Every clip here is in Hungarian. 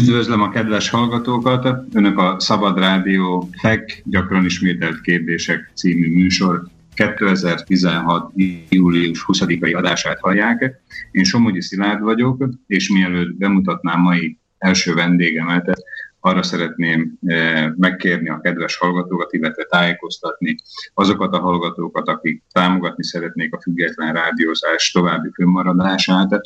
Üdvözlöm a kedves hallgatókat! Önök a Szabad Rádió FEK gyakran ismételt kérdések című műsor 2016. július 20-ai adását hallják. Én Somogyi Szilárd vagyok, és mielőtt bemutatnám mai első vendégemet, arra szeretném eh, megkérni a kedves hallgatókat, illetve tájékoztatni azokat a hallgatókat, akik támogatni szeretnék a független rádiózás további fönnmaradását,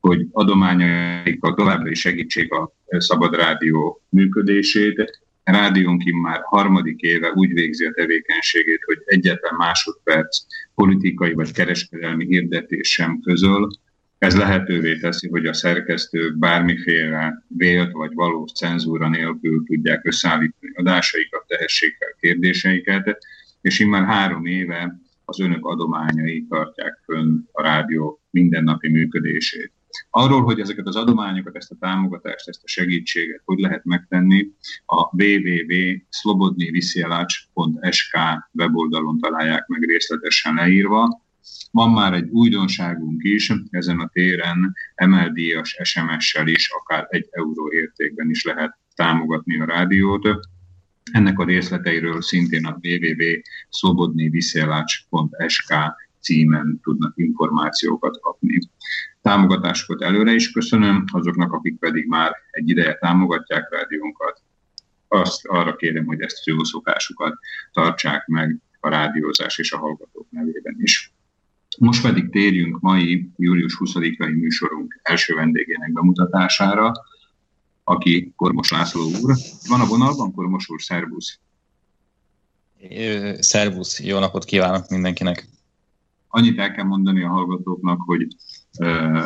hogy adományaikkal továbbra is segítsék a Szabad Rádió működését. Rádiónk már harmadik éve úgy végzi a tevékenységét, hogy egyetlen másodperc politikai vagy kereskedelmi hirdetés sem közöl. Ez lehetővé teszi, hogy a szerkesztők bármiféle vélt vagy valós cenzúra nélkül tudják összeállítani adásaikat, tehessék fel kérdéseiket, és immár három éve az önök adományai tartják fönn a rádió mindennapi működését. Arról, hogy ezeket az adományokat, ezt a támogatást, ezt a segítséget hogy lehet megtenni, a www.slobodnyviszielacs.sk weboldalon találják meg részletesen leírva. Van már egy újdonságunk is, ezen a téren emeldíjas SMS-sel is, akár egy euró értékben is lehet támogatni a rádiót. Ennek a részleteiről szintén a www.slobodnyviszielacs.sk címen tudnak információkat kapni. Támogatásokat előre is köszönöm, azoknak, akik pedig már egy ideje támogatják rádiónkat. Azt arra kérem, hogy ezt jó szokásukat tartsák meg a rádiózás és a hallgatók nevében is. Most pedig térjünk mai július 20-ai műsorunk első vendégének bemutatására, aki Kormos László úr. Van a vonalban, Kormos úr, szervusz! Szervusz, jó napot kívánok mindenkinek! Annyit el kell mondani a hallgatóknak, hogy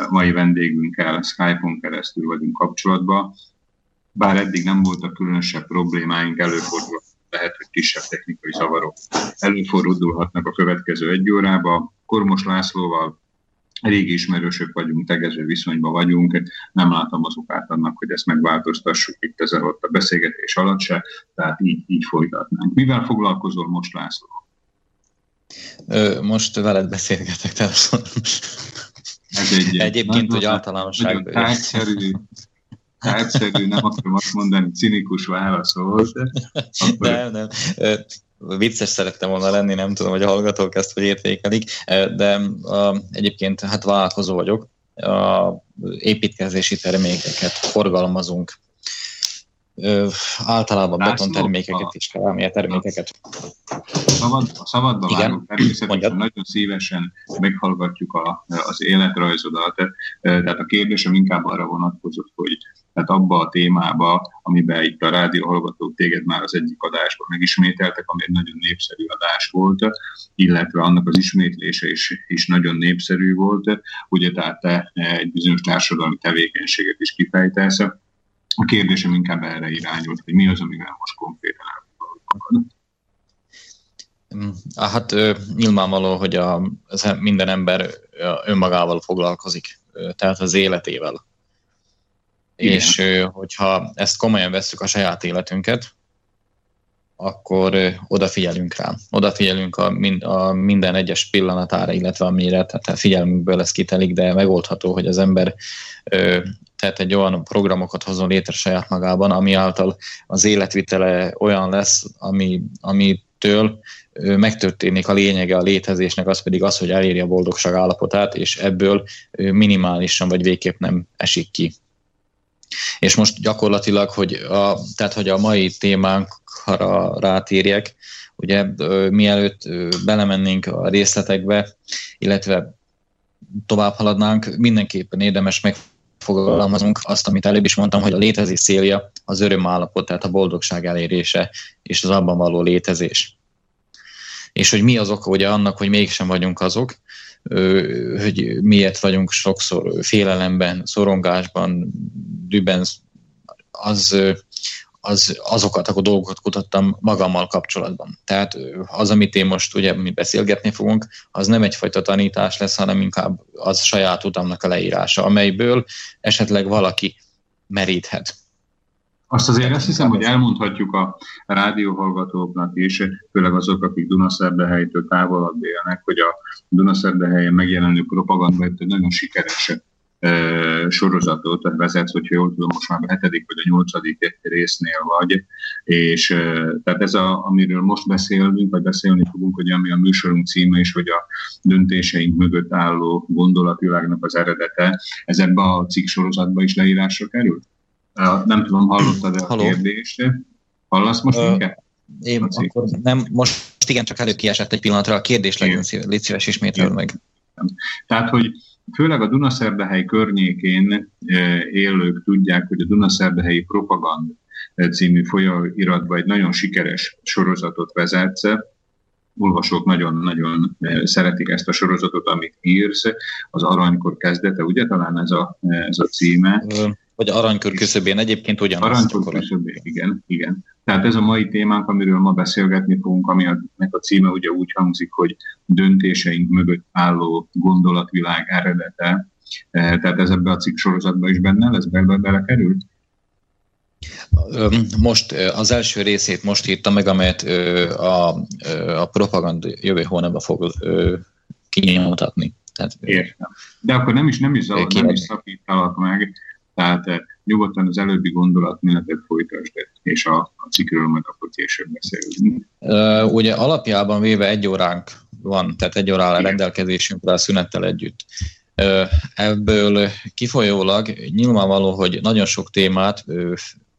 mai vendégünkkel Skype-on keresztül vagyunk kapcsolatban, bár eddig nem voltak különösebb problémáink, előfordul, lehet, hogy kisebb technikai zavarok előfordulhatnak a következő egy órába. Kormos Lászlóval régi ismerősök vagyunk, tegező viszonyban vagyunk, nem látom az okát annak, hogy ezt megváltoztassuk itt ezen ott a beszélgetés alatt se, tehát így, így folytatnánk. Mivel foglalkozol most, László? Most veled beszélgetek telefonon. Ez egy Egyébként, hogy általánosságban. Tárgyszerű, tárgyszerű, nem akarom azt mondani, cinikus válasz volt. Akkor... Nem, nem. Vicces szerettem volna lenni, nem tudom, hogy a hallgatók ezt hogy értékelik, de uh, egyébként hát vállalkozó vagyok. A építkezési termékeket forgalmazunk ö, általában betontermékeket és kerámia termékeket. Szabad, a szabadba Igen? vágok, természetesen Mondjad. nagyon szívesen meghallgatjuk a, az életrajzodat. Tehát a kérdésem inkább arra vonatkozott, hogy tehát abba a témába, amiben itt a rádió hallgatók téged már az egyik adásban megismételtek, ami egy nagyon népszerű adás volt, illetve annak az ismétlése is, is nagyon népszerű volt. Ugye tehát te egy bizonyos társadalmi tevékenységet is kifejtesz a kérdésem inkább erre irányult, hogy mi az, amivel most konkrétan elfoglalkozol. Mm, hát nyilvánvaló, hogy a, minden ember önmagával foglalkozik, tehát az életével. Igen. És hogyha ezt komolyan vesszük a saját életünket, akkor odafigyelünk rá. Odafigyelünk a, a minden egyes pillanatára, illetve amire tehát figyelmünkből ez kitelik, de megoldható, hogy az ember tehát egy olyan programokat hozon létre saját magában, ami által az életvitele olyan lesz, ami, amitől megtörténik a lényege a létezésnek, az pedig az, hogy eléri a boldogság állapotát, és ebből minimálisan vagy végképp nem esik ki. És most gyakorlatilag, hogy a, tehát, hogy a mai témánkra rátérjek, ugye mielőtt belemennénk a részletekbe, illetve tovább haladnánk, mindenképpen érdemes meg fogalmazunk azt, amit előbb is mondtam, hogy a létezés célja az örömállapot, tehát a boldogság elérése és az abban való létezés. És hogy mi az oka ugye annak, hogy mégsem vagyunk azok, hogy miért vagyunk sokszor félelemben, szorongásban, düben, az, az, azokat a dolgokat kutattam magammal kapcsolatban. Tehát az, amit én most ugye mi beszélgetni fogunk, az nem egyfajta tanítás lesz, hanem inkább az saját utamnak a leírása, amelyből esetleg valaki meríthet. Azt azért azt hiszem, hogy elmondhatjuk a rádióhallgatóknak is, főleg azok, akik Dunaszerdehelytől távolabb élnek, hogy a Dunaszerdehelyen megjelenő propaganda egy nagyon sikeres sorozatot vezetsz, hogyha jól tudom, most már a hetedik vagy a nyolcadik résznél vagy, és tehát ez, a, amiről most beszélünk, vagy beszélni fogunk, hogy ami a műsorunk címe is, hogy a döntéseink mögött álló gondolatvilágnak az eredete, ez ebbe a cikk sorozatba is leírásra kerül? Nem tudom, hallottad-e a Halló. kérdést? Hallasz most uh, minket? Én akkor nem, most igen, csak előbb kiesett egy pillanatra a kérdés, legyen légy szíves, ismétel meg. Tehát, hogy főleg a Dunaszerdehely környékén élők tudják, hogy a Dunaszerdehelyi Propagand című folyóiratban egy nagyon sikeres sorozatot vezetsz, olvasók nagyon-nagyon szeretik ezt a sorozatot, amit írsz, az Aranykor kezdete, ugye talán ez a, ez a címe? Vagy aranykör küszöbén egyébként ugyanaz. Aranykör küszöbén, igen, igen. Tehát ez a mai témánk, amiről ma beszélgetni fogunk, aminek a címe ugye úgy hangzik, hogy döntéseink mögött álló gondolatvilág eredete. E, tehát ez ebbe a cikk sorozatban is benne lesz, belőle belekerült? Most az első részét most írta meg, amelyet a, a propaganda jövő hónapban fog kinyomutatni. Tehát, Értem. De akkor nem is, nem is, zavar, nem is szakítalak meg, tehát eh, nyugodtan az előbbi gondolatmenetet folytasd, és a, a cikkről meg akkor később beszélünk. Ugye alapjában véve egy óránk van, tehát egy órá a rendelkezésünkre a szünettel együtt. Ebből kifolyólag nyilvánvaló, hogy nagyon sok témát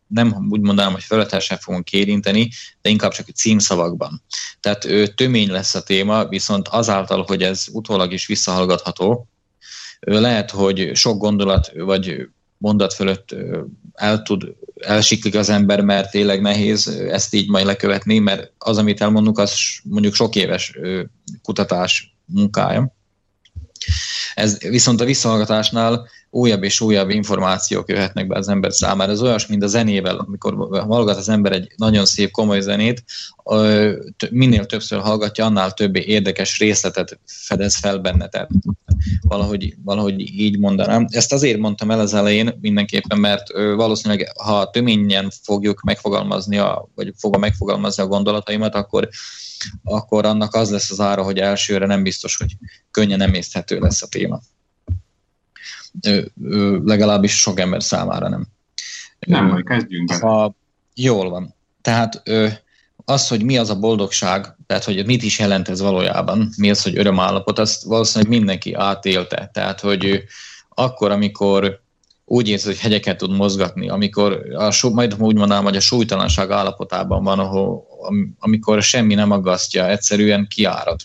nem úgy mondanám, hogy felületesen fogunk érinteni, de inkább csak címszavakban. Tehát ő, tömény lesz a téma, viszont azáltal, hogy ez utólag is visszahallgatható, lehet, hogy sok gondolat vagy mondat fölött el tud, elsiklik az ember, mert tényleg nehéz ezt így majd lekövetni, mert az, amit elmondunk, az mondjuk sok éves kutatás munkája. Ez viszont a visszahallgatásnál újabb és újabb információk jöhetnek be az ember számára. Ez olyas, mint a zenével, amikor hallgat az ember egy nagyon szép, komoly zenét, minél többször hallgatja, annál több érdekes részletet fedez fel benne. Tehát valahogy, valahogy így mondanám. Ezt azért mondtam el az elején mindenképpen, mert valószínűleg, ha töményen fogjuk megfogalmazni, a, vagy fogom megfogalmazni a gondolataimat, akkor akkor annak az lesz az ára, hogy elsőre nem biztos, hogy könnyen emészthető lesz a téma. Legalábbis sok ember számára nem. Nem, hogy kezdjünk Ha, jól van. Tehát az, hogy mi az a boldogság, tehát hogy mit is jelent ez valójában, mi az, hogy örömállapot, azt valószínűleg mindenki átélte. Tehát, hogy akkor, amikor úgy érzi, hogy hegyeket tud mozgatni, amikor a, majd úgy mondanám, hogy a súlytalanság állapotában van, ahol, amikor semmi nem aggasztja, egyszerűen kiárad.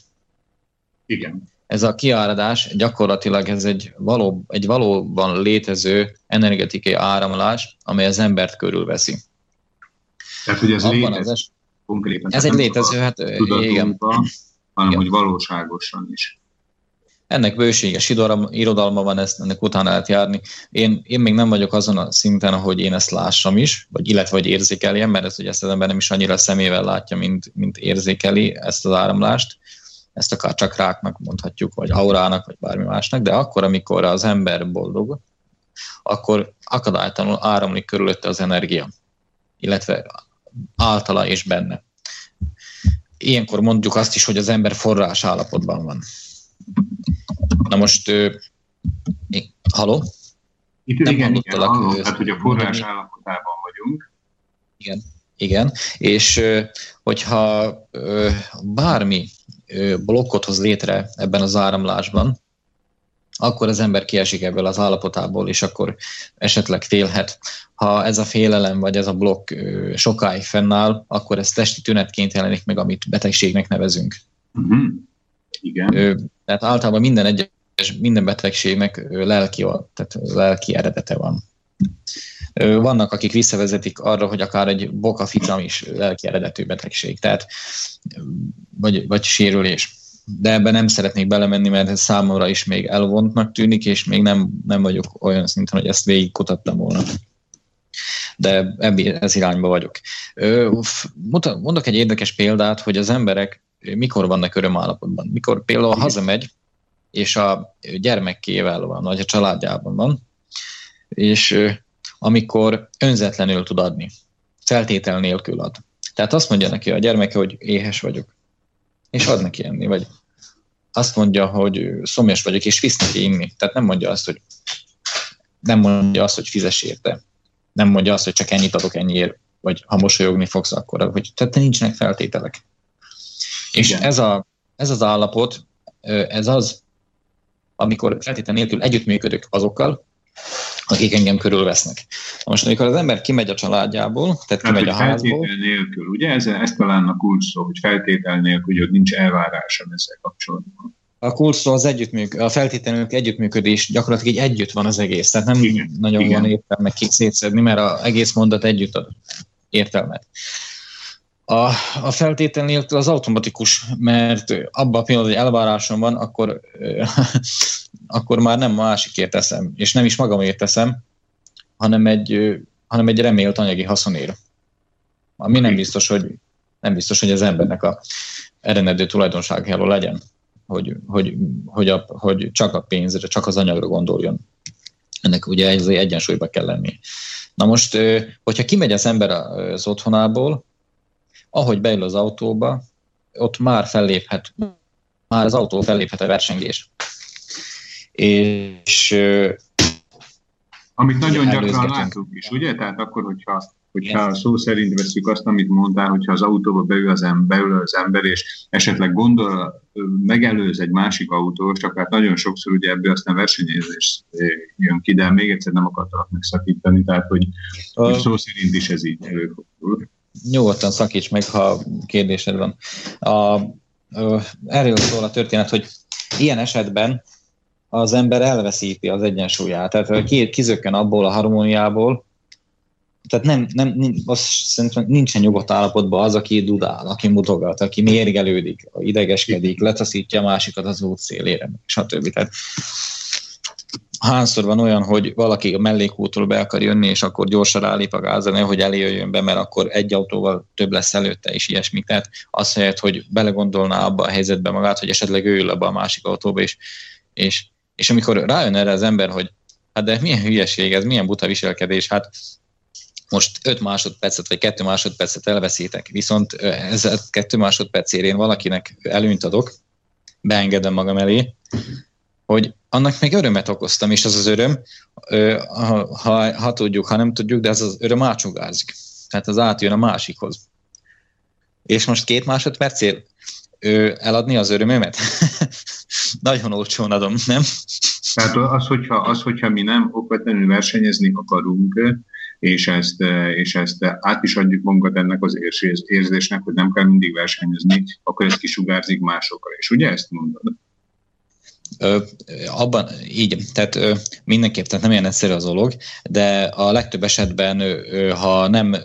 Igen. Ez a kiáradás gyakorlatilag ez egy, való, egy valóban létező energetikai áramlás, amely az embert körülveszi. Tehát, hogy ez Abban létező, es... konkrétan. Ez egy létező, hát igen. hanem igen. hogy valóságosan is. Ennek bőséges irodalma van, ezt, ennek utána lehet járni. Én, én még nem vagyok azon a szinten, hogy én ezt lássam is, vagy illetve hogy érzékeljem, mert ez ugye ezt az ember nem is annyira szemével látja, mint, mint érzékeli ezt az áramlást. Ezt akár csak ráknak mondhatjuk, vagy aurának, vagy bármi másnak, de akkor, amikor az ember boldog, akkor akadálytalanul áramlik körülötte az energia, illetve általa és benne. Ilyenkor mondjuk azt is, hogy az ember forrás állapotban van. Na most, haló? Itt nem igen, igen, hallom, tehát hogy a forrás állapotában vagyunk. Igen, igen, és hogyha bármi blokkot hoz létre ebben az áramlásban, akkor az ember kiesik ebből az állapotából, és akkor esetleg félhet. Ha ez a félelem vagy ez a blokk sokáig fennáll, akkor ez testi tünetként jelenik meg, amit betegségnek nevezünk. Uh-huh. Igen. Tehát általában minden egyes, minden betegségnek lelki, tehát lelki eredete van. Vannak, akik visszavezetik arra, hogy akár egy bokaficam is lelki eredetű betegség, tehát vagy, vagy sérülés. De ebben nem szeretnék belemenni, mert ez számomra is még elvontnak tűnik, és még nem, nem vagyok olyan szinten, hogy ezt végigkutattam volna. De ebbi, ez irányba vagyok. Mondok egy érdekes példát, hogy az emberek mikor vannak örömállapotban. Mikor például hazamegy, és a gyermekével van, vagy a családjában van, és amikor önzetlenül tud adni, feltétel nélkül ad. Tehát azt mondja neki a gyermeke, hogy éhes vagyok, és ad neki enni, vagy azt mondja, hogy szomjas vagyok, és visz neki inni. Tehát nem mondja azt, hogy nem mondja azt, hogy fizes érte. Nem mondja azt, hogy csak ennyit adok ennyiért, vagy ha mosolyogni fogsz, akkor, hogy tehát nincsenek feltételek. És ez, a, ez az állapot, ez az, amikor feltétel nélkül együttműködök azokkal, akik engem körülvesznek. Most, amikor az ember kimegy a családjából, tehát kimegy a házból... Feltétel nélkül, ugye? Ez, ez talán a kulcs szó, hogy feltétel nélkül, hogy nincs elvárása ezzel kapcsolatban. A kulcs szó az együttműk, a feltételünk együttműködés, gyakorlatilag így együtt van az egész, tehát nem igen, nagyon igen. van értelme szétszedni, mert az egész mondat együtt ad értelmet. A, a feltétel nélkül az automatikus, mert abban a pillanatban, hogy elvárásom van, akkor, akkor már nem másikért teszem, és nem is magamért teszem, hanem egy, hanem egy remélt anyagi haszonért. Ami nem biztos, hogy, nem biztos, hogy az embernek a eredendő tulajdonságáról legyen, hogy, hogy, hogy, a, hogy csak a pénzre, csak az anyagra gondoljon. Ennek ugye ez egyensúlyba kell lenni. Na most, hogyha kimegy az ember az otthonából, ahogy beül az autóba, ott már felléphet, már az autó felléphet a versengés. És amit nagyon gyakran látunk is, ugye? Tehát akkor, hogyha, hogyha szó szerint veszük azt, amit mondtál, hogyha az autóba beül az, ember, beül az ember, és esetleg gondol, megelőz egy másik autós, csak hát nagyon sokszor ugye ebből aztán versenyezés jön ki, de még egyszer nem akartalak megszakítani, tehát hogy, a... szó szerint is ez így előfordul. Nyugodtan szakíts meg, ha kérdésed van. A, a, erről szól a történet, hogy ilyen esetben az ember elveszíti az egyensúlyát, tehát kizökken abból a harmóniából, tehát nem, nem, azt szerintem nincsen nyugodt állapotban az, aki dudál, aki mutogat, aki mérgelődik, idegeskedik, letaszítja a másikat az út szélére, stb. Tehát hányszor van olyan, hogy valaki a mellékútról be akar jönni, és akkor gyorsan rálép a gázra, hogy eljöjjön be, mert akkor egy autóval több lesz előtte, és ilyesmi. Tehát azt helyett, hogy belegondolná abba a helyzetbe magát, hogy esetleg ő ül abba a másik autóba, és, és, és amikor rájön erre az ember, hogy hát de milyen hülyeség ez, milyen buta viselkedés, hát most 5 másodpercet vagy 2 másodpercet elveszítek, viszont ez a 2 másodpercért én valakinek előnyt adok, beengedem magam elé, hogy annak még örömet okoztam, és az az öröm, ha, ha, ha tudjuk, ha nem tudjuk, de ez az öröm átsugázik. Tehát az átjön a másikhoz. És most két másodpercért eladni az örömömet? Nagyon olcsón adom, nem? Tehát az, hogyha, az, hogyha mi nem okvetlenül versenyezni akarunk, és ezt, és ezt át is adjuk magunkat ennek az érzésnek, hogy nem kell mindig versenyezni, akkor ez kisugárzik másokra. És ugye ezt mondod? Abban így, tehát mindenképp, tehát nem ilyen egyszerű az dolog, de a legtöbb esetben, ha nem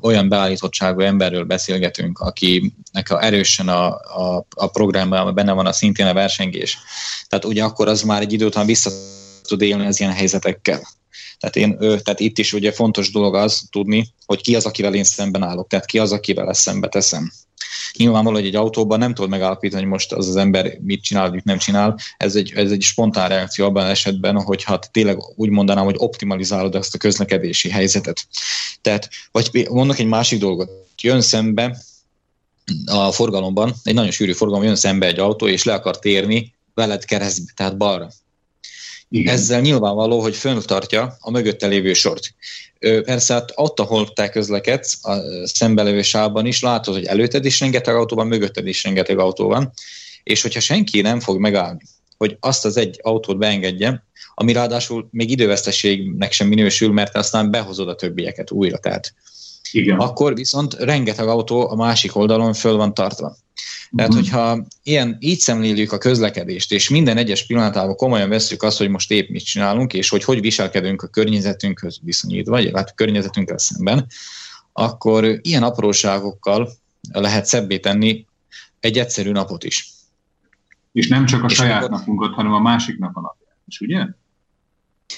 olyan beállítottságú emberről beszélgetünk, akinek a erősen a, a, a programban benne van a szintén a versengés, tehát ugye akkor az már egy idő után vissza tud élni az ilyen helyzetekkel. Tehát, én, tehát itt is ugye fontos dolog az tudni, hogy ki az, akivel én szemben állok, tehát ki az, akivel ezt szembe teszem. Nyilvánvaló, hogy egy autóban nem tudod megállapítani, hogy most az az ember mit csinál, mit nem csinál. Ez egy, ez egy spontán reakció abban az esetben, hogyha tényleg úgy mondanám, hogy optimalizálod ezt a közlekedési helyzetet. Tehát, vagy mondok egy másik dolgot. Jön szembe a forgalomban, egy nagyon sűrű forgalom, jön szembe egy autó, és le akar térni veled keresztbe, tehát balra. Igen. Ezzel nyilvánvaló, hogy föntartja a mögötte lévő sort. Persze hát ott, ahol te közlekedsz, a szembelevő sávban is látod, hogy előtted is rengeteg autó van, mögötted is rengeteg autó van, és hogyha senki nem fog megállni, hogy azt az egy autót beengedje, ami ráadásul még időveszteségnek sem minősül, mert aztán behozod a többieket újra. Tehát Igen. akkor viszont rengeteg autó a másik oldalon föl van tartva. Tehát, uh-huh. hogyha ilyen, így szemléljük a közlekedést, és minden egyes pillanatában komolyan veszük azt, hogy most épp mit csinálunk, és hogy hogy viselkedünk a környezetünkhöz viszonyítva, vagy hát a környezetünkkel szemben, akkor ilyen apróságokkal lehet szebbé tenni egy egyszerű napot is. És nem csak a és saját akkor... napunkat, hanem a másik nap alapján is, ugye?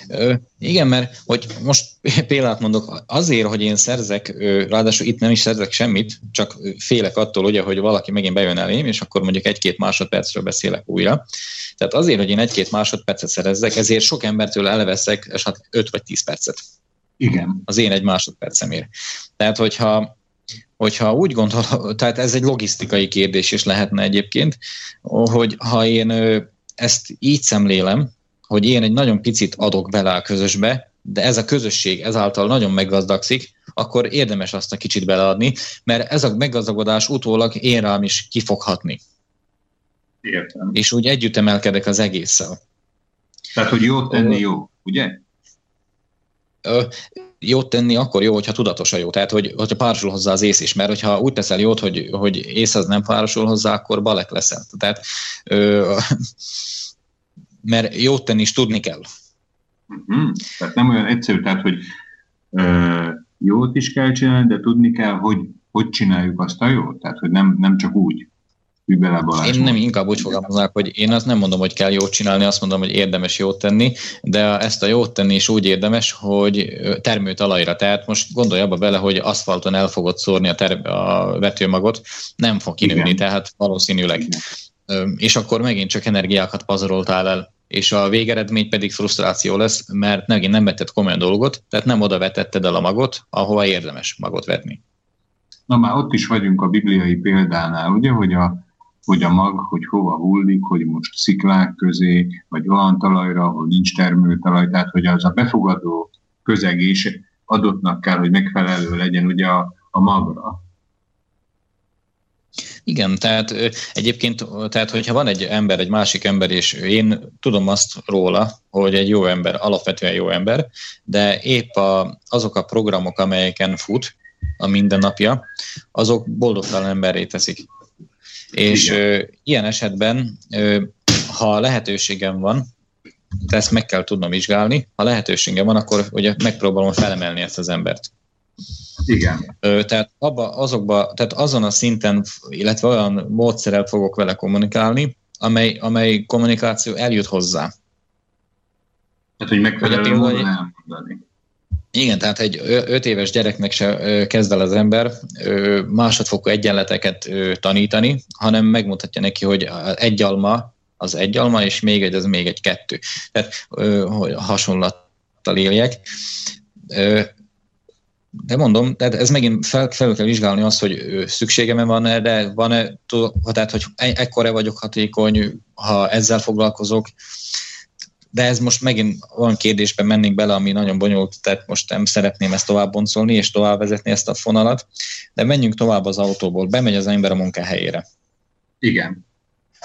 Ö, igen, mert hogy most példát mondok, azért, hogy én szerzek, ráadásul itt nem is szerzek semmit, csak félek attól, ugye, hogy valaki megint bejön elém, és akkor mondjuk egy-két másodpercről beszélek újra. Tehát azért, hogy én egy-két másodpercet szerezzek, ezért sok embertől elveszek esetleg 5 vagy 10 percet. Igen. Az én egy másodpercemért. Tehát, hogyha hogyha úgy gondol, tehát ez egy logisztikai kérdés is lehetne egyébként, hogy ha én ezt így szemlélem, hogy én egy nagyon picit adok bele a közösbe, de ez a közösség ezáltal nagyon meggazdagszik, akkor érdemes azt a kicsit beleadni, mert ez a meggazdagodás utólag én rám is kifoghatni. Értem. És úgy együtt emelkedek az egésszel. Tehát, hogy jót tenni jó, ugye? Ö, jót tenni akkor jó, hogyha tudatos a jó. Tehát, hogy, hogyha párosul hozzá az ész is, mert hogyha úgy teszel jót, hogy, hogy ész az nem párosul hozzá, akkor balek leszel. Tehát, ö, mert jót tenni is tudni kell. Uh-huh. Tehát nem olyan egyszerű, tehát, hogy ö, jót is kell csinálni, de tudni kell, hogy hogy csináljuk azt a jót. Tehát, hogy nem, nem csak úgy. Én nem inkább úgy fogalmaznák, hogy én azt nem mondom, hogy kell jót csinálni, azt mondom, hogy érdemes jót tenni, de ezt a jót tenni is úgy érdemes, hogy termőtalajra. Tehát most gondolj abba bele, hogy aszfalton el fogod szórni a, ter- a vetőmagot, nem fog kinőni, Igen. tehát valószínűleg. Igen. És akkor megint csak energiákat pazaroltál el és a végeredmény pedig frusztráció lesz, mert megint nem vetted komolyan dolgot, tehát nem oda vetetted el a magot, ahova érdemes magot vetni. Na már ott is vagyunk a bibliai példánál, ugye, hogy a, hogy a mag, hogy hova hullik, hogy most sziklák közé, vagy olyan talajra, ahol nincs termőtalaj, tehát hogy az a befogadó közeg is adottnak kell, hogy megfelelő legyen ugye a, a magra. Igen, tehát egyébként, tehát hogyha van egy ember, egy másik ember, és én tudom azt róla, hogy egy jó ember, alapvetően jó ember, de épp a, azok a programok, amelyeken fut a mindennapja, azok boldogtalan emberré teszik. És ö, ilyen esetben, ö, ha lehetőségem van, de ezt meg kell tudnom vizsgálni, ha lehetőségem van, akkor ugye megpróbálom felemelni ezt az embert. Igen. Tehát abba, azokba, tehát azon a szinten, illetve olyan módszerrel fogok vele kommunikálni, amely, amely kommunikáció eljut hozzá. Tehát, hogy megfelelő módon elmondani. Igen, tehát egy öt éves gyereknek se kezd el az ember másodfokú egyenleteket tanítani, hanem megmutatja neki, hogy egy alma az egy alma, és még egy, az még egy kettő. Tehát hogy hasonlattal éljek. De mondom, tehát ez megint fel, fel kell vizsgálni azt, hogy szükségem van-e, de van-e, tehát hogy ekkora vagyok hatékony, ha ezzel foglalkozok, de ez most megint olyan kérdésben mennénk bele, ami nagyon bonyolult, tehát most nem szeretném ezt tovább boncolni és tovább vezetni ezt a fonalat, de menjünk tovább az autóból. Bemegy az ember a munkahelyére. Igen.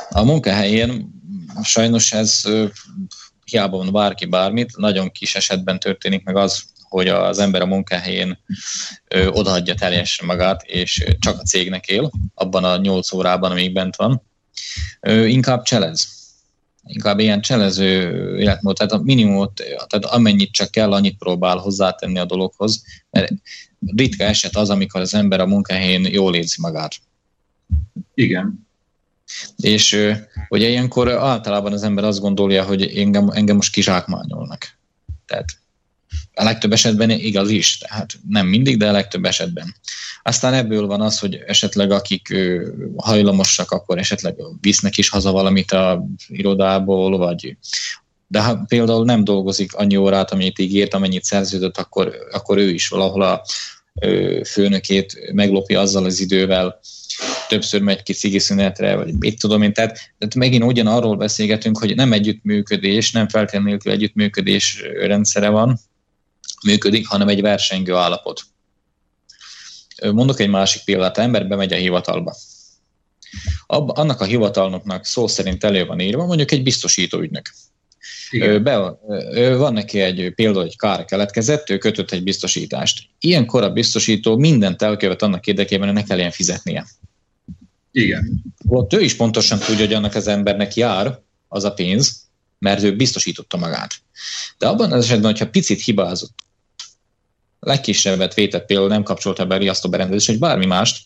A munkahelyén sajnos ez hiába van bárki bármit, nagyon kis esetben történik meg az, hogy az ember a munkahelyén ö, odaadja teljesen magát, és csak a cégnek él, abban a nyolc órában, amíg bent van. Ö, inkább cselez. Inkább ilyen cselező életmód, tehát a minimumot, tehát amennyit csak kell, annyit próbál hozzátenni a dologhoz, mert ritka eset az, amikor az ember a munkahelyén jól érzi magát. Igen. És ugye ilyenkor általában az ember azt gondolja, hogy engem, engem most kizsákmányolnak. Tehát a legtöbb esetben igaz is, tehát nem mindig, de a legtöbb esetben. Aztán ebből van az, hogy esetleg akik hajlamosak, akkor esetleg visznek is haza valamit a irodából, vagy de ha például nem dolgozik annyi órát, amennyit ígért, amennyit szerződött, akkor, akkor ő is valahol a főnökét meglopja azzal az idővel, többször megy ki szigiszünetre, vagy mit tudom én. Tehát, tehát megint ugyan arról beszélgetünk, hogy nem együttműködés, nem feltétlenül együttműködés rendszere van, működik, hanem egy versengő állapot. Mondok egy másik példát, ember bemegy a hivatalba. Abba, annak a hivatalnoknak szó szerint elő van írva, mondjuk egy biztosító ügynök. Be, van neki egy példa, hogy kár keletkezett, ő kötött egy biztosítást. Ilyenkor a biztosító mindent elkövet annak érdekében, hogy ne kelljen fizetnie. Igen. Ott ő is pontosan tudja, hogy annak az embernek jár az a pénz, mert ő biztosította magát. De abban az esetben, hogyha picit hibázott, legkisebbet vétett például nem kapcsolta be a riasztóberendezést, vagy bármi mást,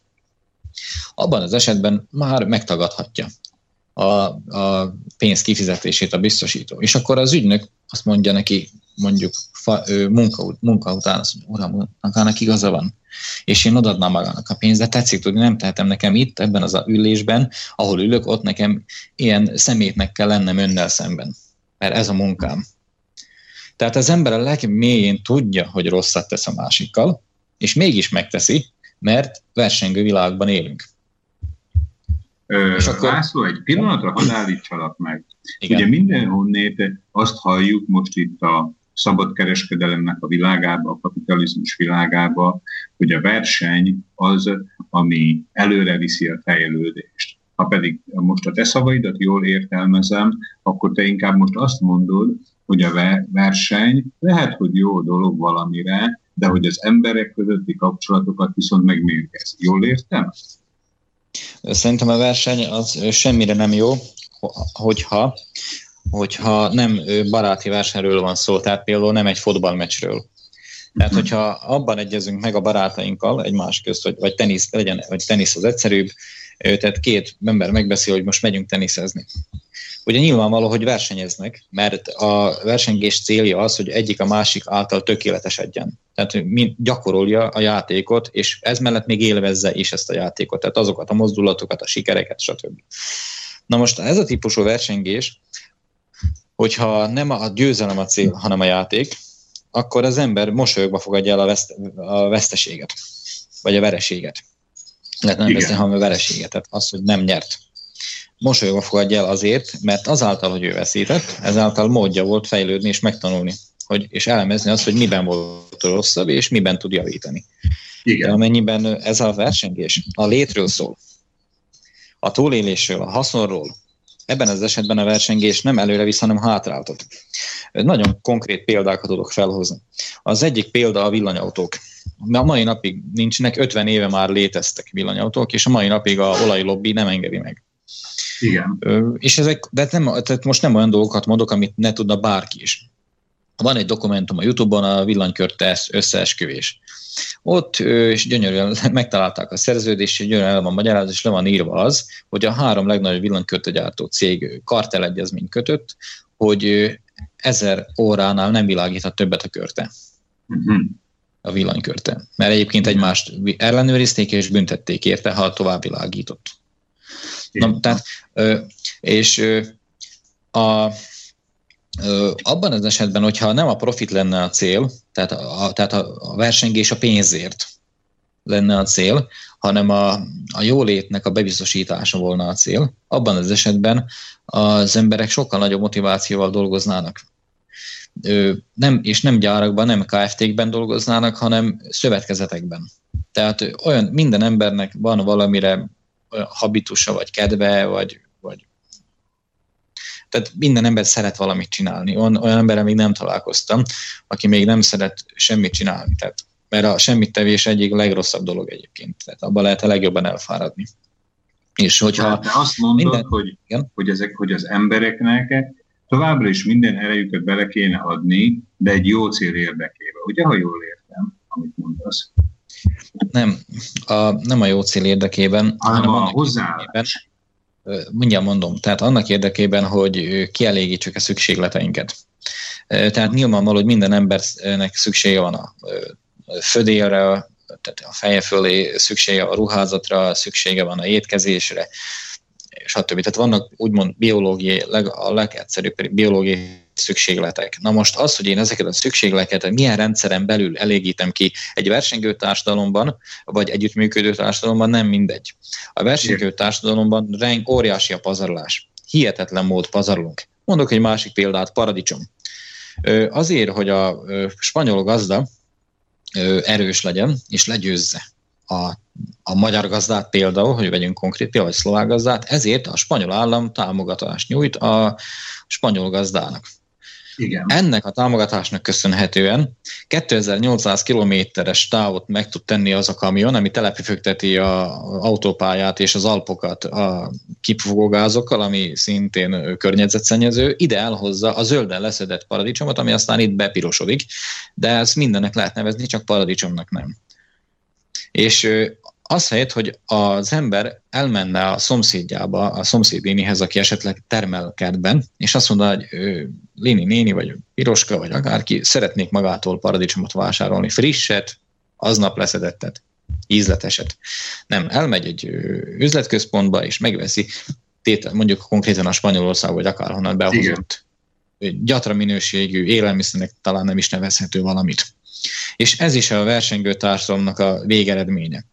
abban az esetben már megtagadhatja a, a pénz kifizetését a biztosító. És akkor az ügynök azt mondja neki, mondjuk fa, ő, munka, munka után, azt mondja, uram, magának igaza van, és én odaadnám magának a pénzt, de tetszik tudni, nem tehetem nekem itt, ebben az ülésben, ahol ülök, ott nekem ilyen szemétnek kell lennem önnel szemben, mert ez a munkám. Tehát az ember a legmélyén tudja, hogy rosszat tesz a másikkal, és mégis megteszi, mert versengő világban élünk. És akkor... László, egy pillanatra hadd állítsalak meg. Igen. Ugye mindenhonnét azt halljuk most itt a szabadkereskedelemnek a világába, a kapitalizmus világába, hogy a verseny az, ami előre viszi a fejlődést. Ha pedig most a te szavaidat jól értelmezem, akkor te inkább most azt mondod, hogy a verseny lehet, hogy jó dolog valamire, de hogy az emberek közötti kapcsolatokat viszont megmérgez. Jól értem? Szerintem a verseny az semmire nem jó, hogyha, hogyha nem baráti versenyről van szó, tehát például nem egy fotballmeccsről. Tehát, hogyha abban egyezünk meg a barátainkkal egymás közt, vagy, vagy tenisz, legyen, vagy tenisz az egyszerűbb, tehát két ember megbeszél, hogy most megyünk teniszezni. Ugye nyilvánvaló, hogy versenyeznek, mert a versengés célja az, hogy egyik a másik által tökéletesedjen. Tehát gyakorolja a játékot, és ez mellett még élvezze is ezt a játékot, tehát azokat a mozdulatokat, a sikereket, stb. Na most ez a típusú versengés, hogyha nem a győzelem a cél, hanem a játék, akkor az ember mosolyogva fogadja el a, veszt, a veszteséget, vagy a vereséget. Lehet nem veszteni, hanem a vereséget, tehát az, hogy nem nyert mosolyogva fogadja el azért, mert azáltal, hogy ő veszített, ezáltal módja volt fejlődni és megtanulni, hogy, és elemezni azt, hogy miben volt rosszabb, és miben tud javítani. Igen. De amennyiben ez a versengés a létről szól, a túlélésről, a haszonról, ebben az esetben a versengés nem előre visz, hanem hátráltat. Nagyon konkrét példákat tudok felhozni. Az egyik példa a villanyautók. A mai napig nincsenek, 50 éve már léteztek villanyautók, és a mai napig a olajlobbi nem engedi meg. Igen. És ezek, de nem, tehát most nem olyan dolgokat mondok, amit ne tudna bárki is. Van egy dokumentum a Youtube-on, a villanykörte összeesküvés. Ott és gyönyörűen megtalálták a szerződést, és gyönyörűen el van magyarázat, és le van írva az, hogy a három legnagyobb gyártó cég kartelegyezményt kötött, hogy ezer óránál nem világíthat többet a körte. Uh-huh. A villanykörte. Mert egyébként egymást ellenőrizték és büntették érte, ha tovább világított. Na, tehát, és a, abban az esetben, hogyha nem a profit lenne a cél, tehát a, tehát a versengés a pénzért lenne a cél, hanem a, a jólétnek a bebiztosítása volna a cél, abban az esetben az emberek sokkal nagyobb motivációval dolgoznának. Nem, és nem gyárakban, nem KFT-kben dolgoznának, hanem szövetkezetekben. Tehát olyan minden embernek van valamire habitusa, vagy kedve, vagy, vagy tehát minden ember szeret valamit csinálni. Olyan, olyan emberrel még nem találkoztam, aki még nem szeret semmit csinálni. Tehát, mert a semmit tevés egyik legrosszabb dolog egyébként. Tehát abban lehet a legjobban elfáradni. És hogyha de azt mondod, minden... hogy, hogy, ezek, hogy az embereknek továbbra is minden erejüket bele kéne adni, de egy jó cél érdekében. Ugye, ha jól értem, amit mondasz? Nem, a, nem a jó cél érdekében, hanem, hanem a hozzáállás. Mindjárt mondom, tehát annak érdekében, hogy kielégítsük a szükségleteinket. Tehát nyilvánvaló, hogy minden embernek szüksége van a födélre, tehát a feje fölé szüksége a ruházatra, szüksége van a étkezésre, stb. Tehát vannak úgymond biológiai, a legegyszerűbb biológiai szükségletek. Na most az, hogy én ezeket a szükségleteket milyen rendszeren belül elégítem ki egy versengő társadalomban, vagy együttműködő társadalomban, nem mindegy. A versengő társadalomban reng, óriási a pazarlás. Hihetetlen mód pazarlunk. Mondok egy másik példát, paradicsom. Azért, hogy a spanyol gazda erős legyen, és legyőzze a, a magyar gazdát például, hogy vegyünk konkrét például, vagy szlovák gazdát, ezért a spanyol állam támogatást nyújt a spanyol gazdának. Igen. Ennek a támogatásnak köszönhetően 2800 kilométeres távot meg tud tenni az a kamion, ami telepüfögteti az autópályát és az Alpokat a kipufogógázokkal, ami szintén környezetszennyező, ide elhozza a zölden leszedett paradicsomot, ami aztán itt bepirosodik, de ezt mindennek lehet nevezni, csak paradicsomnak nem. És az helyett, hogy az ember elmenne a szomszédjába, a szomszédénihez, aki esetleg termel kertben, és azt mondja, hogy ő, Lini néni, vagy Piroska, vagy akárki, szeretnék magától paradicsomot vásárolni, frisset, aznap leszedettet, ízleteset. Nem, elmegy egy üzletközpontba, és megveszi, tétel, mondjuk konkrétan a Spanyolország, vagy akárhonnan behozott gyatra minőségű élelmiszernek talán nem is nevezhető valamit. És ez is a versengő társadalomnak a végeredménye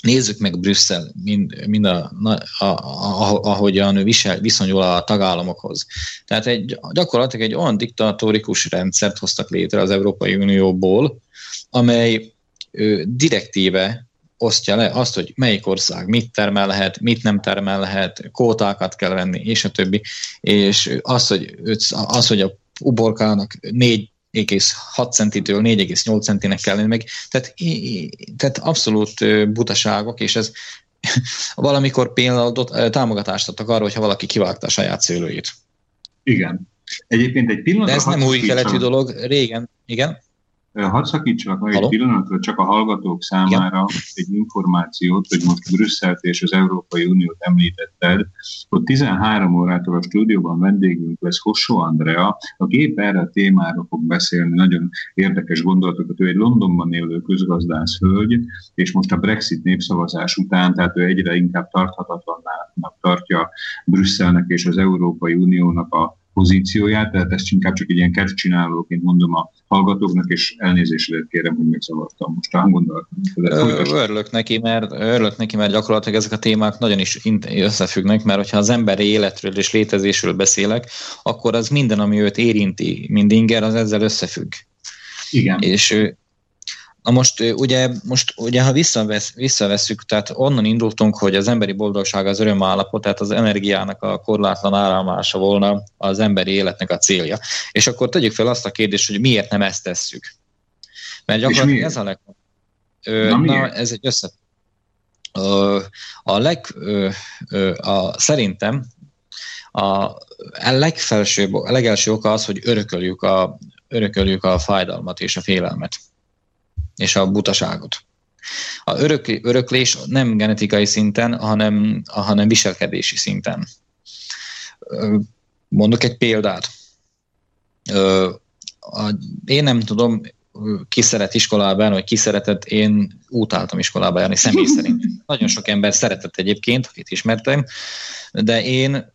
nézzük meg Brüsszel, mind, mind a, a, a, ahogyan visel, viszonyul a tagállamokhoz. Tehát egy, gyakorlatilag egy olyan diktatórikus rendszert hoztak létre az Európai Unióból, amely ö, direktíve osztja le azt, hogy melyik ország mit termelhet, mit nem termelhet, kótákat kell venni, és a többi. És az, hogy, az, hogy a uborkának négy 4,6 centitől 4,8 centinek kell lenni meg. Tehát, tehát abszolút butaságok, és ez valamikor például támogatást adtak arra, hogyha valaki kivágta a saját szőlőjét. Igen. Egyébként egy pillanat. De ez nem új keletű dolog, régen, igen. Hadd szakítsalak meg egy pillanatra csak a hallgatók számára Igen. egy információt, hogy most Brüsszelt és az Európai Uniót említetted, hogy 13 órától a stúdióban vendégünk lesz Hossó Andrea, aki épp erre a témára fog beszélni, nagyon érdekes gondolatokat. Ő egy Londonban élő közgazdász hölgy, és most a Brexit népszavazás után, tehát ő egyre inkább tarthatatlannak tartja Brüsszelnek és az Európai Uniónak a pozícióját, tehát ezt inkább csak egy ilyen kedvcsinálóként mondom a hallgatóknak, és elnézést kérem, hogy megzavartam most a hangondolatot. Örülök neki, mert, örülök neki, mert gyakorlatilag ezek a témák nagyon is összefüggnek, mert hogyha az emberi életről és létezésről beszélek, akkor az minden, ami őt érinti, mind inger, az ezzel összefügg. Igen. És Na most ugye, most ugye ha visszavesz, visszavesszük, tehát onnan indultunk, hogy az emberi boldogság az örömállapot, tehát az energiának a korlátlan áramlása volna az emberi életnek a célja. És akkor tegyük fel azt a kérdést, hogy miért nem ezt tesszük. Mert gyakorlatilag ez a leg... Ö, na, na, ez egy össze... Ö, a leg... Ö, ö, a, szerintem a legfelsőbb, a legelső oka az, hogy örököljük a, örököljük a fájdalmat és a félelmet és a butaságot. A örök, öröklés nem genetikai szinten, hanem, hanem viselkedési szinten. Mondok egy példát. Én nem tudom, ki szeret iskolában, vagy ki szeretett, én utáltam iskolába járni, személy szerint. Nagyon sok ember szeretett egyébként, akit ismertem, de én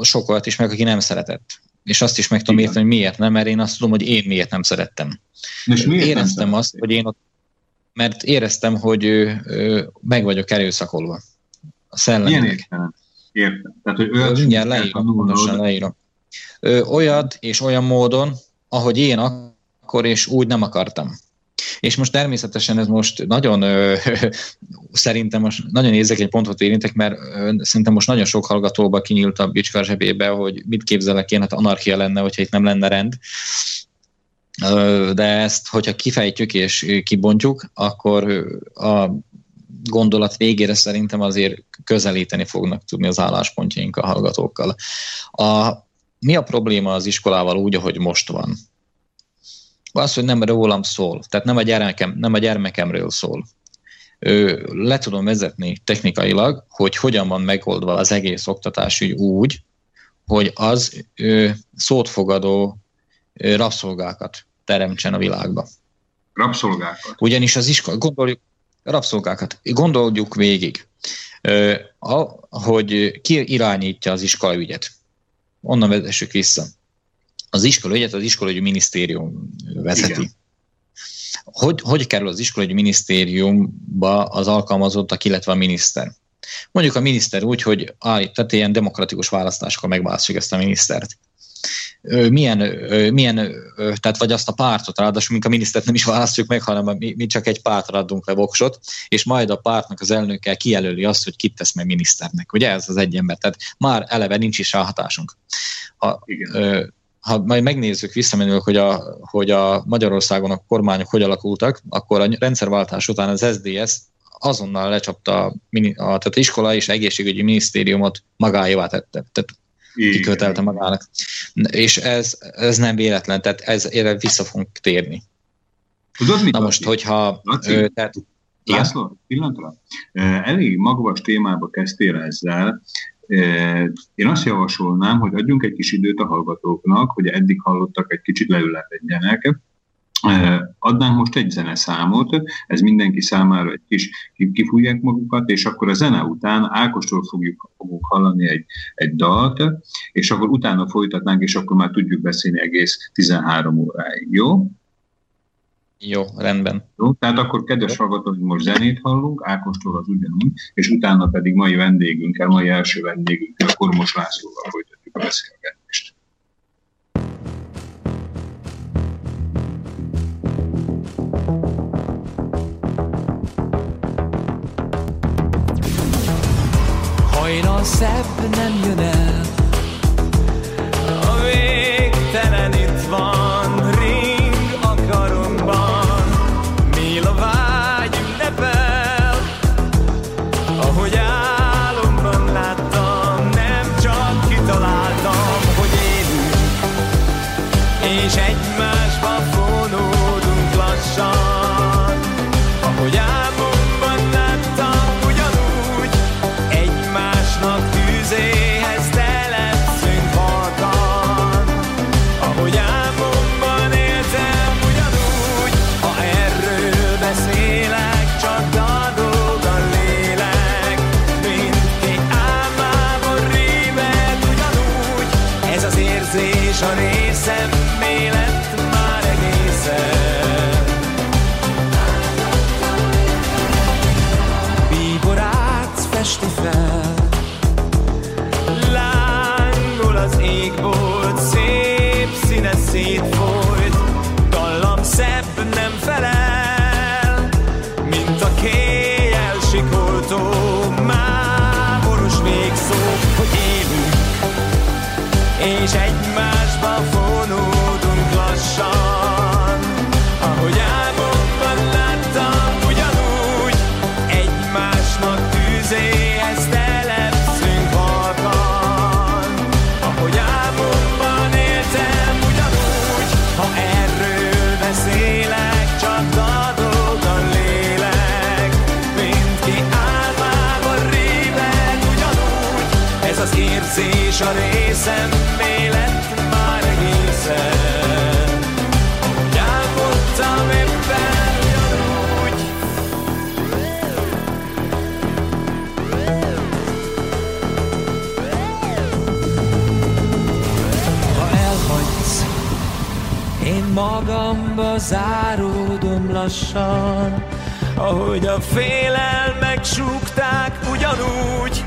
sok olyat ismerek, aki nem szeretett. És azt is meg tudom érteni, hogy miért nem, mert én azt tudom, hogy én miért nem szerettem. És miért Éreztem nem azt, hogy én ott mert éreztem, hogy ő, ő, meg vagyok erőszakolva. A szellemnek. Milyen értelem? Értem. Tehát, hogy olyat Mindjárt leírom, pontosan leírom. Ö, olyat és olyan módon, ahogy én akkor és úgy nem akartam. És most természetesen ez most nagyon, ö, szerintem most nagyon érzékeny pontot érintek, mert ö, szerintem most nagyon sok hallgatóba kinyílt a bicskar zsebébe, hogy mit képzelek én, hát anarchia lenne, hogyha itt nem lenne rend de ezt, hogyha kifejtjük és kibontjuk, akkor a gondolat végére szerintem azért közelíteni fognak tudni az álláspontjaink a hallgatókkal. A, mi a probléma az iskolával úgy, ahogy most van? Az, hogy nem rólam szól, tehát nem a, gyermekem, nem a gyermekemről szól. Ö, le tudom vezetni technikailag, hogy hogyan van megoldva az egész oktatásügy úgy, hogy az ö, szótfogadó rabszolgákat teremtsen a világba. Rabszolgákat? Ugyanis az iskola, gondoljuk, rabszolgákat, gondoljuk végig, hogy ki irányítja az iskolaügyet. Onnan vezessük vissza. Az iskolaügyet az iskolaügyi minisztérium vezeti. Igen. Hogy, hogy kerül az iskolaügyi minisztériumba az alkalmazottak, illetve a miniszter? Mondjuk a miniszter úgy, hogy állít, tehát ilyen demokratikus választásokkal megválasztjuk ezt a minisztert milyen, milyen, tehát vagy azt a pártot, ráadásul mink a minisztert nem is választjuk meg, hanem mi, mi csak egy pártra adunk le voksot, és majd a pártnak az elnöke kijelöli azt, hogy kit tesz meg miniszternek. Ugye ez az egy ember, tehát már eleve nincs is rá hatásunk. Ha, Igen. Ha majd megnézzük visszamenőleg, hogy a, hogy a Magyarországon a kormányok hogy alakultak, akkor a rendszerváltás után az SDS azonnal lecsapta a, a, tehát iskola és egészségügyi minisztériumot magáévá tette. Tehát kikötelte magának. És ez, ez nem véletlen, tehát ez, erre vissza fogunk térni. Tudod, mit Na most, hogyha... Laci, ö, tehát, László, pillanatra. Elég magas témába kezdtél ezzel. Én azt javasolnám, hogy adjunk egy kis időt a hallgatóknak, hogy eddig hallottak, egy kicsit leülepedjenek, Adnánk most egy zeneszámot, ez mindenki számára egy kis kifújják magukat, és akkor a zene után Ákostól fogjuk, fogunk hallani egy, egy dalt, és akkor utána folytatnánk, és akkor már tudjuk beszélni egész 13 óráig, jó? Jó, rendben. Jó, tehát akkor kedves hallgatók, most zenét hallunk, Ákostól az ugyanúgy, és utána pedig mai vendégünkkel, mai első vendégünkkel, Kormos Lászlóval folytatjuk a beszélgetést. Hajnal szebb nem jön el, a végtelen itt van, érzés a részem, lett már egészen. Ahogy álmodtam éppen ugyanúgy, ha elhagysz, én magamba záródom lassan, ahogy a félelmek súgták ugyanúgy.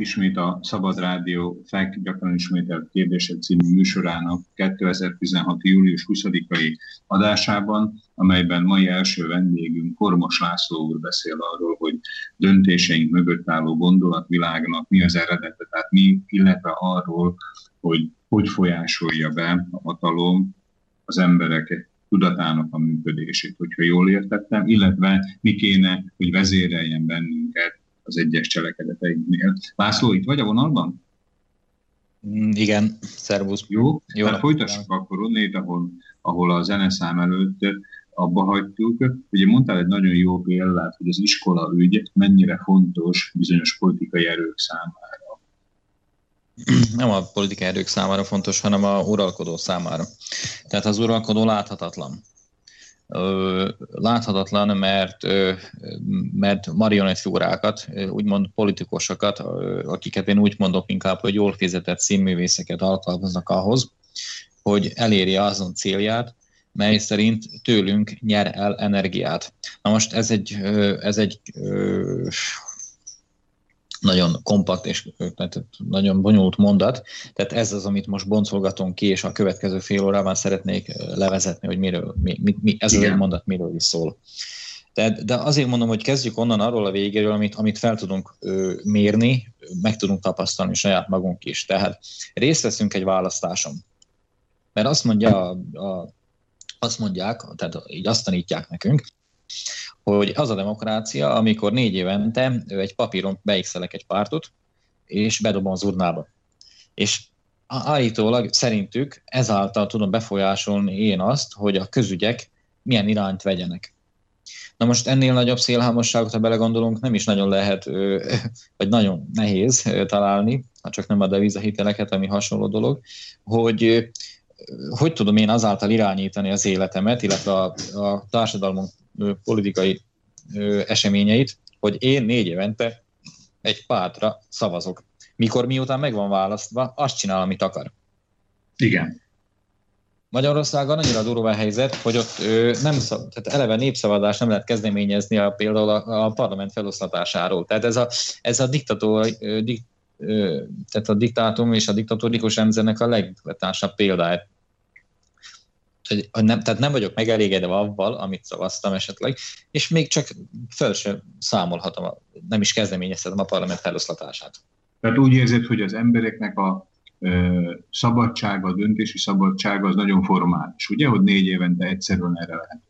Ismét a Szabad Rádió FEK gyakran ismételt kérdések című műsorának 2016. július 20-ai adásában, amelyben mai első vendégünk Kormos László úr beszél arról, hogy döntéseink mögött álló gondolatvilágnak mi az eredete, tehát mi, illetve arról, hogy hogy folyásolja be a hatalom az emberek tudatának a működését, hogyha jól értettem, illetve mi kéne, hogy vezéreljen bennünket az egyes cselekedeteinknél. László, itt vagy a vonalban? Mm, Igen, szervusz. Jó, Jó Jó hát folytassuk akkor onnét, ahol, ahol a zeneszám előtt abba hagytuk. Ugye mondtál egy nagyon jó példát, hogy az iskola ügy mennyire fontos bizonyos politikai erők számára. Nem a politikai erők számára fontos, hanem a uralkodó számára. Tehát az uralkodó láthatatlan. Láthatatlan, mert, mert marionettfigurákat, úgymond politikusokat, akiket én úgy mondok inkább, hogy jól fizetett színművészeket alkalmaznak ahhoz, hogy elérje azon célját, mely szerint tőlünk nyer el energiát. Na most ez egy, ez egy nagyon kompakt és tehát nagyon bonyolult mondat. Tehát ez az, amit most boncolgatunk ki, és a következő fél órában szeretnék levezetni, hogy miről, mi, mi, mi, ez Igen. az egy mondat miről is szól. De, de azért mondom, hogy kezdjük onnan arról a végéről, amit, amit fel tudunk ö, mérni, meg tudunk tapasztalni saját magunk is. Tehát részt veszünk egy választáson. Mert azt mondja a, a azt mondják, tehát így azt tanítják nekünk, hogy az a demokrácia, amikor négy évente egy papíron beixelek egy pártot, és bedobom az urnába. És állítólag szerintük ezáltal tudom befolyásolni én azt, hogy a közügyek milyen irányt vegyenek. Na most ennél nagyobb szélhámosságot, ha belegondolunk, nem is nagyon lehet, vagy nagyon nehéz találni, ha csak nem a devizahiteleket, ami hasonló dolog, hogy hogy tudom én azáltal irányítani az életemet, illetve a, a társadalmunk politikai eseményeit, hogy én négy évente egy pártra szavazok. Mikor miután meg van választva, azt csinál, amit akar. Igen. Magyarországon annyira durva a helyzet, hogy ott nem szav, tehát eleve népszavazást nem lehet kezdeményezni a, például a, a parlament feloszlatásáról. Tehát ez a, ez a diktató, ö, dik, tehát a diktátum és a diktatórikus rendszernek a legvetásabb példája hogy nem, tehát nem vagyok megelégedve avval, amit szavaztam esetleg, és még csak föl sem számolhatom, nem is kezdeményezhetem a parlament feloszlatását. Tehát úgy érzed, hogy az embereknek a szabadsága, a döntési szabadsága az nagyon formális, ugye, hogy négy évente egyszerűen erre lehet.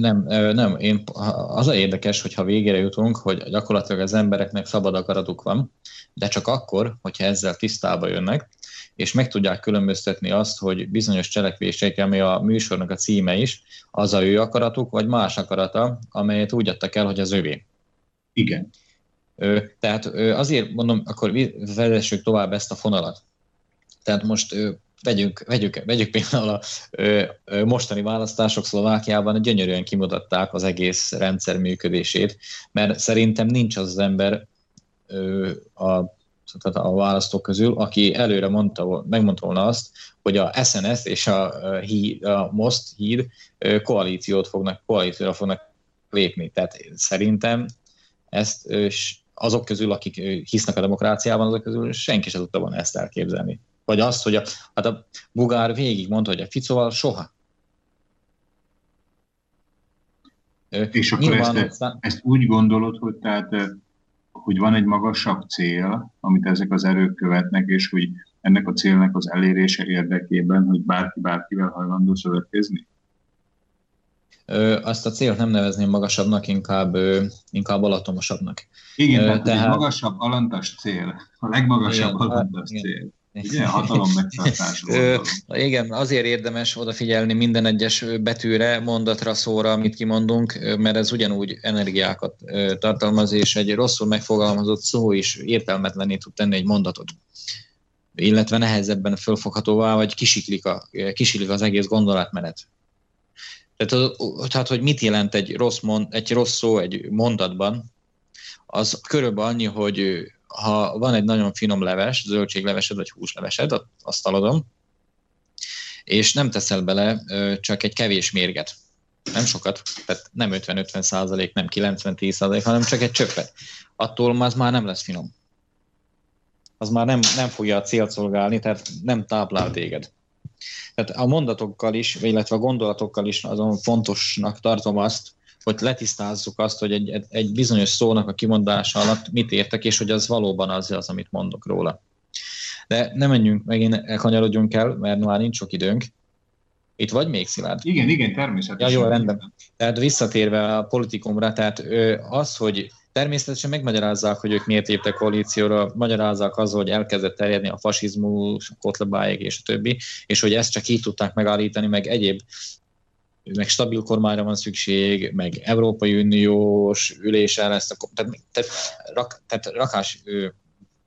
Nem, nem, én, az a érdekes, hogyha végére jutunk, hogy gyakorlatilag az embereknek szabad akaratuk van, de csak akkor, hogyha ezzel tisztába jönnek, és meg tudják különböztetni azt, hogy bizonyos cselekvések, ami a műsornak a címe is, az a ő akaratuk, vagy más akarata, amelyet úgy adtak el, hogy az övé. Igen. Tehát azért mondom, akkor vezessük tovább ezt a fonalat. Tehát most vegyünk, vegyük, vegyük például a mostani választások Szlovákiában gyönyörűen kimutatták az egész rendszer működését, mert szerintem nincs az az ember a tehát a választók közül, aki előre mondta, megmondta volna azt, hogy a SNS és a, híd, a MOST híd koalíciót fognak, koalícióra fognak lépni. Tehát szerintem ezt azok közül, akik hisznek a demokráciában, azok közül senki sem tudta volna ezt elképzelni. Vagy azt, hogy a, hát a Bugár végig mondta, hogy a Ficóval soha. És akkor ezt, ezt úgy gondolod, hogy tehát hogy van egy magasabb cél, amit ezek az erők követnek, és hogy ennek a célnak az elérése érdekében, hogy bárki bárkivel hajlandó szövetkezni? Azt a célt nem nevezném magasabbnak, inkább, inkább alatomosabbnak. Igen, tehát, tehát egy magasabb alantas cél, a legmagasabb igen, alantas igen. cél. Igen, hatalom Igen, azért érdemes odafigyelni minden egyes betűre, mondatra, szóra, amit kimondunk, mert ez ugyanúgy energiákat tartalmaz, és egy rosszul megfogalmazott szó is értelmetlené tud tenni egy mondatot illetve nehezebben fölfoghatóvá, vagy kisiklik, a, kisiklik az egész gondolatmenet. Tehát, tehát, hogy mit jelent egy rossz, mond, egy rossz szó egy mondatban, az körülbelül annyi, hogy ha van egy nagyon finom leves, zöldséglevesed vagy húslevesed, azt aladom, és nem teszel bele csak egy kevés mérget, nem sokat, tehát nem 50-50 százalék, nem 90-10 százalék, hanem csak egy csöppet. Attól az már nem lesz finom. Az már nem, nem fogja a célt szolgálni, tehát nem táplál téged. Tehát a mondatokkal is, illetve a gondolatokkal is azon fontosnak tartom azt, hogy letisztázzuk azt, hogy egy, egy bizonyos szónak a kimondása alatt mit értek, és hogy az valóban az, az amit mondok róla. De nem menjünk, megint elkanyarodjunk el, mert már nincs sok időnk. Itt vagy még, Szilárd? Igen, igen, természetesen. Ja, jó, rendben. Tehát visszatérve a politikumra, tehát az, hogy természetesen megmagyarázzák, hogy ők miért léptek koalícióra, magyarázzák azzal, hogy elkezdett terjedni a fasizmus, a kotlebáig és a többi, és hogy ezt csak így tudták megállítani, meg egyéb meg stabil kormányra van szükség, meg Európai Uniós ülésre a, tehát, tehát, rak, tehát rakás ő,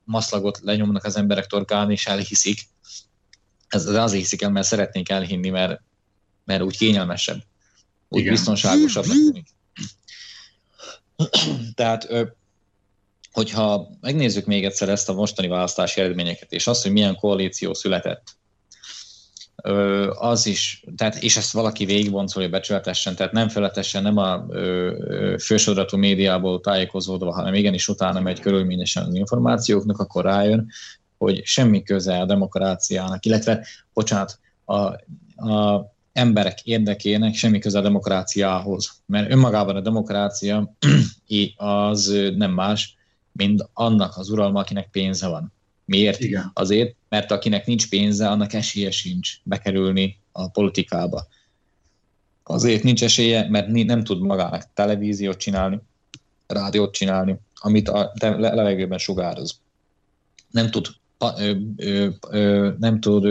maszlagot lenyomnak az emberek torkán, és elhiszik. Ez azért hiszik el, mert szeretnék elhinni, mert, mert úgy kényelmesebb. Úgy Igen. biztonságosabbnak tűnik. Tehát, hogyha megnézzük még egyszer ezt a mostani választási eredményeket, és azt, hogy milyen koalíció született, az is, tehát, és ezt valaki végigboncolja becsületesen, tehát nem feletesen, nem a fősodratú médiából tájékozódva, hanem igenis utána megy körülményesen az információknak, akkor rájön, hogy semmi köze a demokráciának, illetve, bocsánat, a, a emberek érdekének semmi köze a demokráciához. Mert önmagában a demokrácia az nem más, mint annak az uralma, akinek pénze van. Miért? Igen. Azért, mert akinek nincs pénze, annak esélye sincs bekerülni a politikába. Azért nincs esélye, mert nem tud magának televíziót csinálni, rádiót csinálni, amit a levegőben sugároz. Nem tud nem tud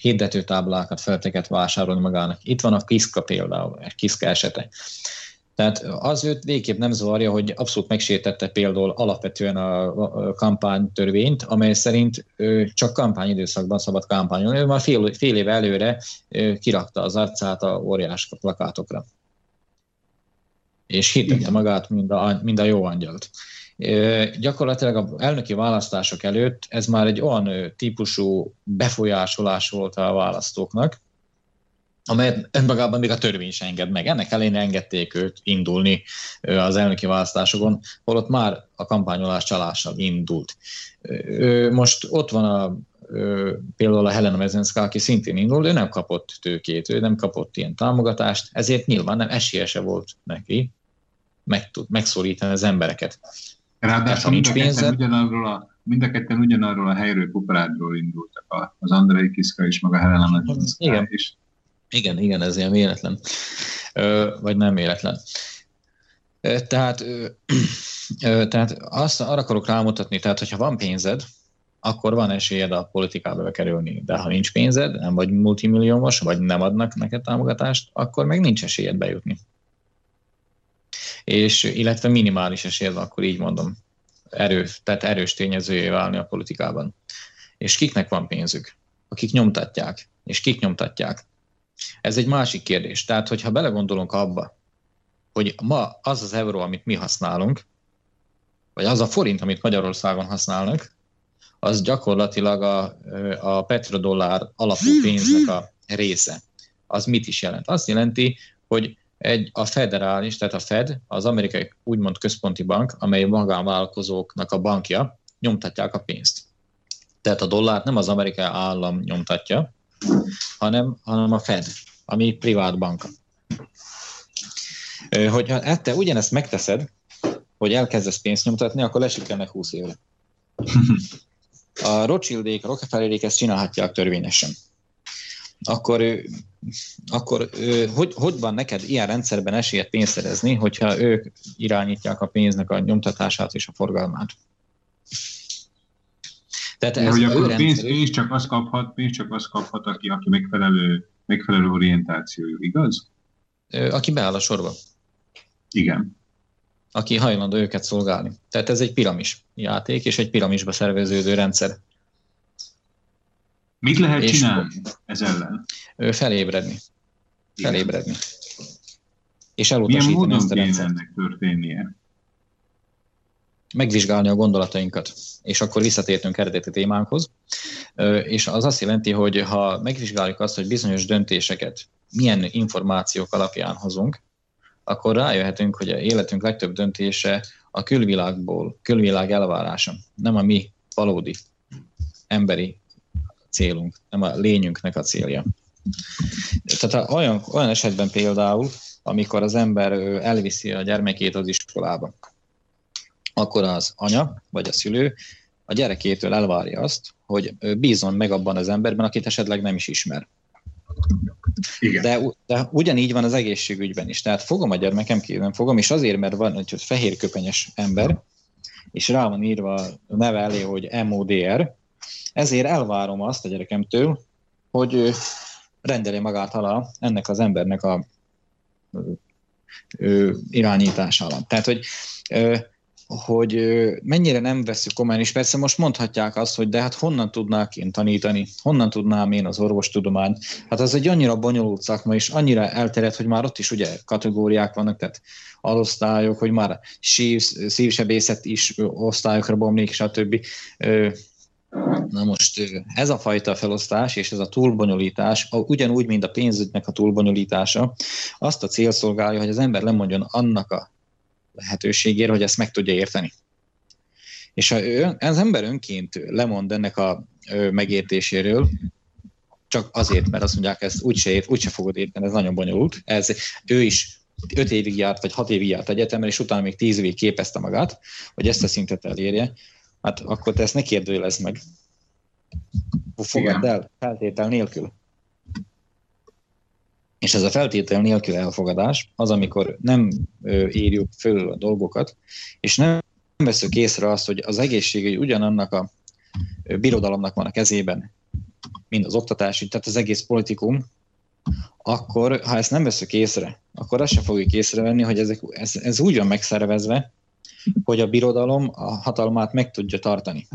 hirdetőtáblákat, felteket vásárolni magának. Itt van a Kiszka például, egy Kiszka esete. Tehát az őt végképp nem zavarja, hogy abszolút megsértette például alapvetően a kampánytörvényt, amely szerint csak kampányidőszakban szabad kampányolni. Ő már fél, fél év előre kirakta az arcát a óriás plakátokra. És hittette magát, mind a, mind a jó angyalt. Gyakorlatilag a elnöki választások előtt ez már egy olyan típusú befolyásolás volt a választóknak, amelyet önmagában még a törvény sem enged meg. Ennek ellenére engedték őt indulni az elnöki választásokon, holott már a kampányolás csalással indult. Most ott van a, például a Helena Mezenszka, aki szintén indul, ő nem kapott tőkét, ő nem kapott ilyen támogatást, ezért nyilván nem esélyese volt neki meg, megszólítani az embereket. Ráadásul a, ketten ugyanarról a, mind a ketten ugyanarról a helyről, kuparádról indultak, az Andrei Kiszka és maga Helena Mezenszka is. Igen, igen, ez ilyen véletlen. Ö, vagy nem véletlen. Ö, tehát, ö, ö, tehát azt arra akarok rámutatni, tehát hogyha van pénzed, akkor van esélyed a politikába bekerülni. De ha nincs pénzed, nem vagy multimilliómos, vagy nem adnak neked támogatást, akkor meg nincs esélyed bejutni. És illetve minimális esélyed, akkor így mondom, erő, tehát erős tényezőjé válni a politikában. És kiknek van pénzük? Akik nyomtatják. És kik nyomtatják? Ez egy másik kérdés. Tehát, hogyha belegondolunk abba, hogy ma az az euró, amit mi használunk, vagy az a forint, amit Magyarországon használnak, az gyakorlatilag a, a petrodollár alapú pénznek a része. Az mit is jelent? Azt jelenti, hogy egy, a federális, tehát a Fed, az amerikai úgymond központi bank, amely magánvállalkozóknak a bankja, nyomtatják a pénzt. Tehát a dollárt nem az amerikai állam nyomtatja, hanem, hanem a Fed, ami privát banka. Hogyha e te ugyanezt megteszed, hogy elkezdesz pénzt nyomtatni, akkor lesikernek 20 évre. A Rothschildék, a Rockefellerék ezt csinálhatják törvényesen. Akkor, akkor hogy, hogy van neked ilyen rendszerben esélyed pénzt szerezni, hogyha ők irányítják a pénznek a nyomtatását és a forgalmát? Tehát ez hogy akkor pénz, pénz, csak azt kaphat, pénz csak azt kaphat, aki, aki megfelelő, megfelelő orientációjú, igaz? Aki beáll a sorba. Igen. Aki hajlandó őket szolgálni. Tehát ez egy piramis játék, és egy piramisba szerveződő rendszer. Mit lehet és csinálni ez ellen? Felébredni. Felébredni. Igen. És elutasítani Milyen módon ezt a rendszert. ennek történnie? Megvizsgálni a gondolatainkat, és akkor visszatértünk eredeti témánkhoz. És az azt jelenti, hogy ha megvizsgáljuk azt, hogy bizonyos döntéseket milyen információk alapján hozunk, akkor rájöhetünk, hogy a életünk legtöbb döntése a külvilágból, külvilág elvárása, nem a mi valódi emberi célunk, nem a lényünknek a célja. Tehát olyan, olyan esetben például, amikor az ember elviszi a gyermekét az iskolába, akkor az anya vagy a szülő a gyerekétől elvárja azt, hogy bízon meg abban az emberben, akit esetleg nem is ismer. Igen. De, de ugyanígy van az egészségügyben is. Tehát fogom a gyermekem, kézben fogom, és azért, mert van egy fehér köpenyes ember, és rá van írva a neve elé, hogy MODR, ezért elvárom azt a gyerekemtől, hogy rendeli magát alá ennek az embernek a irányítása alatt. Tehát, hogy hogy mennyire nem veszük komolyan, és persze most mondhatják azt, hogy de hát honnan tudnák én tanítani, honnan tudnám én az orvostudományt. Hát az egy annyira bonyolult szakma, és annyira elterjedt, hogy már ott is ugye kategóriák vannak, tehát alosztályok, hogy már sív, szívsebészet is osztályokra bomlik, stb. Na most ez a fajta felosztás és ez a túlbonyolítás, ugyanúgy, mint a pénzügynek a túlbonyolítása, azt a cél szolgálja, hogy az ember lemondjon annak a lehetőségére, hogy ezt meg tudja érteni. És ha ön, az ember önként lemond ennek a megértéséről, csak azért, mert azt mondják, ezt úgyse, ért, úgyse fogod érteni, ez nagyon bonyolult. Ez, ő is öt évig járt, vagy hat évig járt egyetemre, és utána még tíz évig képezte magát, hogy ezt a szintet elérje, hát akkor te ezt ne kérdőjelezd meg. Fogadd el, feltétel nélkül. És ez a feltétel nélkül elfogadás az, amikor nem írjuk föl a dolgokat, és nem veszük észre azt, hogy az egészségügy ugyanannak a birodalomnak van a kezében, mint az oktatási, tehát az egész politikum, akkor, ha ezt nem veszük észre, akkor azt sem fogjuk észrevenni, hogy ezek, ez, ez úgy van megszervezve, hogy a birodalom a hatalmát meg tudja tartani.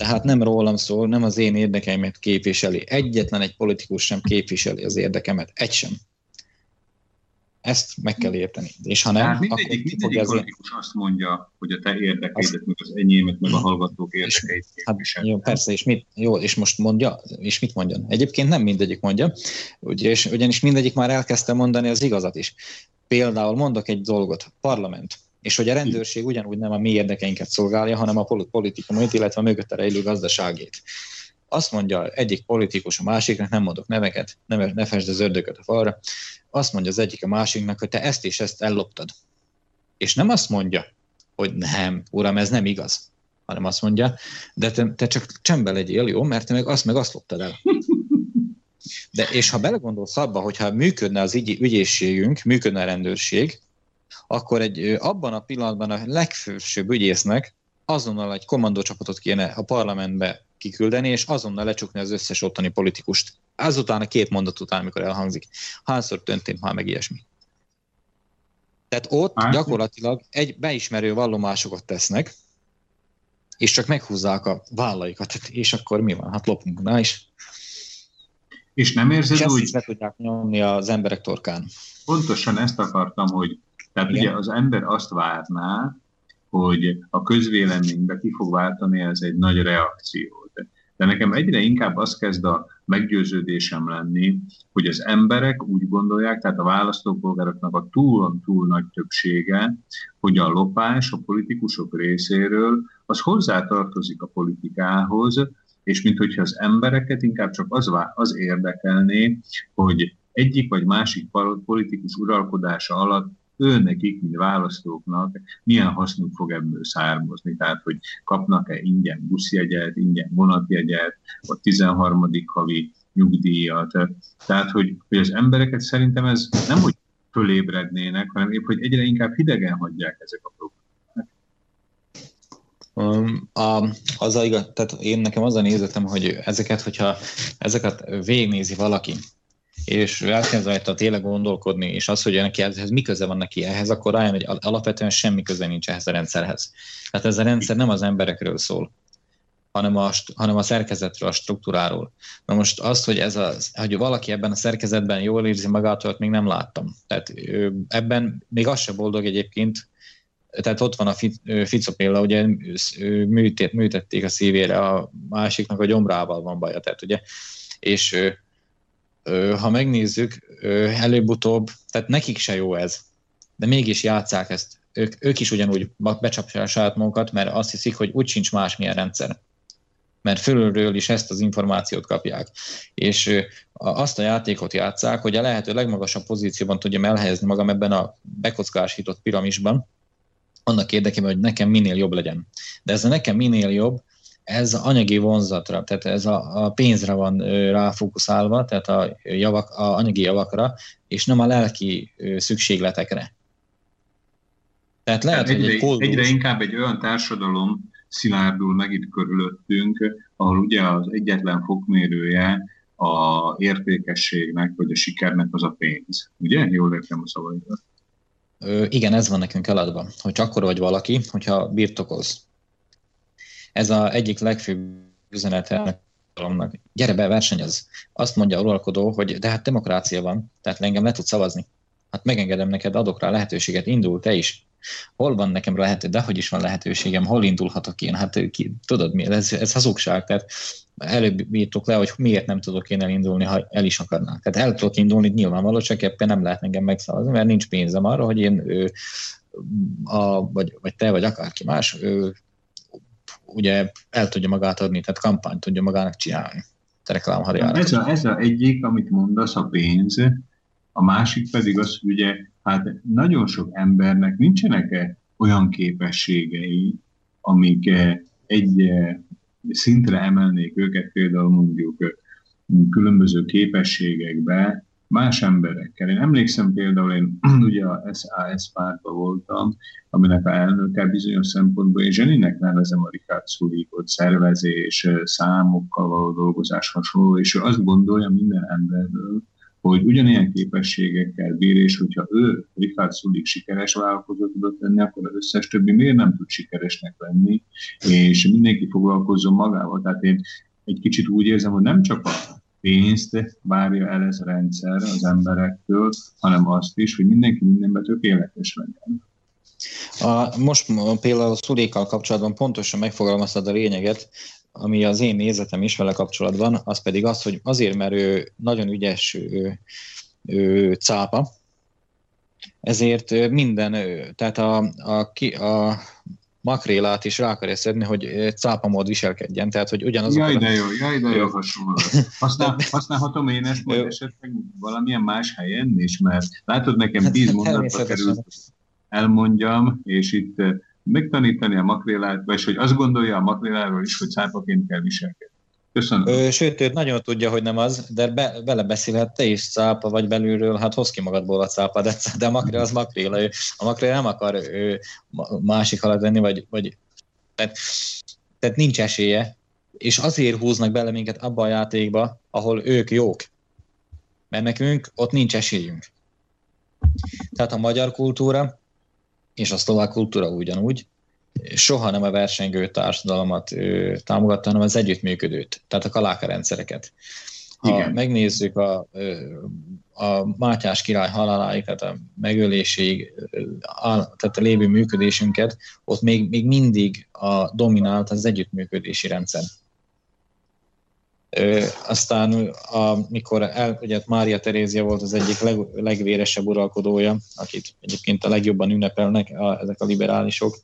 Tehát nem rólam szól, nem az én érdekeimet képviseli. Egyetlen egy politikus sem képviseli az érdekemet. Egy sem. Ezt meg kell érteni. És ha nem, hát mindegyik, akkor mindegyik ez politikus azt mondja, hogy a te érdekeidet, meg az enyémet, meg a hallgatók érdekeit hát, jó, persze, és mit, jó, és most mondja, és mit mondjon? Egyébként nem mindegyik mondja, és ugyanis mindegyik már elkezdte mondani az igazat is. Például mondok egy dolgot, parlament és hogy a rendőrség ugyanúgy nem a mi érdekeinket szolgálja, hanem a politikumot, illetve a mögötte rejlő gazdaságét. Azt mondja egyik politikus a másiknak, nem mondok neveket, ne, ne fesd az ördököt a falra, azt mondja az egyik a másiknak, hogy te ezt és ezt elloptad. És nem azt mondja, hogy nem, uram, ez nem igaz, hanem azt mondja, de te, te csak csendben legyél, jó, mert te meg azt meg azt loptad el. De és ha belegondolsz abba, hogyha működne az ügy, ügyészségünk, működne a rendőrség, akkor egy, abban a pillanatban a legfősőbb ügyésznek azonnal egy kommandócsapatot kéne a parlamentbe kiküldeni, és azonnal lecsukni az összes ottani politikust. Azután a két mondat után, amikor elhangzik. Hányszor történt már meg ilyesmi? Tehát ott hát, gyakorlatilag egy beismerő vallomásokat tesznek, és csak meghúzzák a vállaikat, és akkor mi van? Hát lopunk, na is. És nem érzed és úgy... És le tudják nyomni az emberek torkán. Pontosan ezt akartam, hogy tehát Igen. ugye az ember azt várná, hogy a közvéleménybe ki fog váltani ez egy nagy reakciót. De nekem egyre inkább az kezd a meggyőződésem lenni, hogy az emberek úgy gondolják, tehát a választópolgároknak a túl-túl nagy többsége, hogy a lopás a politikusok részéről az hozzátartozik a politikához, és mint hogyha az embereket inkább csak az, az érdekelné, hogy egyik vagy másik politikus uralkodása alatt őnekik, mint választóknak milyen hasznuk fog ebből származni. Tehát, hogy kapnak-e ingyen buszjegyet, ingyen vonatjegyet, vagy 13. havi nyugdíjat. Tehát, hogy, hogy az embereket szerintem ez nem, hogy fölébrednének, hanem épp, hogy egyre inkább hidegen hagyják ezek a problémák. Um, a, az a tehát én nekem az a nézetem, hogy ezeket, hogyha ezeket végnézi valaki, és elkezd rajta tényleg gondolkodni, és az, hogy neki ez mi köze van neki ehhez, akkor rájön, hogy alapvetően semmi köze nincs ehhez a rendszerhez. Tehát ez a rendszer nem az emberekről szól, hanem a, hanem a szerkezetről, a struktúráról. Na most azt, hogy, ez a, hogy valaki ebben a szerkezetben jól érzi magát, ott még nem láttam. Tehát ebben még az se boldog egyébként, tehát ott van a Fico példa, ugye műtették a szívére, a másiknak a gyomrával van baja, tehát ugye, és ha megnézzük, előbb-utóbb, tehát nekik se jó ez, de mégis játszák ezt. Ők, ők is ugyanúgy becsapják saját magukat, mert azt hiszik, hogy úgy sincs másmilyen rendszer. Mert fölülről is ezt az információt kapják. És azt a játékot játszák, hogy a lehető legmagasabb pozícióban tudjam elhelyezni magam ebben a bekockásított piramisban, annak érdekében, hogy nekem minél jobb legyen. De ez a nekem minél jobb, ez anyagi vonzatra, tehát ez a, a pénzre van ráfókuszálva, tehát a, javak, a anyagi javakra, és nem a lelki szükségletekre. Tehát lehet, egyre, hogy egy koldus... egyre inkább egy olyan társadalom szilárdul meg itt körülöttünk, ahol ugye az egyetlen fokmérője a értékességnek, vagy a sikernek az a pénz. Ugye? Jól értem a szavaidat. Igen, ez van nekünk eladva, hogy akkor vagy valaki, hogyha birtokoz. Ez a egyik legfőbb üzenete annak. Gyere be, versenyez. Azt mondja a uralkodó, hogy de hát demokrácia van, tehát engem le tud szavazni. Hát megengedem neked, adok rá lehetőséget, indul te is. Hol van nekem lehető, de hogy is van lehetőségem, hol indulhatok én? Hát ki, tudod mi, ez, ez hazugság. Tehát előbb írtuk le, hogy miért nem tudok én elindulni, ha el is akarnák. Tehát el tudok indulni, nyilvánvaló, csak ebben nem lehet engem megszavazni, mert nincs pénzem arra, hogy én ő, a, vagy, vagy te, vagy akárki más ő, ugye el tudja magát adni, tehát kampányt tudja magának csinálni. Te reklámhadijára. Ez a, ez a egyik, amit mondasz, a pénz, a másik pedig az, hogy ugye, hát nagyon sok embernek nincsenek olyan képességei, amik egy szintre emelnék őket, például mondjuk különböző képességekbe, más emberekkel. Én emlékszem például, én ugye a SAS pártban voltam, aminek a elnöke bizonyos szempontból, én zseninek nevezem a Richard Szulikot, szervezés, számokkal való dolgozás hasonló, és ő azt gondolja minden emberről, hogy ugyanilyen képességekkel bír, és hogyha ő, Richard Szulik sikeres vállalkozó tudott lenni, akkor az összes többi miért nem tud sikeresnek lenni, és mindenki foglalkozzon magával. Tehát én egy kicsit úgy érzem, hogy nem csak a pénzt várja el ez a rendszer az emberektől, hanem azt is, hogy mindenki mindenben tökéletes legyen. A, most például a szulékkal kapcsolatban pontosan megfogalmaztad a lényeget, ami az én nézetem is vele kapcsolatban, az pedig az, hogy azért, mert ő nagyon ügyes ő, ő, cápa, ezért minden, tehát a, a, a makrélát is rá akarja szedni, hogy cápamód viselkedjen, tehát hogy ugyanaz. Jaj, de jó, jaj, de jó hasonló. Használ, használhatom én ezt majd esetleg valamilyen más helyen is, mert látod, nekem hát tíz mondatba került elmondjam, és itt megtanítani a makrélát, vagy hogy azt gondolja a makréláról is, hogy cápaként kell viselkedni. Köszönöm. Sőt, ő nagyon tudja, hogy nem az, de be, belebeszélhet, te is cápa vagy belülről, hát hoz ki magadból a cápa, de, de a makrél az makréla. Ő, a makrél nem akar ő, másik halat venni, vagy, vagy tehát, tehát nincs esélye, és azért húznak bele minket abba a játékba, ahol ők jók. Mert nekünk ott nincs esélyünk. Tehát a magyar kultúra és a szlovák kultúra ugyanúgy, soha nem a versengő társadalmat támogatta, hanem az együttműködőt, tehát a kaláka rendszereket. Ha Igen. megnézzük a, a Mátyás király haláláig, tehát a megöléséig, tehát a lévő működésünket, ott még, még mindig a dominált az együttműködési rendszer. Ö, aztán, amikor el, ugye Mária Terézia volt az egyik leg, legvéresebb uralkodója, akit egyébként a legjobban ünnepelnek a, ezek a liberálisok,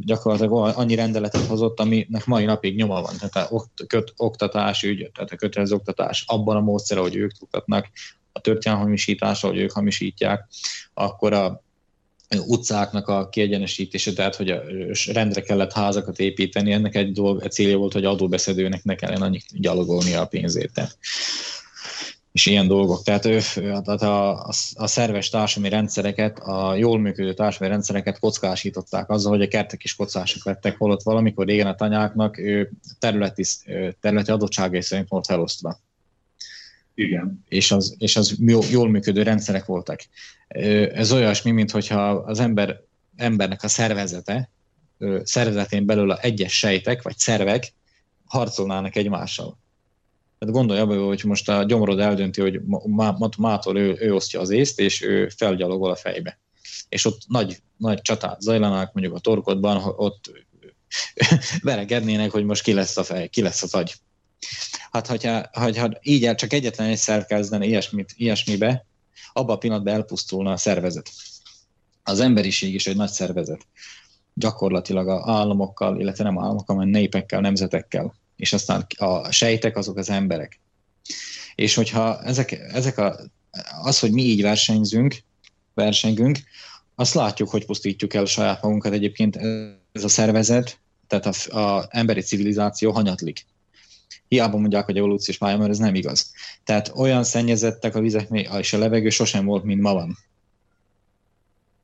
gyakorlatilag annyi rendeletet hozott, aminek mai napig nyoma van. Tehát a köt, oktatás ügy, tehát a kötelező oktatás abban a módszer, hogy ők oktatnak, a történelmi hamisítása, hogy ők hamisítják, akkor a utcáknak a kiegyenesítése, tehát hogy a rendre kellett házakat építeni, ennek egy dolog, egy célja volt, hogy adóbeszedőnek ne kellene annyit gyalogolni a pénzét. És ilyen dolgok. Tehát, ő, tehát a, a, a szerves társadalmi rendszereket, a jól működő társadalmi rendszereket kockásították azzal, hogy a kertek is kockások lettek, holott valamikor régen a tanyáknak területi, területi adottságai szerint volt felosztva. Igen. És az, és az jól működő rendszerek voltak. Ez olyasmi, mint hogyha az ember, embernek a szervezete, szervezetén belül a egyes sejtek, vagy szervek harcolnának egymással. Tehát gondolj abba, hogy most a gyomorod eldönti, hogy mától ő, ő osztja az észt, és ő felgyalogol a fejbe. És ott nagy, nagy csatát zajlanak, mondjuk a torkodban, ott veregednének, hogy most ki lesz a fej, ki lesz az agy. Hát, hogyha, hogyha így el, csak egyetlen egy szer kezdene ilyesmit, ilyesmibe, abban a pillanatban elpusztulna a szervezet. Az emberiség is egy nagy szervezet. Gyakorlatilag a államokkal, illetve nem államokkal, hanem népekkel, nemzetekkel. És aztán a sejtek azok az emberek. És hogyha ezek, ezek a, az, hogy mi így versenyzünk, versengünk, azt látjuk, hogy pusztítjuk el saját magunkat egyébként ez a szervezet, tehát a, a emberi civilizáció hanyatlik hiába mondják, hogy evolúciós pálya, mert ez nem igaz. Tehát olyan szennyezettek a vizek és a levegő sosem volt, mint ma van.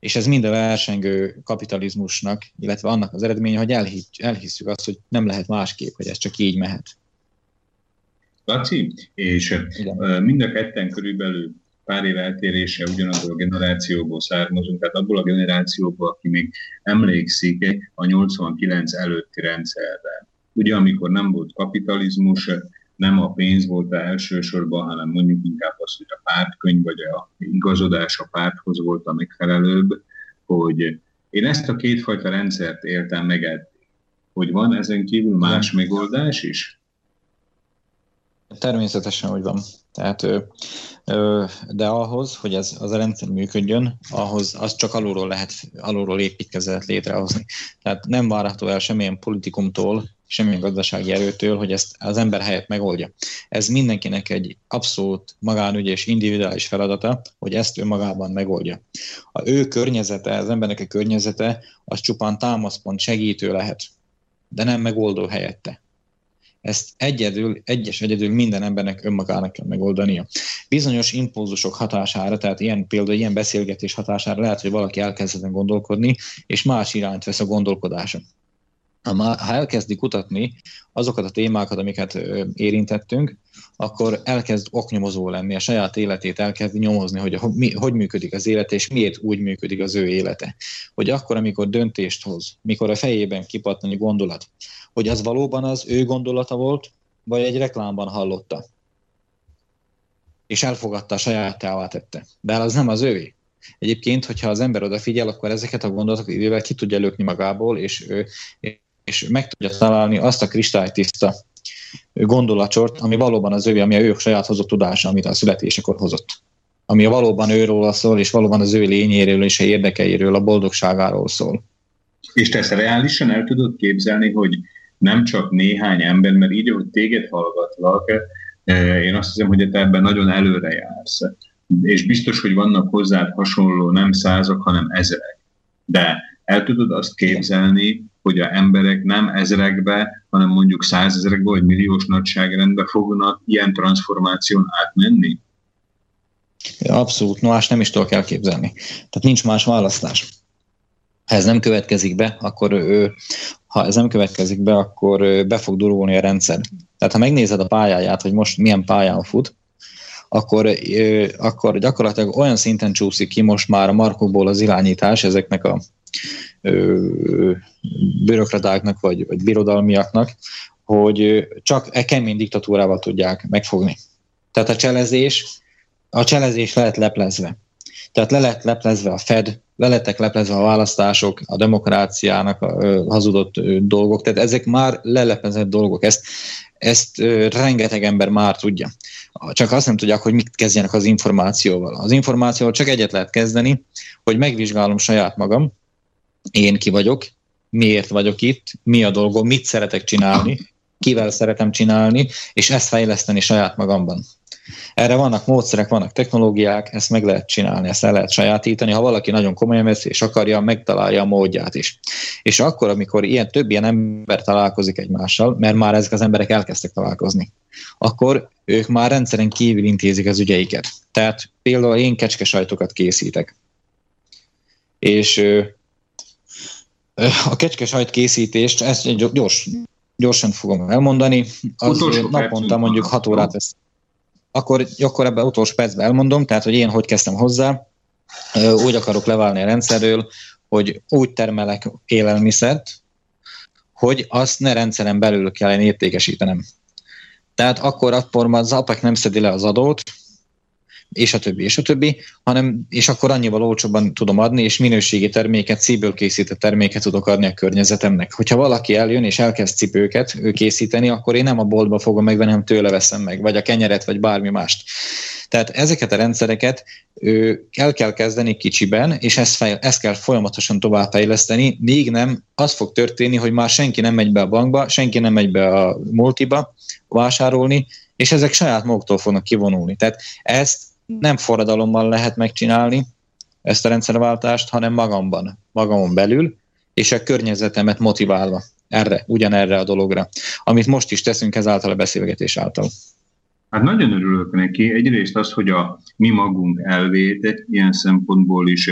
És ez mind a versengő kapitalizmusnak, illetve annak az eredménye, hogy elhisszük azt, hogy nem lehet másképp, hogy ez csak így mehet. Laci, és Igen. mind a ketten körülbelül pár év eltérése ugyanazból a generációból származunk, tehát abból a generációból, aki még emlékszik a 89 előtti rendszerre. Ugye, amikor nem volt kapitalizmus, nem a pénz volt a elsősorban, hanem mondjuk inkább az, hogy a pártkönyv vagy a igazodás a párthoz volt a megfelelőbb, hogy én ezt a kétfajta rendszert éltem meg eddig. Hogy van ezen kívül más megoldás is? Természetesen, hogy van. Tehát, de ahhoz, hogy ez az a rendszer működjön, ahhoz az csak alulról lehet, alulról építkezett létrehozni. Tehát nem várható el semmilyen politikumtól, semmilyen gazdasági erőtől, hogy ezt az ember helyett megoldja. Ez mindenkinek egy abszolút magánügy és individuális feladata, hogy ezt önmagában megoldja. A ő környezete, az embernek a környezete, az csupán támaszpont segítő lehet, de nem megoldó helyette. Ezt egyedül, egyes egyedül minden embernek önmagának kell megoldania. Bizonyos impulzusok hatására, tehát ilyen például ilyen beszélgetés hatására lehet, hogy valaki elkezdene gondolkodni, és más irányt vesz a gondolkodása ha elkezdi kutatni azokat a témákat, amiket érintettünk, akkor elkezd oknyomozó lenni, a saját életét elkezdi nyomozni, hogy hogy működik az élete, és miért úgy működik az ő élete. Hogy akkor, amikor döntést hoz, mikor a fejében kipattan egy gondolat, hogy az valóban az ő gondolata volt, vagy egy reklámban hallotta. És elfogadta, sajátává tette. De az nem az ővé. Egyébként, hogyha az ember odafigyel, akkor ezeket a gondolatokat idővel ki tudja lökni magából, és, és meg tudja találni azt a kristálytiszta gondolatsort, ami valóban az ő, ami a ő saját hozott tudása, amit a születésekor hozott. Ami valóban őről szól, és valóban az ő lényéről és a érdekeiről, a boldogságáról szól. És te ezt reálisan el tudod képzelni, hogy nem csak néhány ember, mert így, hogy téged hallgatlak, eh, én azt hiszem, hogy te ebben nagyon előre jársz. És biztos, hogy vannak hozzád hasonló nem százak, hanem ezerek. De el tudod azt képzelni, hogy a emberek nem ezrekbe, hanem mondjuk százezrekbe vagy milliós nagyságrendbe fognak ilyen transformáción átmenni? Abszolút, no, más nem is tudok elképzelni. Tehát nincs más választás. Ha ez nem következik be, akkor ő, ha ez nem következik be, akkor be fog durulni a rendszer. Tehát ha megnézed a pályáját, hogy most milyen pályán fut, akkor, akkor gyakorlatilag olyan szinten csúszik ki most már a markokból az irányítás ezeknek a bürokratáknak vagy, vagy birodalmiaknak, hogy csak e kemény diktatúrával tudják megfogni. Tehát a cselezés, a cselezés lehet leplezve. Tehát le lett leplezve a Fed, le lettek leplezve a választások, a demokráciának a hazudott dolgok, tehát ezek már leleplezett dolgok, ezt, ezt rengeteg ember már tudja. Csak azt nem tudják, hogy mit kezdjenek az információval. Az információval csak egyet lehet kezdeni, hogy megvizsgálom saját magam, én ki vagyok, miért vagyok itt, mi a dolgom, mit szeretek csinálni, kivel szeretem csinálni, és ezt fejleszteni saját magamban. Erre vannak módszerek, vannak technológiák, ezt meg lehet csinálni, ezt el lehet sajátítani. Ha valaki nagyon komolyan veszi és akarja, megtalálja a módját is. És akkor, amikor ilyen több ilyen ember találkozik egymással, mert már ezek az emberek elkezdtek találkozni, akkor ők már rendszeren kívül intézik az ügyeiket. Tehát például én kecske sajtokat készítek. És a kecske sajt készítést, ezt gyors, gyorsan fogom elmondani, az Utolsó naponta mondjuk 6 órát vesz. Akkor, akkor ebben utolsó percben elmondom, tehát hogy én hogy kezdtem hozzá, úgy akarok leválni a rendszerről, hogy úgy termelek élelmiszert, hogy azt ne rendszeren belül kellene értékesítenem. Tehát akkor, akkor az APEC nem szedi le az adót, és a többi, és a többi, hanem, és akkor annyival olcsóbban tudom adni, és minőségi terméket, szívből készített terméket tudok adni a környezetemnek. Hogyha valaki eljön és elkezd cipőket ő készíteni, akkor én nem a boltba fogom megvenni, hanem tőle veszem meg, vagy a kenyeret, vagy bármi mást. Tehát ezeket a rendszereket ő, el kell kezdeni kicsiben, és ezt, fejl, ezt kell folyamatosan továbbfejleszteni, még nem az fog történni, hogy már senki nem megy be a bankba, senki nem megy be a multiba vásárolni, és ezek saját maguktól fognak kivonulni. Tehát ezt nem forradalommal lehet megcsinálni ezt a rendszerváltást, hanem magamban, magamon belül, és a környezetemet motiválva erre, ugyanerre a dologra, amit most is teszünk ezáltal a beszélgetés által. Hát nagyon örülök neki. Egyrészt az, hogy a mi magunk elvét ilyen szempontból is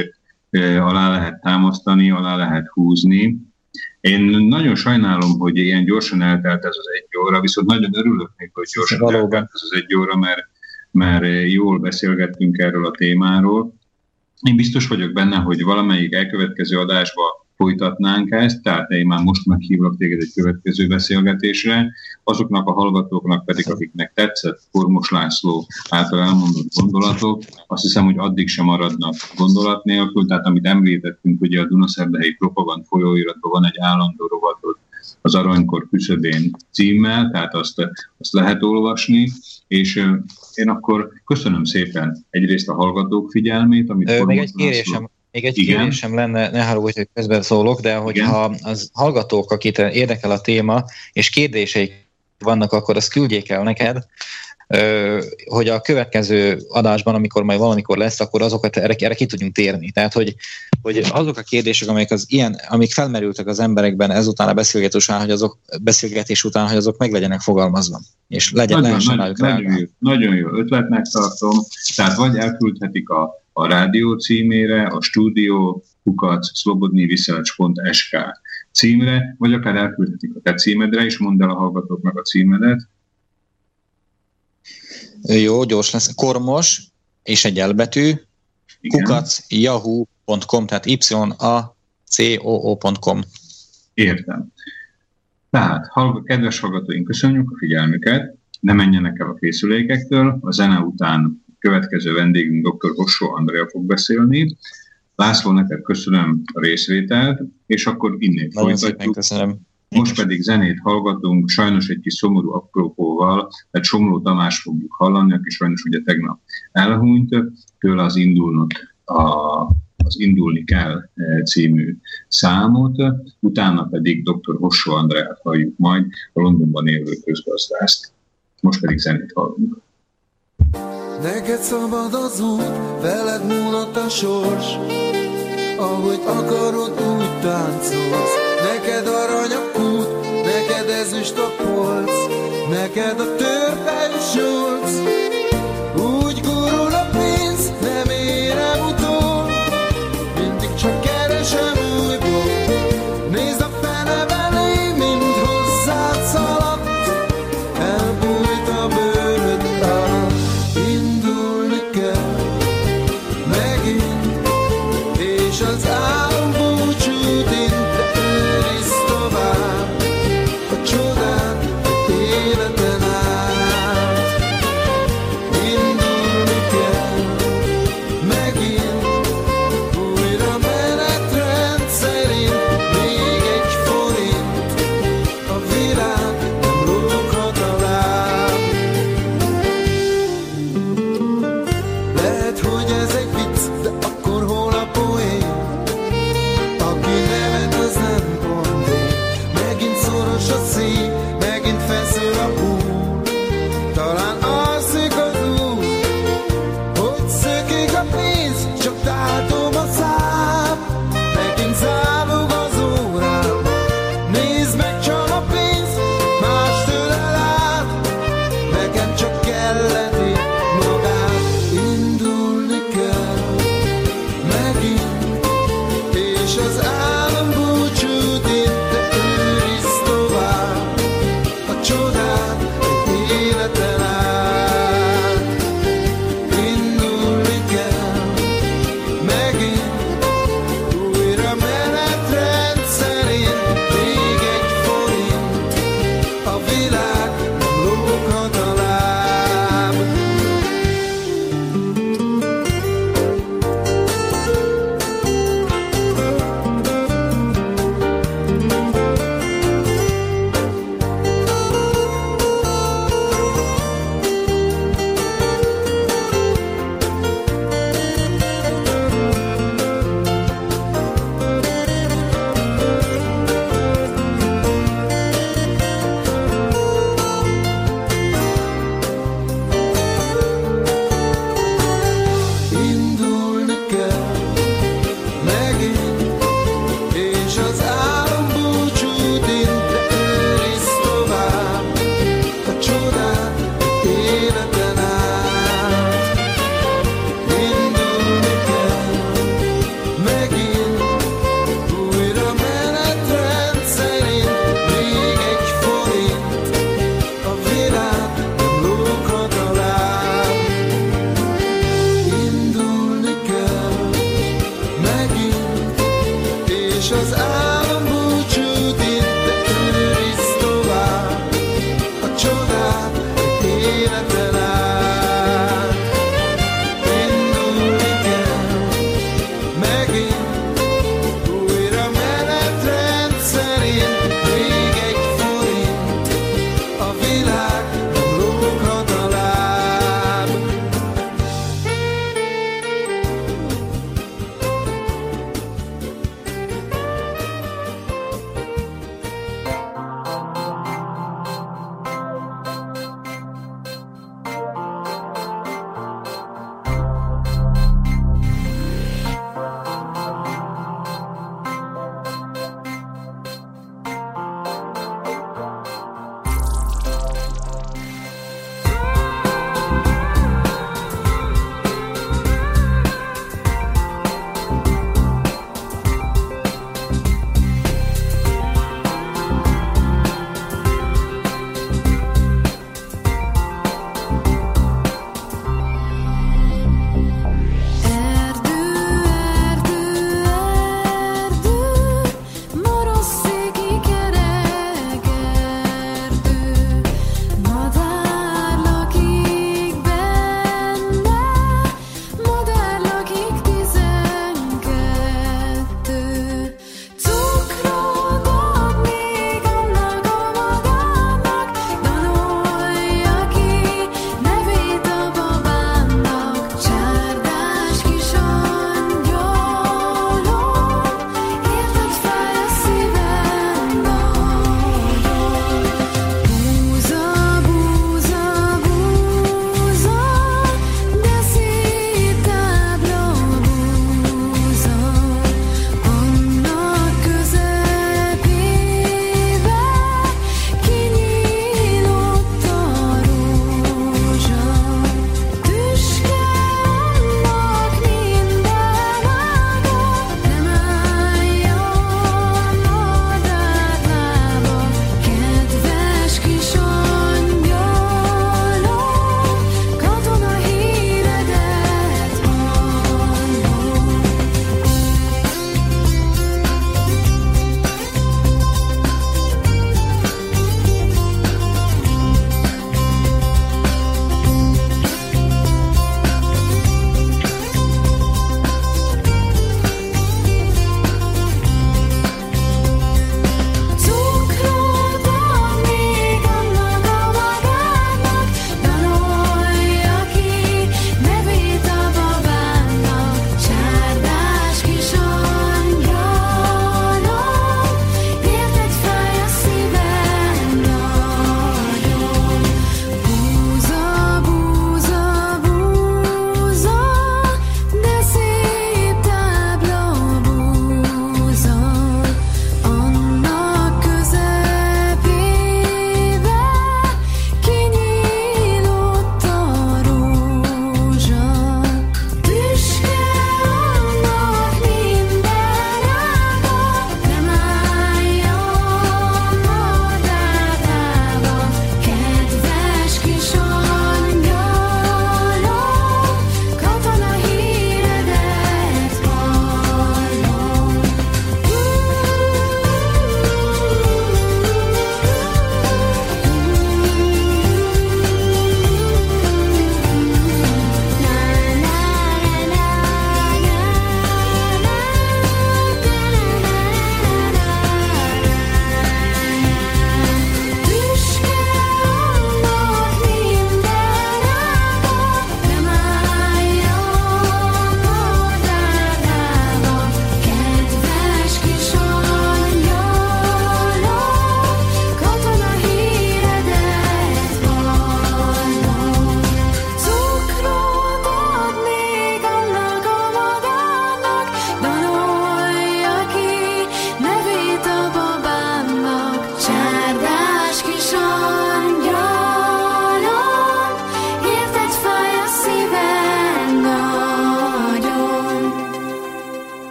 alá lehet támasztani, alá lehet húzni. Én nagyon sajnálom, hogy ilyen gyorsan eltelt ez az egy óra, viszont nagyon örülök még, hogy gyorsan Valóban. eltelt ez az egy óra, mert mert jól beszélgettünk erről a témáról. Én biztos vagyok benne, hogy valamelyik elkövetkező adásba folytatnánk ezt, tehát én már most meghívlak téged egy következő beszélgetésre. Azoknak a hallgatóknak pedig, akiknek tetszett Kormos László által elmondott gondolatok, azt hiszem, hogy addig sem maradnak gondolat nélkül, tehát amit említettünk, ugye a Dunaszerdehelyi Propagand folyóiratban van egy állandó rovatot, az Aranykor küszöbén címmel, tehát azt, azt lehet olvasni, és én akkor köszönöm szépen egyrészt a hallgatók figyelmét, amit Ö, még egy kérésem, még egy Igen. kérésem lenne, ne haragudj, hogy közben szólok, de hogyha Igen. az hallgatók, akit érdekel a téma, és kérdéseik vannak, akkor azt küldjék el neked, hogy a következő adásban, amikor majd valamikor lesz, akkor azokat erre, erre ki tudjunk térni. Tehát, hogy, hogy azok a kérdések, amik, az ilyen, amik felmerültek az emberekben ezután a beszélgetés után, hogy azok, beszélgetés után, hogy azok meg legyenek fogalmazva, és legyen, nagyon, lehessen nagyon, nagyon, jó, nagyon jó ötletnek tartom, tehát vagy elküldhetik a, a rádió címére, a stúdió kukac szlobodniviselcs.sk címre, vagy akár elküldhetik a te címedre is, mondd el a hallgatóknak a címedet, jó, gyors lesz. Kormos és egy elbetű, kukac yahoo.com, tehát y a c o o.com. Értem. Tehát, hallg- kedves hallgatóink, köszönjük a figyelmüket, ne menjenek el a készülékektől, a zene után következő vendégünk dr. Hossó Andrea fog beszélni. László, neked köszönöm a részvételt, és akkor innét Nagyon folytatjuk. köszönöm. Most pedig zenét hallgatunk, sajnos egy kis szomorú apropóval, mert Somló Tamás fogjuk hallani, aki sajnos ugye tegnap elhunyt, tőle az indulnot a az Indulni kell e, című számot, utána pedig dr. Hossó Andrát halljuk majd, a Londonban élő közgazdászt. Most pedig zenét hallunk. Neked szabad az út, veled múlott a sors, ahogy akarod, úgy táncolsz. Neked arany ezüst a polc, neked a törpe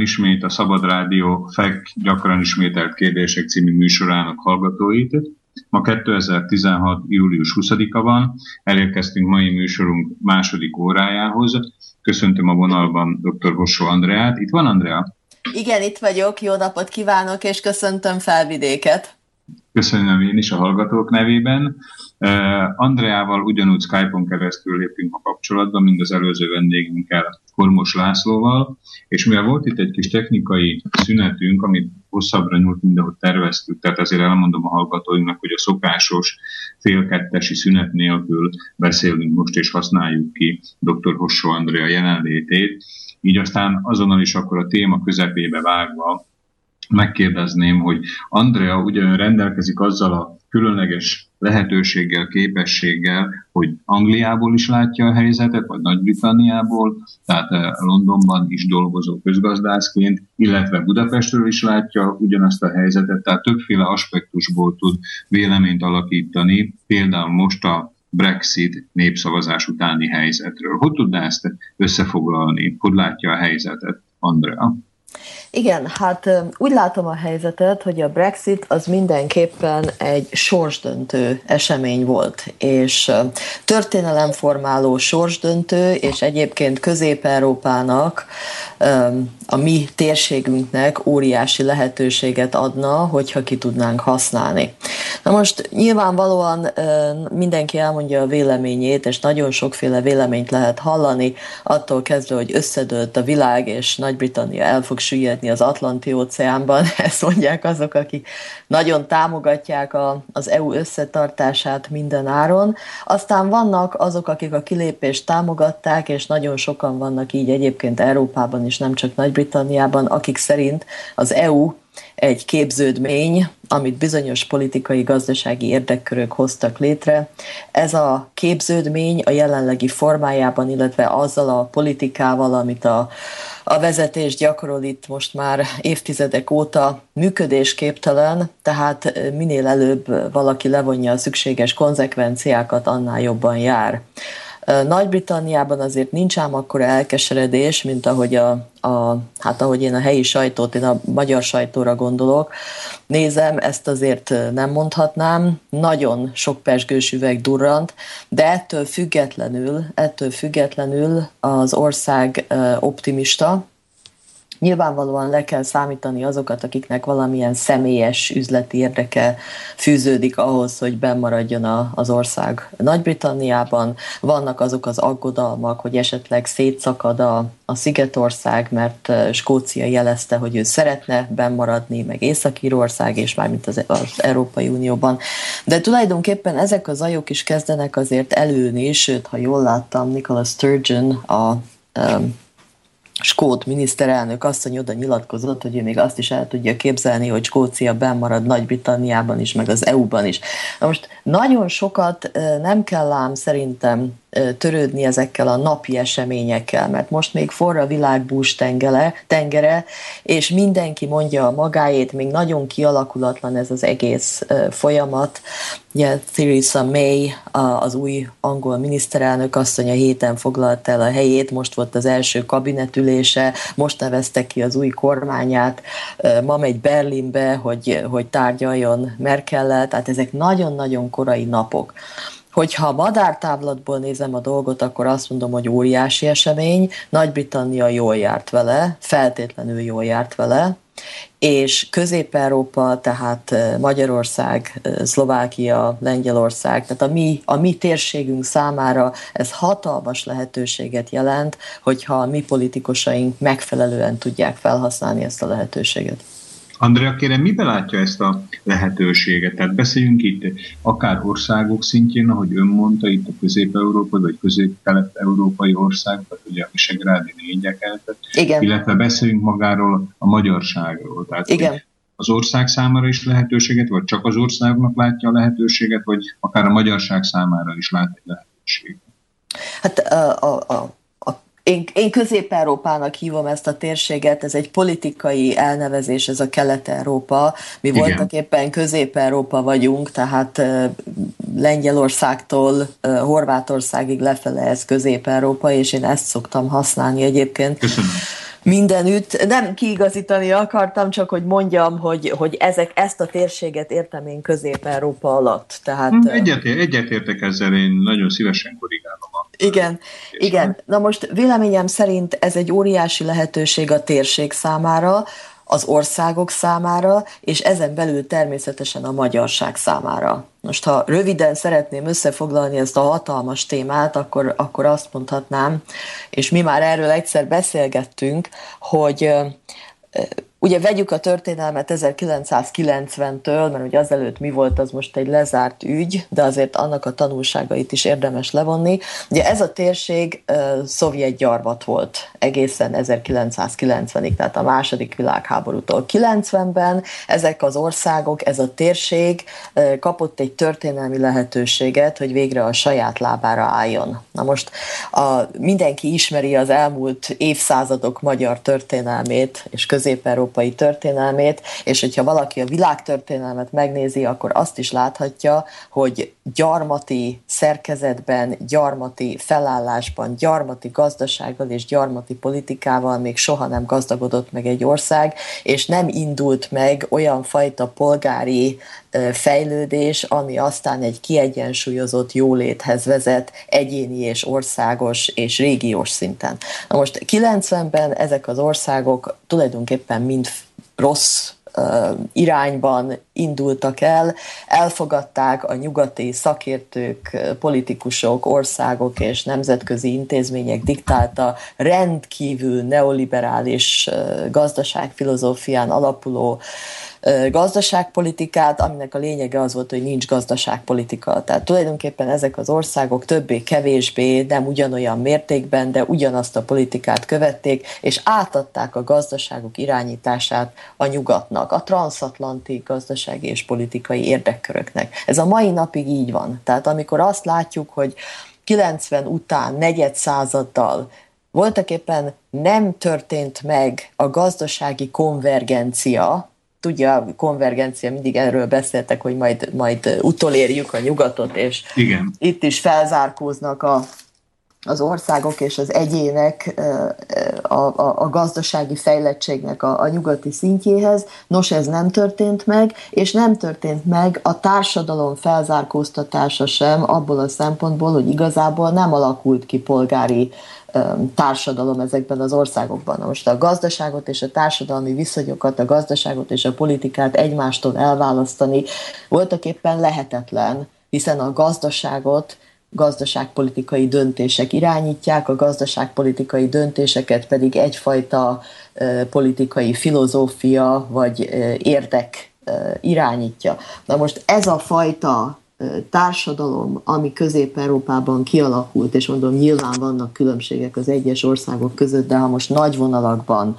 Üdvözlöm ismét a Szabad Rádió FEK gyakran ismételt kérdések című műsorának hallgatóit. Ma 2016. július 20-a van, elérkeztünk mai műsorunk második órájához. Köszöntöm a vonalban dr. Hossó Andreát. Itt van Andrea? Igen, itt vagyok. Jó napot kívánok, és köszöntöm felvidéket. Köszönöm én is a hallgatók nevében. Andreával ugyanúgy Skype-on keresztül lépünk a kapcsolatba, mint az előző vendégünkkel, Kormos Lászlóval, és mivel volt itt egy kis technikai szünetünk, amit hosszabbra nyúlt, mint ahogy terveztük, tehát ezért elmondom a hallgatóinknak, hogy a szokásos félkettesi szünet nélkül beszélünk most, és használjuk ki dr. Hossó Andrea jelenlétét, így aztán azonnal is akkor a téma közepébe vágva megkérdezném, hogy Andrea ugyan rendelkezik azzal a különleges lehetőséggel, képességgel, hogy Angliából is látja a helyzetet, vagy Nagy-Britanniából, tehát eh, Londonban is dolgozó közgazdászként, illetve Budapestről is látja ugyanazt a helyzetet, tehát többféle aspektusból tud véleményt alakítani, például most a Brexit népszavazás utáni helyzetről. Hogy tudná ezt összefoglalni? Hogy látja a helyzetet, Andrea? Igen, hát úgy látom a helyzetet, hogy a Brexit az mindenképpen egy sorsdöntő esemény volt, és történelemformáló sorsdöntő, és egyébként Közép-Európának, a mi térségünknek óriási lehetőséget adna, hogyha ki tudnánk használni. Na most nyilvánvalóan mindenki elmondja a véleményét, és nagyon sokféle véleményt lehet hallani, attól kezdve, hogy összedőlt a világ, és Nagy-Britannia el fog süllyedni az Atlanti óceánban, ezt mondják azok, akik nagyon támogatják a, az EU összetartását minden áron. Aztán vannak azok, akik a kilépést támogatták, és nagyon sokan vannak így egyébként Európában is, nem csak Nagy-Britanniában, akik szerint az EU egy képződmény, amit bizonyos politikai, gazdasági érdekkörök hoztak létre. Ez a képződmény a jelenlegi formájában, illetve azzal a politikával, amit a, a vezetés gyakorol itt most már évtizedek óta működésképtelen, tehát minél előbb valaki levonja a szükséges konzekvenciákat, annál jobban jár. Nagy-Britanniában azért nincs ám akkora elkeseredés, mint ahogy, a, a, hát ahogy én a helyi sajtót, én a magyar sajtóra gondolok. Nézem, ezt azért nem mondhatnám. Nagyon sok pesgős üveg durrant, de ettől függetlenül, ettől függetlenül az ország optimista, Nyilvánvalóan le kell számítani azokat, akiknek valamilyen személyes üzleti érdeke fűződik ahhoz, hogy bemaradjon a, az ország Nagy-Britanniában. Vannak azok az aggodalmak, hogy esetleg szétszakad a, a Szigetország, mert Skócia jelezte, hogy ő szeretne bemaradni, meg Észak-Írország, és mármint az, az Európai Unióban. De tulajdonképpen ezek az ajok is kezdenek azért előni, sőt, ha jól láttam, Nicola Sturgeon, a um, skót miniszterelnök asszony oda nyilatkozott, hogy ő még azt is el tudja képzelni, hogy Skócia marad Nagy-Britanniában is, meg az EU-ban is. Na most nagyon sokat nem kell ám szerintem törődni ezekkel a napi eseményekkel, mert most még forra világ bús tengele, tengere, és mindenki mondja a magáét, még nagyon kialakulatlan ez az egész folyamat. Ugye Theresa May, az új angol miniszterelnök asszony a héten foglalt el a helyét, most volt az első kabinetülése, most nevezte ki az új kormányát, ma megy Berlinbe, hogy, hogy tárgyaljon Merkellel, tehát ezek nagyon-nagyon korai napok. Hogyha madártávlatból nézem a dolgot, akkor azt mondom, hogy óriási esemény. Nagy-Britannia jól járt vele, feltétlenül jól járt vele, és Közép-Európa, tehát Magyarország, Szlovákia, Lengyelország, tehát a mi, a mi térségünk számára ez hatalmas lehetőséget jelent, hogyha a mi politikusaink megfelelően tudják felhasználni ezt a lehetőséget. Andrea, kérem, miben látja ezt a lehetőséget? Tehát beszéljünk itt akár országok szintjén, ahogy ön mondta, itt a közép-európai vagy közép-kelet-európai országokat, ugye a visegrádi négyeket, illetve beszéljünk magáról a magyarságról. Tehát Igen. Az ország számára is lehetőséget, vagy csak az országnak látja a lehetőséget, vagy akár a magyarság számára is lát egy lehetőséget? Hát a, a, a én, én Közép-Európának hívom ezt a térséget, ez egy politikai elnevezés, ez a Kelet-Európa. Mi Igen. voltak éppen Közép-Európa vagyunk, tehát Lengyelországtól Horvátországig lefele ez Közép-Európa, és én ezt szoktam használni egyébként. Köszönöm mindenütt. Nem kiigazítani akartam, csak hogy mondjam, hogy, hogy ezek, ezt a térséget értem én Közép-Európa alatt. Tehát, hm, Egyetért, egyetértek ezzel, én nagyon szívesen korrigálom. Igen, igen. Na most véleményem szerint ez egy óriási lehetőség a térség számára, az országok számára, és ezen belül természetesen a magyarság számára. Most, ha röviden szeretném összefoglalni ezt a hatalmas témát, akkor, akkor azt mondhatnám, és mi már erről egyszer beszélgettünk, hogy Ugye vegyük a történelmet 1990-től, mert ugye azelőtt mi volt, az most egy lezárt ügy, de azért annak a tanulságait is érdemes levonni. Ugye ez a térség uh, szovjet gyarmat volt egészen 1990-ig, tehát a második világháborútól 90-ben ezek az országok, ez a térség uh, kapott egy történelmi lehetőséget, hogy végre a saját lábára álljon. Na most a, mindenki ismeri az elmúlt évszázadok magyar történelmét és közép európai történelmét, és hogyha valaki a világtörténelmet megnézi, akkor azt is láthatja, hogy gyarmati szerkezetben, gyarmati felállásban, gyarmati gazdasággal és gyarmati politikával még soha nem gazdagodott meg egy ország, és nem indult meg olyan fajta polgári fejlődés, ami aztán egy kiegyensúlyozott jóléthez vezet egyéni és országos és régiós szinten. Na most 90-ben ezek az országok tulajdonképpen mind rossz irányban indultak el, elfogadták a nyugati szakértők, politikusok, országok és nemzetközi intézmények diktálta rendkívül neoliberális gazdaságfilozófián alapuló gazdaságpolitikát, aminek a lényege az volt, hogy nincs gazdaságpolitika. Tehát tulajdonképpen ezek az országok többé-kevésbé, nem ugyanolyan mértékben, de ugyanazt a politikát követték, és átadták a gazdaságok irányítását a nyugatnak, a transatlanti gazdasági és politikai érdekköröknek. Ez a mai napig így van. Tehát amikor azt látjuk, hogy 90 után, negyed századdal voltak éppen nem történt meg a gazdasági konvergencia, tudja, a konvergencia, mindig erről beszéltek, hogy majd, majd utolérjük a nyugatot, és Igen. itt is felzárkóznak a, az országok és az egyének a, a, a gazdasági fejlettségnek a, a nyugati szintjéhez. Nos, ez nem történt meg, és nem történt meg a társadalom felzárkóztatása sem abból a szempontból, hogy igazából nem alakult ki polgári társadalom ezekben az országokban. Most a gazdaságot és a társadalmi viszonyokat, a gazdaságot és a politikát egymástól elválasztani voltak éppen lehetetlen, hiszen a gazdaságot gazdaságpolitikai döntések irányítják, a gazdaságpolitikai döntéseket pedig egyfajta politikai filozófia vagy érdek irányítja. Na most ez a fajta társadalom, ami Közép-Európában kialakult, és mondom, nyilván vannak különbségek az egyes országok között, de ha most nagy vonalakban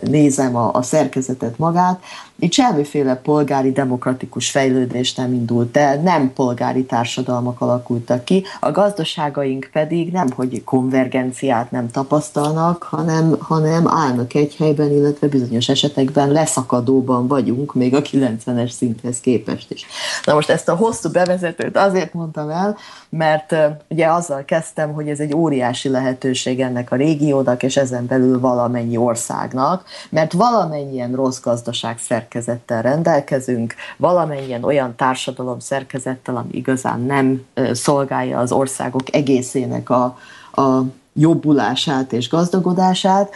nézem a, a szerkezetet magát, itt semmiféle polgári demokratikus fejlődés nem indult el, nem polgári társadalmak alakultak ki, a gazdaságaink pedig nem, hogy konvergenciát nem tapasztalnak, hanem, hanem állnak egy helyben, illetve bizonyos esetekben leszakadóban vagyunk, még a 90-es szinthez képest is. Na most ezt a hosszú bevezetőt azért mondtam el, mert ugye azzal kezdtem, hogy ez egy óriási lehetőség ennek a régiónak, és ezen belül valamennyi országnak, mert valamennyien rossz gazdaság szerkezettel rendelkezünk, valamennyien olyan társadalom szerkezettel, ami igazán nem szolgálja az országok egészének a, a jobbulását és gazdagodását,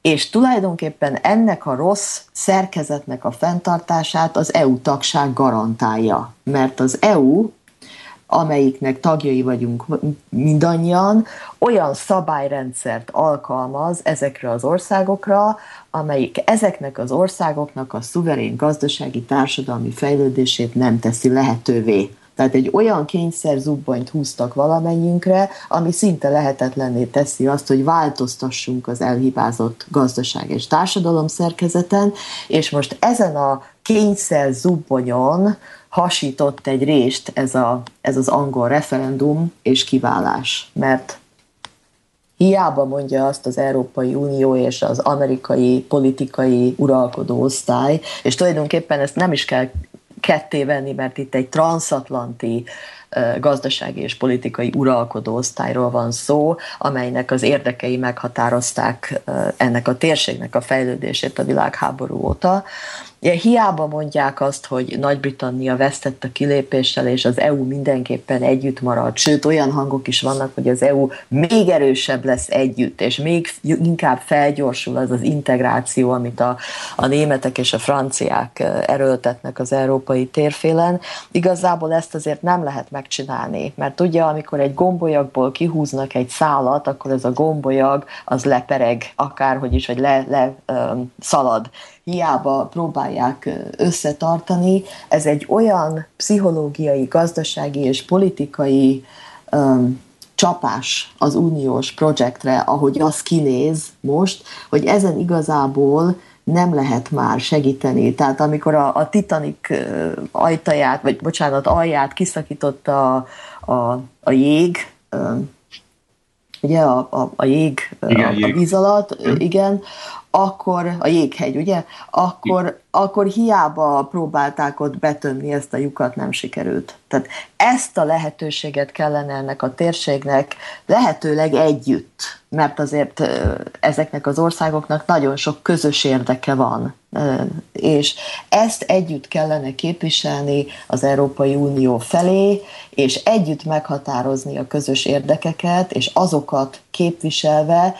és tulajdonképpen ennek a rossz szerkezetnek a fenntartását az EU tagság garantálja, mert az EU amelyiknek tagjai vagyunk mindannyian, olyan szabályrendszert alkalmaz ezekre az országokra, amelyik ezeknek az országoknak a szuverén gazdasági társadalmi fejlődését nem teszi lehetővé. Tehát egy olyan kényszer zubbanyt húztak valamennyiünkre, ami szinte lehetetlenné teszi azt, hogy változtassunk az elhibázott gazdaság és társadalom szerkezeten, és most ezen a kényszer zubbonyon hasított egy részt ez, a, ez az angol referendum és kiválás, mert hiába mondja azt az Európai Unió és az amerikai politikai uralkodó osztály, és tulajdonképpen ezt nem is kell ketté venni, mert itt egy transatlanti gazdasági és politikai uralkodó osztályról van szó, amelynek az érdekei meghatározták ennek a térségnek a fejlődését a világháború óta. Hiába mondják azt, hogy Nagy-Britannia vesztett a kilépéssel, és az EU mindenképpen együtt marad, sőt olyan hangok is vannak, hogy az EU még erősebb lesz együtt, és még inkább felgyorsul az az integráció, amit a, a németek és a franciák erőltetnek az európai térfélen. Igazából ezt azért nem lehet megcsinálni, mert ugye amikor egy gombolyagból kihúznak egy szálat, akkor ez a gombolyag az lepereg, akárhogy is, vagy le, le um, szalad hiába próbálják összetartani. Ez egy olyan pszichológiai, gazdasági és politikai um, csapás az uniós projektre, ahogy az kinéz most, hogy ezen igazából nem lehet már segíteni. Tehát amikor a, a Titanic ajtaját, vagy bocsánat, alját kiszakította a, a, a jég, ugye a, a, a jég, igen, a, a víz alatt, igen, akkor a jéghegy, ugye? Akkor, akkor hiába próbálták ott betömni ezt a lyukat, nem sikerült. Tehát ezt a lehetőséget kellene ennek a térségnek lehetőleg együtt, mert azért ezeknek az országoknak nagyon sok közös érdeke van, és ezt együtt kellene képviselni az Európai Unió felé, és együtt meghatározni a közös érdekeket, és azokat képviselve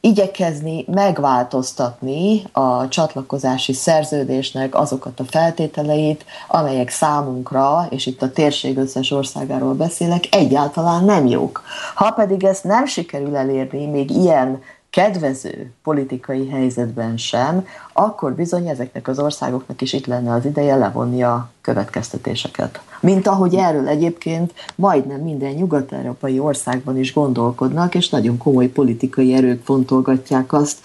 igyekezni megváltoztatni a csatlakozási szerződésnek azokat a feltételeit, amelyek számunkra, és itt a térség összes országáról beszélek, egyáltalán nem jók. Ha pedig ezt nem sikerül elérni még ilyen kedvező politikai helyzetben sem, akkor bizony ezeknek az országoknak is itt lenne az ideje levonni a következtetéseket. Mint ahogy erről egyébként majdnem minden nyugat-európai országban is gondolkodnak, és nagyon komoly politikai erők fontolgatják azt,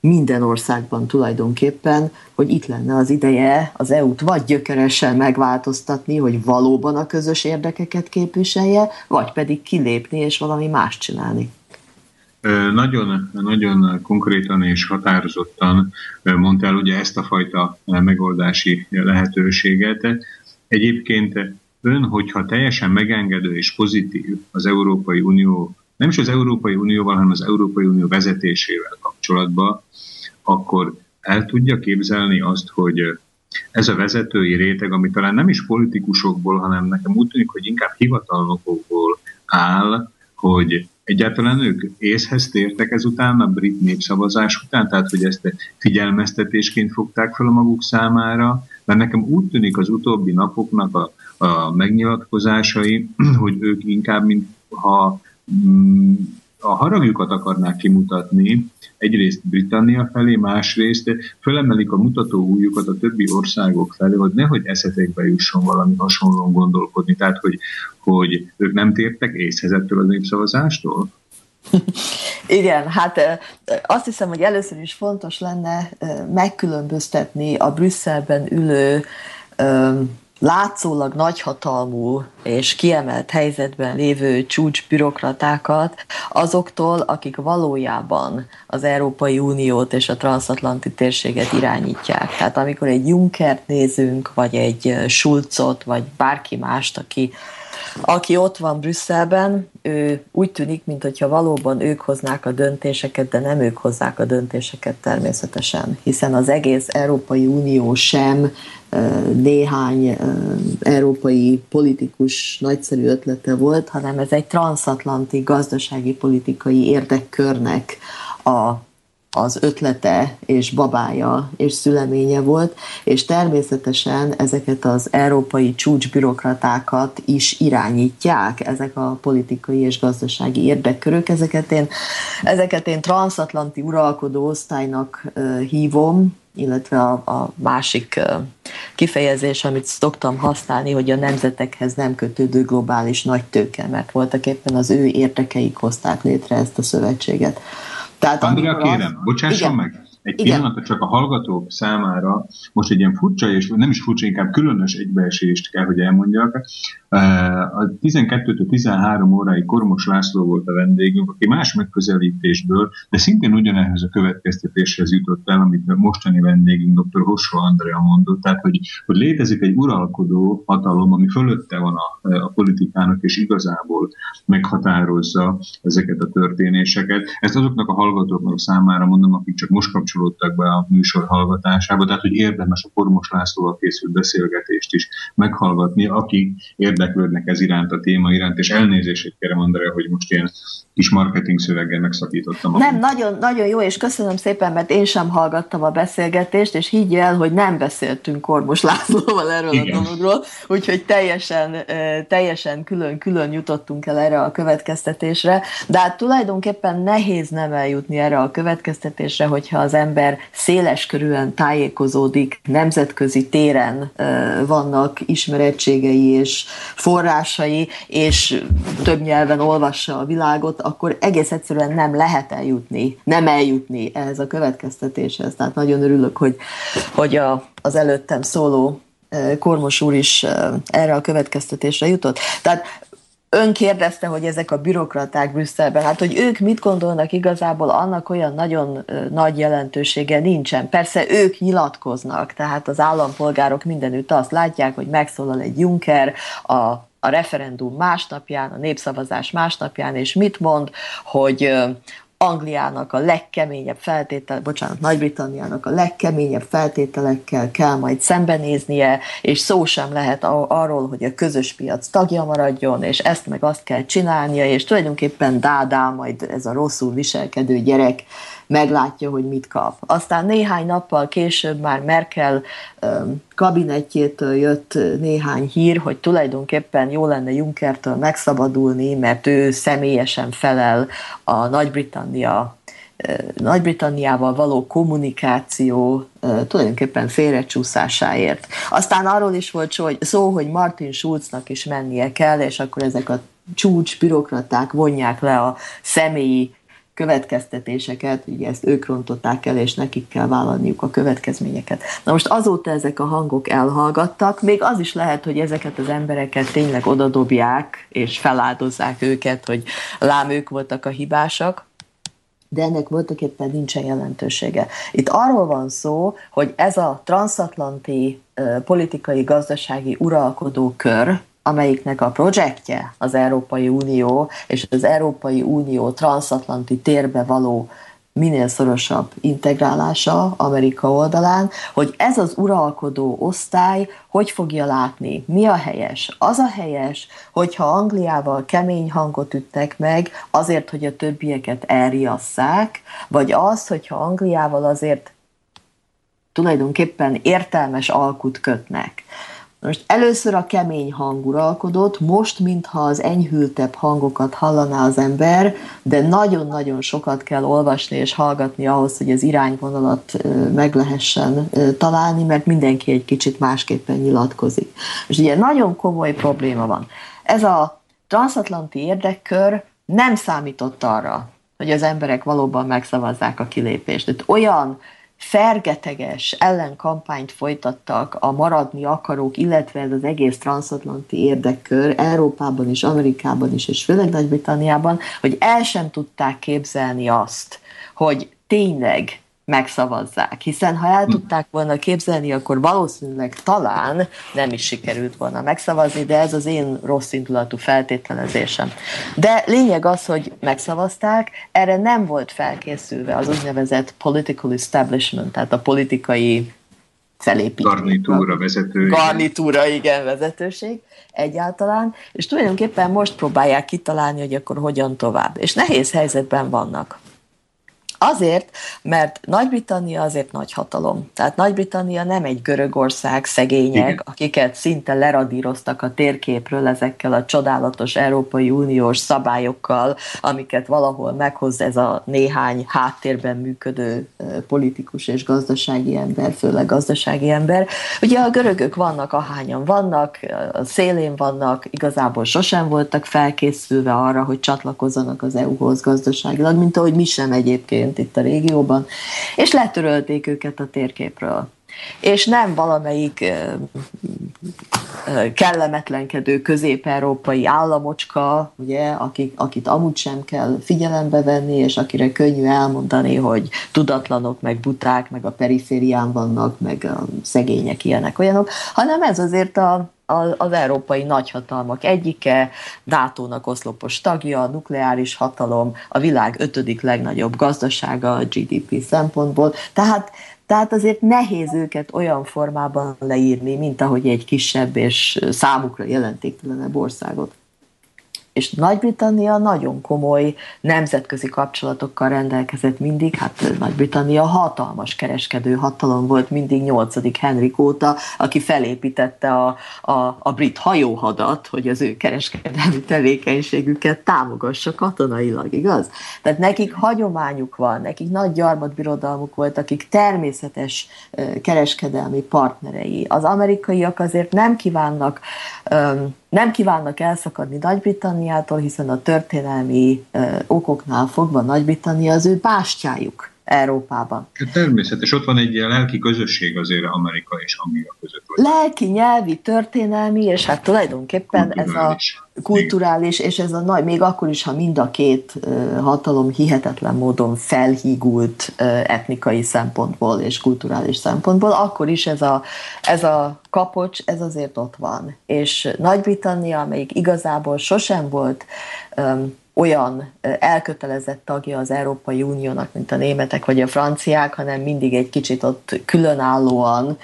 minden országban tulajdonképpen, hogy itt lenne az ideje az EU-t vagy gyökeresen megváltoztatni, hogy valóban a közös érdekeket képviselje, vagy pedig kilépni és valami más csinálni. Nagyon, nagyon konkrétan és határozottan mondtál ugye ezt a fajta megoldási lehetőséget. Egyébként ön, hogyha teljesen megengedő és pozitív az Európai Unió, nem is az Európai Unióval, hanem az Európai Unió vezetésével kapcsolatban, akkor el tudja képzelni azt, hogy ez a vezetői réteg, ami talán nem is politikusokból, hanem nekem úgy tűnik, hogy inkább hivatalnokokból áll, hogy Egyáltalán ők észhez tértek ezután a brit népszavazás után, tehát hogy ezt figyelmeztetésként fogták fel a maguk számára, mert nekem úgy tűnik az utóbbi napoknak a, a megnyilatkozásai, hogy ők inkább, mint ha mm, a haragjukat akarnák kimutatni, egyrészt Britannia felé, másrészt fölemelik a mutató újukat a többi országok felé, hogy nehogy eszetekbe jusson valami hasonlóan gondolkodni. Tehát, hogy, hogy ők nem tértek észhez ettől a népszavazástól? Igen, hát azt hiszem, hogy először is fontos lenne megkülönböztetni a Brüsszelben ülő látszólag nagyhatalmú és kiemelt helyzetben lévő csúcsbürokratákat azoktól, akik valójában az Európai Uniót és a transatlanti térséget irányítják. Tehát amikor egy Junckert nézünk, vagy egy Schulzot, vagy bárki mást, aki aki ott van Brüsszelben, ő úgy tűnik, mintha valóban ők hoznák a döntéseket, de nem ők hozzák a döntéseket természetesen, hiszen az egész Európai Unió sem néhány európai politikus nagyszerű ötlete volt, hanem ez egy transatlanti gazdasági politikai érdekkörnek a az ötlete és babája és szüleménye volt, és természetesen ezeket az európai csúcsbürokratákat is irányítják, ezek a politikai és gazdasági érdekkörök. Ezeket én, ezeket én transatlanti uralkodó osztálynak hívom, illetve a, a másik kifejezés, amit szoktam használni, hogy a nemzetekhez nem kötődő globális nagy tőke, mert voltak éppen az ő érdekeik hozták létre ezt a szövetséget. Tehát Andrea, kérem, az... bocsásson igen. meg, egy Igen. pillanatra csak a hallgatók számára most egy ilyen furcsa, és nem is furcsa, inkább különös egybeesést kell, hogy elmondjak. A 12 13 óráig Kormos László volt a vendégünk, aki más megközelítésből, de szintén ugyanehhez a következtetéshez jutott el, amit a mostani vendégünk dr. Hossó Andrea mondott, tehát hogy, hogy létezik egy uralkodó hatalom, ami fölötte van a, a politikának, és igazából meghatározza ezeket a történéseket. Ezt azoknak a hallgatóknak számára mondom, akik csak most kapcsolódtak be a műsor hallgatásába, tehát hogy érdemes a Kormos Lászlóval készült beszélgetést is meghallgatni, akik érdeklődnek ez iránt a téma iránt, és elnézést kérem Andrea, hogy most ilyen kis marketing szöveggel megszakítottam. Nem, nagyon, nagyon jó, és köszönöm szépen, mert én sem hallgattam a beszélgetést, és higgy el, hogy nem beszéltünk Kormos Lászlóval erről Igen. a dologról, úgyhogy teljesen, teljesen külön-külön jutottunk el erre a következtetésre, de hát tulajdonképpen nehéz nem eljutni erre a következtetésre, hogyha az ember széles körülön tájékozódik, nemzetközi téren vannak ismerettségei és forrásai, és több nyelven olvassa a világot, akkor egész egyszerűen nem lehet eljutni, nem eljutni ehhez a következtetéshez. Tehát nagyon örülök, hogy, hogy a, az előttem szóló Kormos úr is erre a következtetésre jutott. Tehát ön kérdezte, hogy ezek a bürokraták Brüsszelben, hát hogy ők mit gondolnak igazából, annak olyan nagyon nagy jelentősége nincsen. Persze ők nyilatkoznak, tehát az állampolgárok mindenütt azt látják, hogy megszólal egy Juncker a a referendum másnapján, a népszavazás másnapján, és mit mond, hogy Angliának a legkeményebb feltétel, bocsánat, Nagy-Britanniának a legkeményebb feltételekkel kell majd szembenéznie, és szó sem lehet arról, hogy a közös piac tagja maradjon, és ezt meg azt kell csinálnia, és tulajdonképpen dádá majd ez a rosszul viselkedő gyerek meglátja, hogy mit kap. Aztán néhány nappal később már Merkel kabinetjétől jött néhány hír, hogy tulajdonképpen jó lenne Junckertől megszabadulni, mert ő személyesen felel a Nagy-Britannia nagy-Britanniával való kommunikáció tulajdonképpen félrecsúszásáért. Aztán arról is volt szó, hogy Martin Schulznak is mennie kell, és akkor ezek a csúcs bürokraták vonják le a személyi következtetéseket, ugye ezt ők rontották el, és nekik kell vállalniuk a következményeket. Na most azóta ezek a hangok elhallgattak, még az is lehet, hogy ezeket az embereket tényleg odadobják, és feláldozzák őket, hogy lám ők voltak a hibásak, de ennek voltak éppen nincsen jelentősége. Itt arról van szó, hogy ez a transatlanti politikai gazdasági uralkodó kör, amelyiknek a projektje az Európai Unió, és az Európai Unió transatlanti térbe való minél szorosabb integrálása Amerika oldalán, hogy ez az uralkodó osztály hogy fogja látni, mi a helyes. Az a helyes, hogyha Angliával kemény hangot üttek meg azért, hogy a többieket elriasszák, vagy az, hogyha Angliával azért tulajdonképpen értelmes alkut kötnek. Most először a kemény hang uralkodott, most mintha az enyhültebb hangokat hallaná az ember, de nagyon-nagyon sokat kell olvasni és hallgatni ahhoz, hogy az irányvonalat meg lehessen találni, mert mindenki egy kicsit másképpen nyilatkozik. És ugye nagyon komoly probléma van. Ez a transatlanti érdekkör nem számított arra, hogy az emberek valóban megszavazzák a kilépést. Tehát olyan fergeteges ellenkampányt folytattak a maradni akarók, illetve ez az egész transatlanti érdekkör Európában is, Amerikában is, és főleg Nagy-Britanniában, hogy el sem tudták képzelni azt, hogy tényleg megszavazzák. Hiszen ha el tudták volna képzelni, akkor valószínűleg talán nem is sikerült volna megszavazni, de ez az én rossz indulatú feltételezésem. De lényeg az, hogy megszavazták, erre nem volt felkészülve az úgynevezett political establishment, tehát a politikai felépítő. Garnitúra vezető. Garnitúra, igen, vezetőség egyáltalán, és tulajdonképpen most próbálják kitalálni, hogy akkor hogyan tovább. És nehéz helyzetben vannak. Azért, mert Nagy-Britannia azért nagy hatalom. Tehát Nagy-Britannia nem egy Görögország, szegények, Igen. akiket szinte leradíroztak a térképről ezekkel a csodálatos Európai Uniós szabályokkal, amiket valahol meghoz ez a néhány háttérben működő politikus és gazdasági ember, főleg gazdasági ember. Ugye a görögök vannak, ahányan vannak, a szélén vannak, igazából sosem voltak felkészülve arra, hogy csatlakozzanak az EU-hoz gazdaságilag, mint ahogy mi sem egyébként egyébként itt a régióban, és letörölték őket a térképről. És nem valamelyik kellemetlenkedő közép-európai államocska, ugye, akik, akit amúgy sem kell figyelembe venni, és akire könnyű elmondani, hogy tudatlanok, meg buták, meg a periférián vannak, meg a szegények ilyenek, olyanok, hanem ez azért a, az európai nagyhatalmak egyike, NATO-nak oszlopos tagja, a nukleáris hatalom, a világ ötödik legnagyobb gazdasága a GDP szempontból. Tehát tehát azért nehéz őket olyan formában leírni, mint ahogy egy kisebb és számukra jelentéktelenebb országot és Nagy-Britannia nagyon komoly nemzetközi kapcsolatokkal rendelkezett mindig, hát Nagy-Britannia hatalmas kereskedő hatalom volt mindig 8. Henrik óta, aki felépítette a, a, a brit hajóhadat, hogy az ő kereskedelmi tevékenységüket támogassa katonailag, igaz? Tehát nekik hagyományuk van, nekik nagy gyarmatbirodalmuk volt, akik természetes kereskedelmi partnerei. Az amerikaiak azért nem kívánnak um, nem kívánnak elszakadni Nagy-Britanniától, hiszen a történelmi okoknál fogva Nagy-Britannia az ő bástyájuk. Európában. Természetes, ott van egy ilyen lelki közösség azért Amerika és Anglia között. Lelki, nyelvi, történelmi, és hát tulajdonképpen kulturális. ez a kulturális, és ez a nagy, még akkor is, ha mind a két hatalom hihetetlen módon felhígult etnikai szempontból és kulturális szempontból, akkor is ez a, ez a kapocs, ez azért ott van. És Nagy-Britannia, amelyik igazából sosem volt um, olyan elkötelezett tagja az Európai Uniónak, mint a németek vagy a franciák, hanem mindig egy kicsit ott különállóan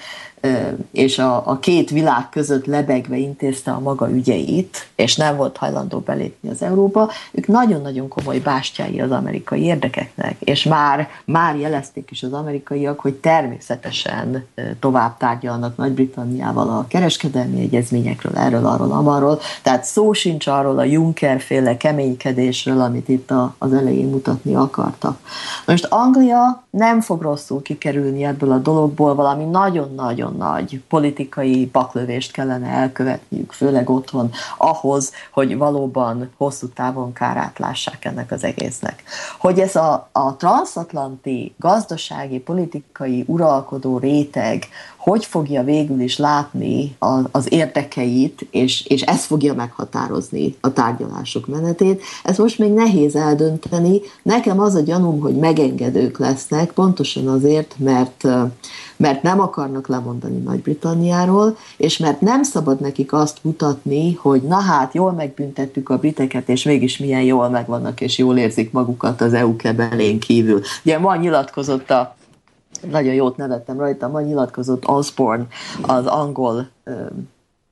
és a, a két világ között lebegve intézte a maga ügyeit, és nem volt hajlandó belépni az Európa, ők nagyon-nagyon komoly bástyái az amerikai érdekeknek, és már, már jelezték is az amerikaiak, hogy természetesen tovább tárgyalnak Nagy-Britanniával a kereskedelmi egyezményekről, erről, arról, amarról, tehát szó sincs arról a Juncker féle keménykedésről, amit itt a, az elején mutatni akartak. Most Anglia nem fog rosszul kikerülni ebből a dologból, valami nagyon-nagyon nagyon nagy politikai baklövést kellene elkövetniük, főleg otthon, ahhoz, hogy valóban hosszú távon kárát lássák ennek az egésznek. Hogy ez a, a transatlanti gazdasági, politikai uralkodó réteg hogy fogja végül is látni az, az érdekeit, és, és ez fogja meghatározni a tárgyalások menetét. Ez most még nehéz eldönteni. Nekem az a gyanúm, hogy megengedők lesznek, pontosan azért, mert mert nem akarnak lemondani Nagy-Britanniáról, és mert nem szabad nekik azt mutatni, hogy na hát, jól megbüntettük a briteket, és mégis milyen jól megvannak, és jól érzik magukat az EU kebelén kívül. Ugye ma nyilatkozott a nagyon jót nevettem rajta, ma nyilatkozott Osborne, az angol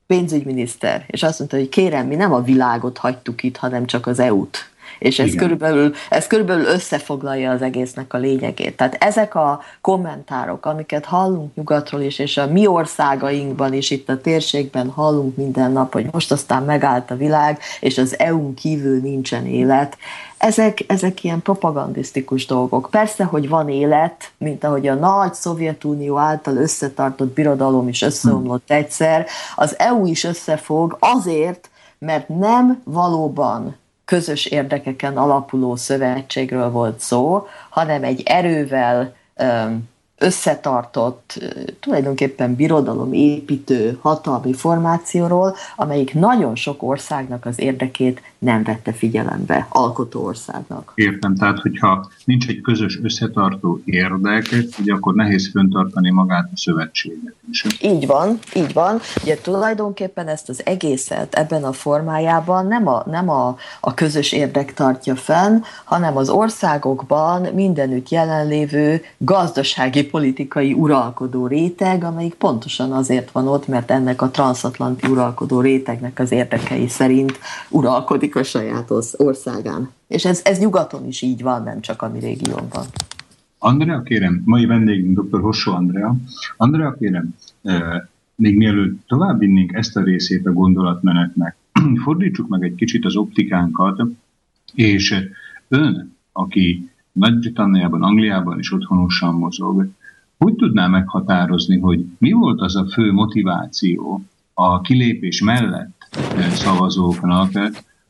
pénzügyminiszter, és azt mondta, hogy kérem, mi nem a világot hagytuk itt, hanem csak az EU-t és ez körülbelül, ez körülbelül összefoglalja az egésznek a lényegét. Tehát ezek a kommentárok, amiket hallunk nyugatról is, és a mi országainkban is, itt a térségben hallunk minden nap, hogy most aztán megállt a világ, és az EU-n kívül nincsen élet, ezek, ezek ilyen propagandisztikus dolgok. Persze, hogy van élet, mint ahogy a nagy Szovjetunió által összetartott birodalom is összeomlott egyszer, az EU is összefog azért, mert nem valóban közös érdekeken alapuló szövetségről volt szó, hanem egy erővel összetartott, tulajdonképpen birodalom építő hatalmi formációról, amelyik nagyon sok országnak az érdekét nem vette figyelembe, alkotó országnak. Értem, tehát hogyha nincs egy közös összetartó érdek, ugye akkor nehéz föntartani magát a szövetséget is. Így van, így van. Ugye tulajdonképpen ezt az egészet ebben a formájában nem a, nem a, a közös érdek tartja fenn, hanem az országokban mindenütt jelenlévő gazdasági politikai uralkodó réteg, amelyik pontosan azért van ott, mert ennek a transatlanti uralkodó rétegnek az érdekei szerint uralkodik a saját országán. És ez, ez nyugaton is így van, nem csak a mi régiónkban. Andrea, kérem, mai vendégünk dr. Hossó Andrea. Andrea, kérem, még mielőtt tovább vinnénk ezt a részét a gondolatmenetnek, fordítsuk meg egy kicsit az optikánkat, és ön, aki Nagy-Britanniában, Angliában is otthonosan mozog, hogy tudná meghatározni, hogy mi volt az a fő motiváció a kilépés mellett szavazóknak,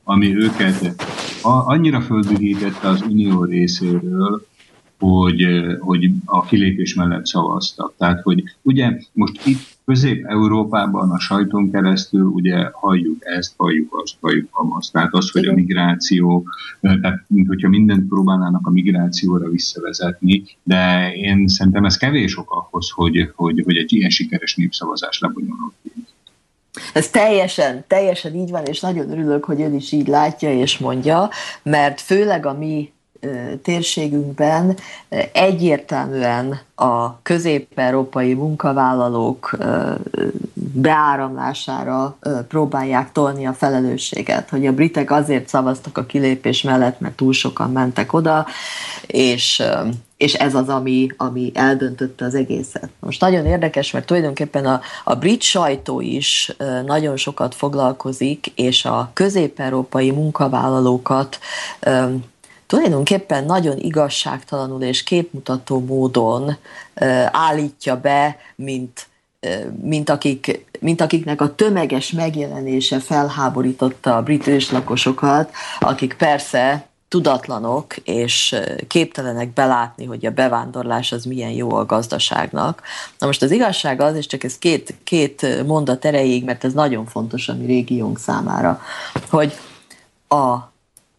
ami őket annyira földühítette az unió részéről, hogy, hogy a kilépés mellett szavaztak. Tehát, hogy ugye most itt Közép-Európában a sajton keresztül ugye halljuk ezt, halljuk azt, halljuk azt. Tehát az, hogy a migráció, tehát mint hogyha mindent próbálnának a migrációra visszavezetni, de én szerintem ez kevés ok ahhoz, hogy, hogy, hogy egy ilyen sikeres népszavazás lebonyolult. Ez teljesen, teljesen így van, és nagyon örülök, hogy ön is így látja és mondja, mert főleg a mi térségünkben egyértelműen a közép-európai munkavállalók beáramlására próbálják tolni a felelősséget, hogy a britek azért szavaztak a kilépés mellett, mert túl sokan mentek oda, és, és ez az, ami, ami eldöntötte az egészet. Most nagyon érdekes, mert tulajdonképpen a, a brit sajtó is nagyon sokat foglalkozik, és a közép-európai munkavállalókat tulajdonképpen nagyon igazságtalanul és képmutató módon állítja be, mint, mint, akik, mint akiknek a tömeges megjelenése felháborította a brit őslakosokat, akik persze tudatlanok és képtelenek belátni, hogy a bevándorlás az milyen jó a gazdaságnak. Na most az igazság az, és csak ez két, két mondat erejéig, mert ez nagyon fontos a mi régiónk számára, hogy a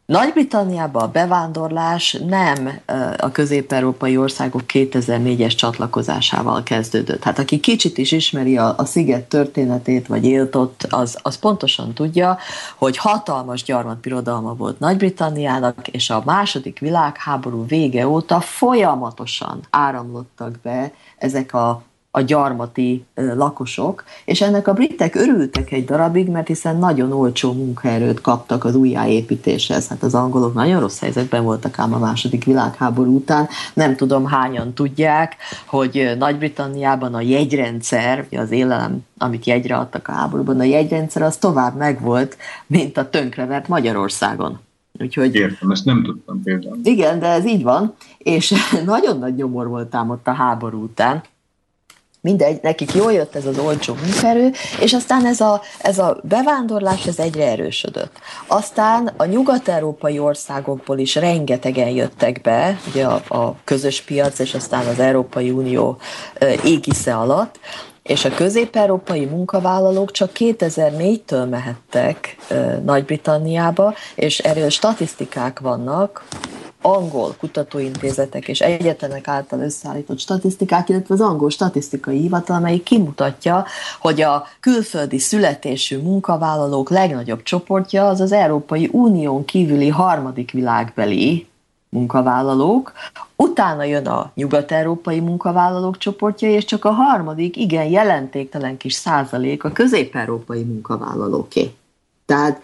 nagy-Britanniában a bevándorlás nem a közép-európai országok 2004-es csatlakozásával kezdődött. Hát aki kicsit is ismeri a, a sziget történetét, vagy élt ott, az, az pontosan tudja, hogy hatalmas gyarmatbirodalma volt Nagy-Britanniának, és a második világháború vége óta folyamatosan áramlottak be ezek a a gyarmati lakosok, és ennek a britek örültek egy darabig, mert hiszen nagyon olcsó munkaerőt kaptak az újjáépítéshez. Hát az angolok nagyon rossz helyzetben voltak ám a második világháború után. Nem tudom hányan tudják, hogy Nagy-Britanniában a jegyrendszer, az élelem, amit jegyre adtak a háborúban, a jegyrendszer az tovább megvolt, mint a tönkrevert Magyarországon. Úgyhogy, Értem, ezt nem tudtam például. Igen, de ez így van, és nagyon nagy nyomor volt ám ott a háború után mindegy, nekik jól jött ez az olcsó munkaerő, és aztán ez a, ez a bevándorlás ez egyre erősödött. Aztán a nyugat-európai országokból is rengetegen jöttek be, ugye a, a közös piac, és aztán az Európai Unió égisze alatt, és a közép-európai munkavállalók csak 2004-től mehettek Nagy-Britanniába, és erről statisztikák vannak, angol kutatóintézetek és egyetemek által összeállított statisztikák, illetve az angol statisztikai hivatal, amelyik kimutatja, hogy a külföldi születésű munkavállalók legnagyobb csoportja az az Európai Unión kívüli harmadik világbeli munkavállalók, utána jön a nyugat-európai munkavállalók csoportja, és csak a harmadik, igen jelentéktelen kis százalék a közép-európai munkavállalóké. Tehát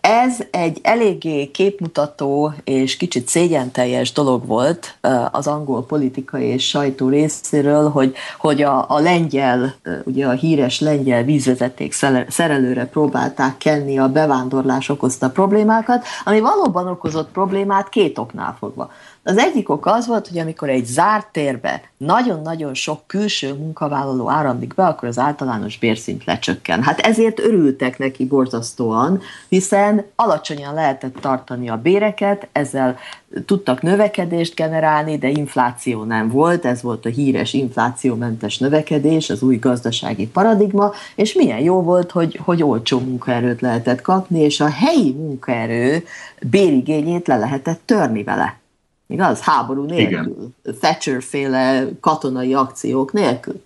ez egy eléggé képmutató és kicsit szégyenteljes dolog volt az angol politikai és sajtó részéről, hogy, hogy a, a lengyel, ugye a híres lengyel vízvezeték szerelőre próbálták kenni a bevándorlás okozta problémákat, ami valóban okozott problémát két oknál fogva. Az egyik ok az volt, hogy amikor egy zárt térbe nagyon-nagyon sok külső munkavállaló áramlik be, akkor az általános bérszint lecsökken. Hát ezért örültek neki borzasztóan, hiszen alacsonyan lehetett tartani a béreket, ezzel tudtak növekedést generálni, de infláció nem volt, ez volt a híres inflációmentes növekedés, az új gazdasági paradigma, és milyen jó volt, hogy, hogy olcsó munkaerőt lehetett kapni, és a helyi munkaerő bérigényét le lehetett törni vele. Igaz? Háború nélkül. Thatcher-féle katonai akciók nélkül.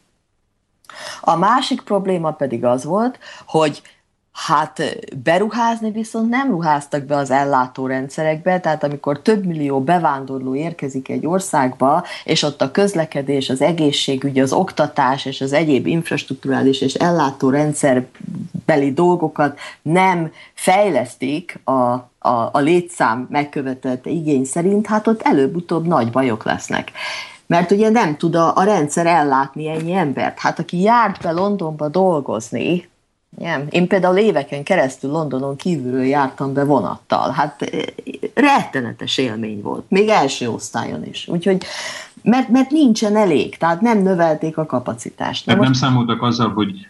A másik probléma pedig az volt, hogy Hát beruházni viszont nem ruháztak be az ellátórendszerekbe, tehát amikor több millió bevándorló érkezik egy országba, és ott a közlekedés, az egészségügy, az oktatás és az egyéb infrastruktúrális és ellátórendszerbeli dolgokat nem fejlesztik a, a, a létszám megkövetett igény szerint, hát ott előbb-utóbb nagy bajok lesznek mert ugye nem tud a, a rendszer ellátni ennyi embert. Hát aki járt be Londonba dolgozni, nem. Én például éveken keresztül Londonon kívülről jártam be vonattal. Hát eh, rettenetes élmény volt, még első osztályon is. Úgyhogy mert, mert nincsen elég, tehát nem növelték a kapacitást. Tehát most... nem számoltak azzal, hogy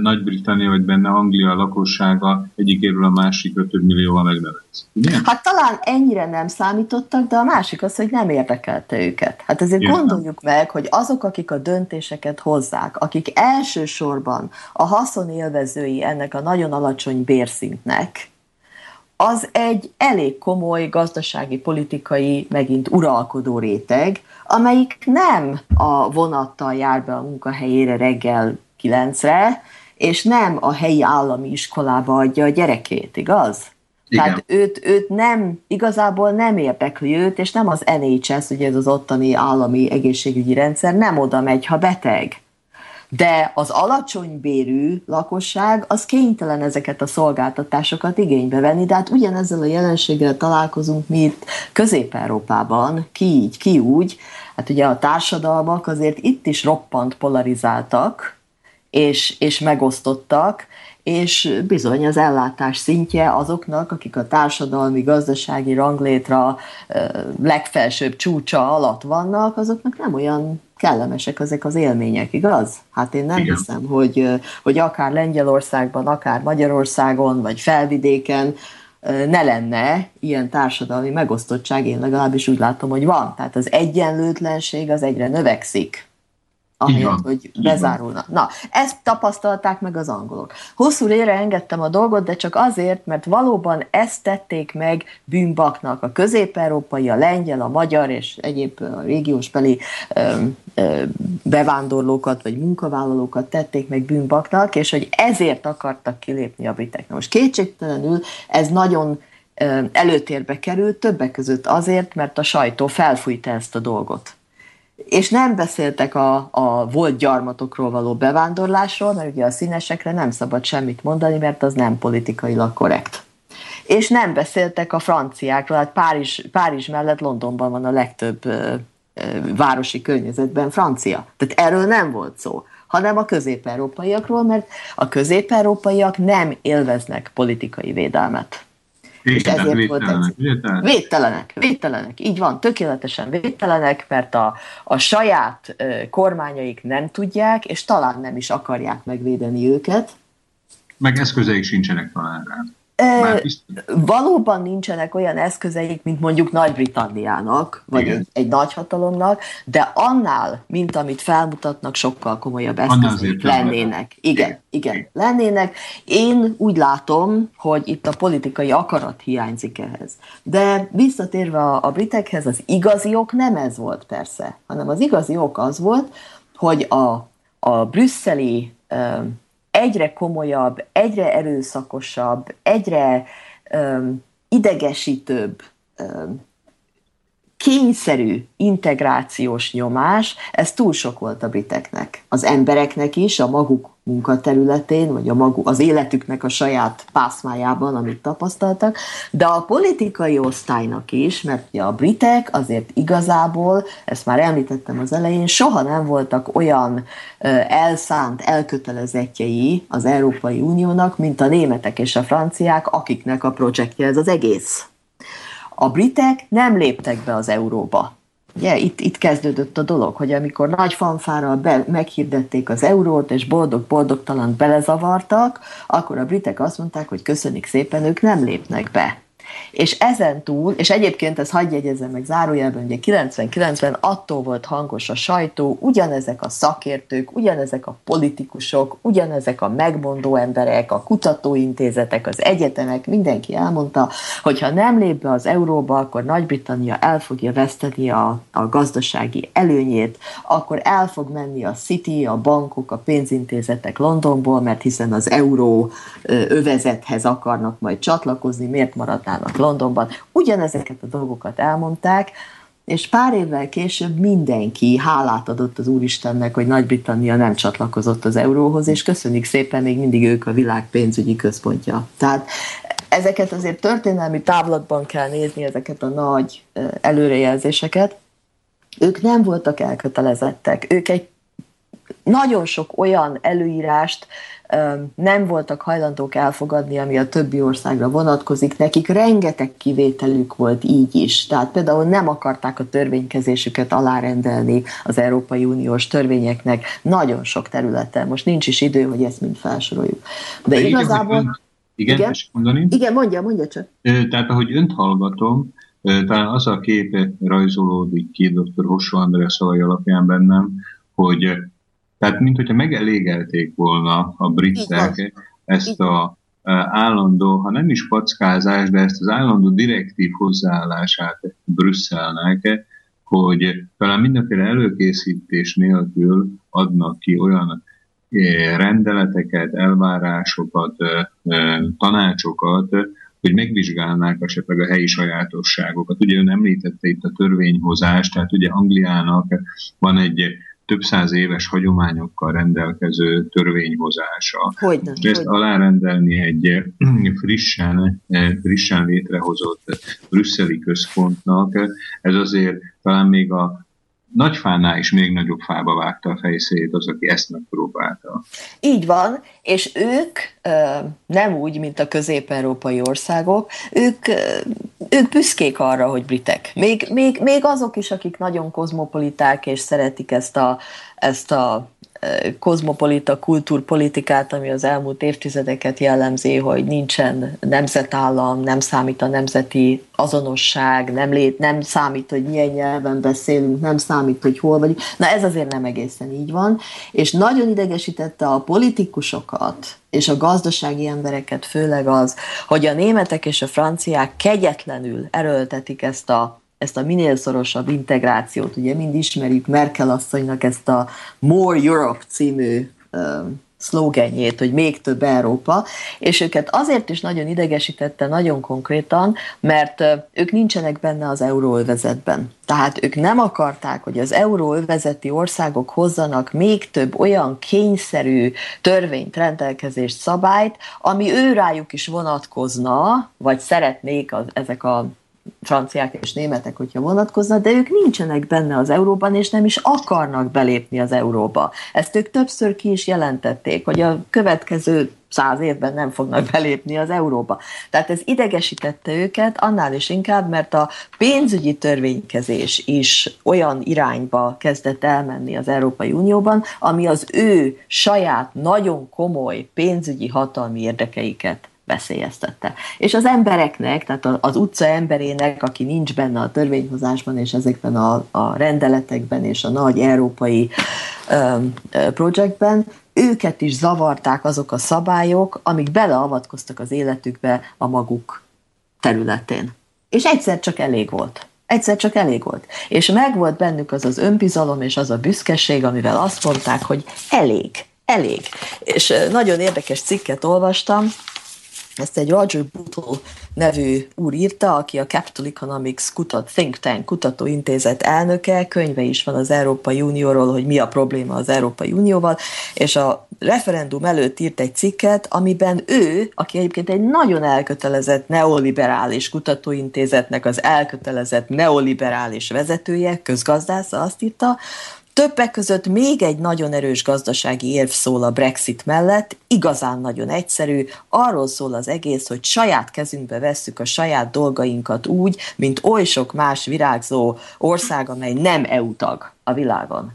Nagy-Britannia vagy benne Anglia lakossága egyikéről a másik 5 millióval megnövekszik. Hát talán ennyire nem számítottak, de a másik az, hogy nem érdekelte őket. Hát ezért Értem. gondoljuk meg, hogy azok, akik a döntéseket hozzák, akik elsősorban a haszonélvezői ennek a nagyon alacsony bérszintnek, az egy elég komoly gazdasági, politikai, megint uralkodó réteg, amelyik nem a vonattal jár be a munkahelyére reggel kilencre, és nem a helyi állami iskolába adja a gyerekét, igaz? Igen. Tehát őt, őt nem, igazából nem érdekli őt, és nem az NHS, ugye ez az ottani állami egészségügyi rendszer, nem oda megy, ha beteg de az alacsony bérű lakosság az kénytelen ezeket a szolgáltatásokat igénybe venni, de hát ugyanezzel a jelenséggel találkozunk mi itt Közép-Európában, ki így, ki úgy, hát ugye a társadalmak azért itt is roppant polarizáltak, és, és megosztottak, és bizony az ellátás szintje azoknak, akik a társadalmi, gazdasági ranglétra legfelsőbb csúcsa alatt vannak, azoknak nem olyan kellemesek ezek az élmények, igaz? Hát én nem Igen. hiszem, hogy, hogy akár Lengyelországban, akár Magyarországon, vagy felvidéken ne lenne ilyen társadalmi megosztottság, én legalábbis úgy látom, hogy van. Tehát az egyenlőtlenség az egyre növekszik ahelyett, hogy bezárulna. Na, ezt tapasztalták meg az angolok. Hosszú ére engedtem a dolgot, de csak azért, mert valóban ezt tették meg bűnbaknak. A közép-európai, a lengyel, a magyar és egyéb a régiós beli bevándorlókat vagy munkavállalókat tették meg bűnbaknak, és hogy ezért akartak kilépni a britek. Na most kétségtelenül ez nagyon előtérbe került, többek között azért, mert a sajtó felfújta ezt a dolgot és nem beszéltek a, a volt gyarmatokról való bevándorlásról, mert ugye a színesekre nem szabad semmit mondani, mert az nem politikailag korrekt. És nem beszéltek a franciákról, hát Párizs, Párizs mellett Londonban van a legtöbb ö, ö, városi környezetben francia. Tehát erről nem volt szó hanem a közép-európaiakról, mert a közép-európaiak nem élveznek politikai védelmet. És ezért védtelenek, védtelenek. védtelenek, védtelenek, így van, tökéletesen védtelenek, mert a, a saját kormányaik nem tudják, és talán nem is akarják megvédeni őket. Meg eszközeik sincsenek talán rá. Valóban nincsenek olyan eszközeik, mint mondjuk Nagy-Britanniának, vagy egy, egy nagyhatalomnak, de annál, mint amit felmutatnak, sokkal komolyabb eszközeik lennének. Igen, igen, lennének. Én úgy látom, hogy itt a politikai akarat hiányzik ehhez. De visszatérve a, a britekhez, az igazi ok nem ez volt persze, hanem az igazi ok az volt, hogy a, a brüsszeli egyre komolyabb, egyre erőszakosabb, egyre um, idegesítőbb, um, kényszerű integrációs nyomás, ez túl sok volt a briteknek. Az embereknek is, a maguk munkaterületén, vagy a magu, az életüknek a saját pászmájában, amit tapasztaltak, de a politikai osztálynak is, mert ugye a britek azért igazából, ezt már említettem az elején, soha nem voltak olyan elszánt, elkötelezettjei az Európai Uniónak, mint a németek és a franciák, akiknek a projektje ez az egész. A britek nem léptek be az euróba. Ugye, itt, itt kezdődött a dolog, hogy amikor nagy fanfára be, meghirdették az eurót, és boldog-boldogtalan belezavartak, akkor a britek azt mondták, hogy köszönik szépen, ők nem lépnek be. És ezen túl, és egyébként ez hagyj jegyezem meg zárójelben, ugye 99-ben attól volt hangos a sajtó, ugyanezek a szakértők, ugyanezek a politikusok, ugyanezek a megmondó emberek, a kutatóintézetek, az egyetemek, mindenki elmondta, hogy ha nem lép be az euróba, akkor Nagy-Britannia el fogja veszteni a, a gazdasági előnyét, akkor el fog menni a City, a bankok, a pénzintézetek Londonból, mert hiszen az euró övezethez akarnak majd csatlakozni, miért maradnának járnak Londonban. Ugyanezeket a dolgokat elmondták, és pár évvel később mindenki hálát adott az Úristennek, hogy Nagy-Britannia nem csatlakozott az euróhoz, és köszönjük szépen, még mindig ők a világ pénzügyi központja. Tehát ezeket azért történelmi távlatban kell nézni, ezeket a nagy előrejelzéseket. Ők nem voltak elkötelezettek, ők egy nagyon sok olyan előírást nem voltak hajlandók elfogadni, ami a többi országra vonatkozik. Nekik rengeteg kivételük volt így is. Tehát például nem akarták a törvénykezésüket alárendelni az Európai Uniós törvényeknek nagyon sok területen. Most nincs is idő, hogy ezt mind felsoroljuk. De, De igazából... Igen, igen, igen? mondani? Igen, mondja, mondja csak. Tehát ahogy önt hallgatom, talán az a kép rajzolódik ki dr. Hossó András szavai alapján bennem, hogy tehát, mint hogyha megelégelték volna a britek ezt a állandó, ha nem is packázás, de ezt az állandó direktív hozzáállását Brüsszelnek, hogy talán mindenféle előkészítés nélkül adnak ki olyan rendeleteket, elvárásokat, tanácsokat, hogy megvizsgálnák esetleg a helyi sajátosságokat. Ugye ön említette itt a törvényhozást, tehát ugye Angliának van egy több száz éves hagyományokkal rendelkező törvényhozása. Hogyne, És ezt hogyne. alárendelni egy frissen, frissen létrehozott brüsszeli központnak, ez azért talán még a nagyfánál is még nagyobb fába vágta a fejszét az, aki ezt megpróbálta. Így van, és ők nem úgy, mint a közép-európai országok, ők, ők büszkék arra, hogy britek. Még, még, még azok is, akik nagyon kozmopoliták és szeretik ezt a, ezt a kozmopolita kultúrpolitikát, ami az elmúlt évtizedeket jellemzi, hogy nincsen nemzetállam, nem számít a nemzeti azonosság, nem, lét, nem számít, hogy milyen nyelven beszélünk, nem számít, hogy hol vagyunk. Na ez azért nem egészen így van, és nagyon idegesítette a politikusokat, és a gazdasági embereket főleg az, hogy a németek és a franciák kegyetlenül erőltetik ezt a ezt a minél szorosabb integrációt. Ugye mind ismerjük Merkel asszonynak ezt a More Europe című szlogenjét, hogy még több Európa, és őket azért is nagyon idegesítette nagyon konkrétan, mert ők nincsenek benne az euróövezetben. Tehát ők nem akarták, hogy az euróövezeti országok hozzanak még több olyan kényszerű törvényt, rendelkezést, szabályt, ami ő rájuk is vonatkozna, vagy szeretnék az, ezek a franciák és németek, hogyha vonatkozna, de ők nincsenek benne az euróban, és nem is akarnak belépni az euróba. Ezt ők többször ki is jelentették, hogy a következő száz évben nem fognak belépni az euróba. Tehát ez idegesítette őket, annál is inkább, mert a pénzügyi törvénykezés is olyan irányba kezdett elmenni az Európai Unióban, ami az ő saját nagyon komoly pénzügyi hatalmi érdekeiket veszélyeztette. És az embereknek, tehát az utca emberének, aki nincs benne a törvényhozásban és ezekben a, a rendeletekben és a nagy európai um, projektben, őket is zavarták azok a szabályok, amik beleavatkoztak az életükbe a maguk területén. És egyszer csak elég volt. Egyszer csak elég volt. És megvolt bennük az az önbizalom és az a büszkeség, amivel azt mondták, hogy elég, elég. És nagyon érdekes cikket olvastam, ezt egy Roger Bootle nevű úr írta, aki a Capital Economics kutat, Think Tank kutatóintézet elnöke, könyve is van az Európai Unióról, hogy mi a probléma az Európai Unióval, és a referendum előtt írt egy cikket, amiben ő, aki egyébként egy nagyon elkötelezett neoliberális kutatóintézetnek az elkötelezett neoliberális vezetője, közgazdász, azt írta, Többek között még egy nagyon erős gazdasági érv szól a Brexit mellett, igazán nagyon egyszerű, arról szól az egész, hogy saját kezünkbe vesszük a saját dolgainkat úgy, mint oly sok más virágzó ország, amely nem EU tag a világon.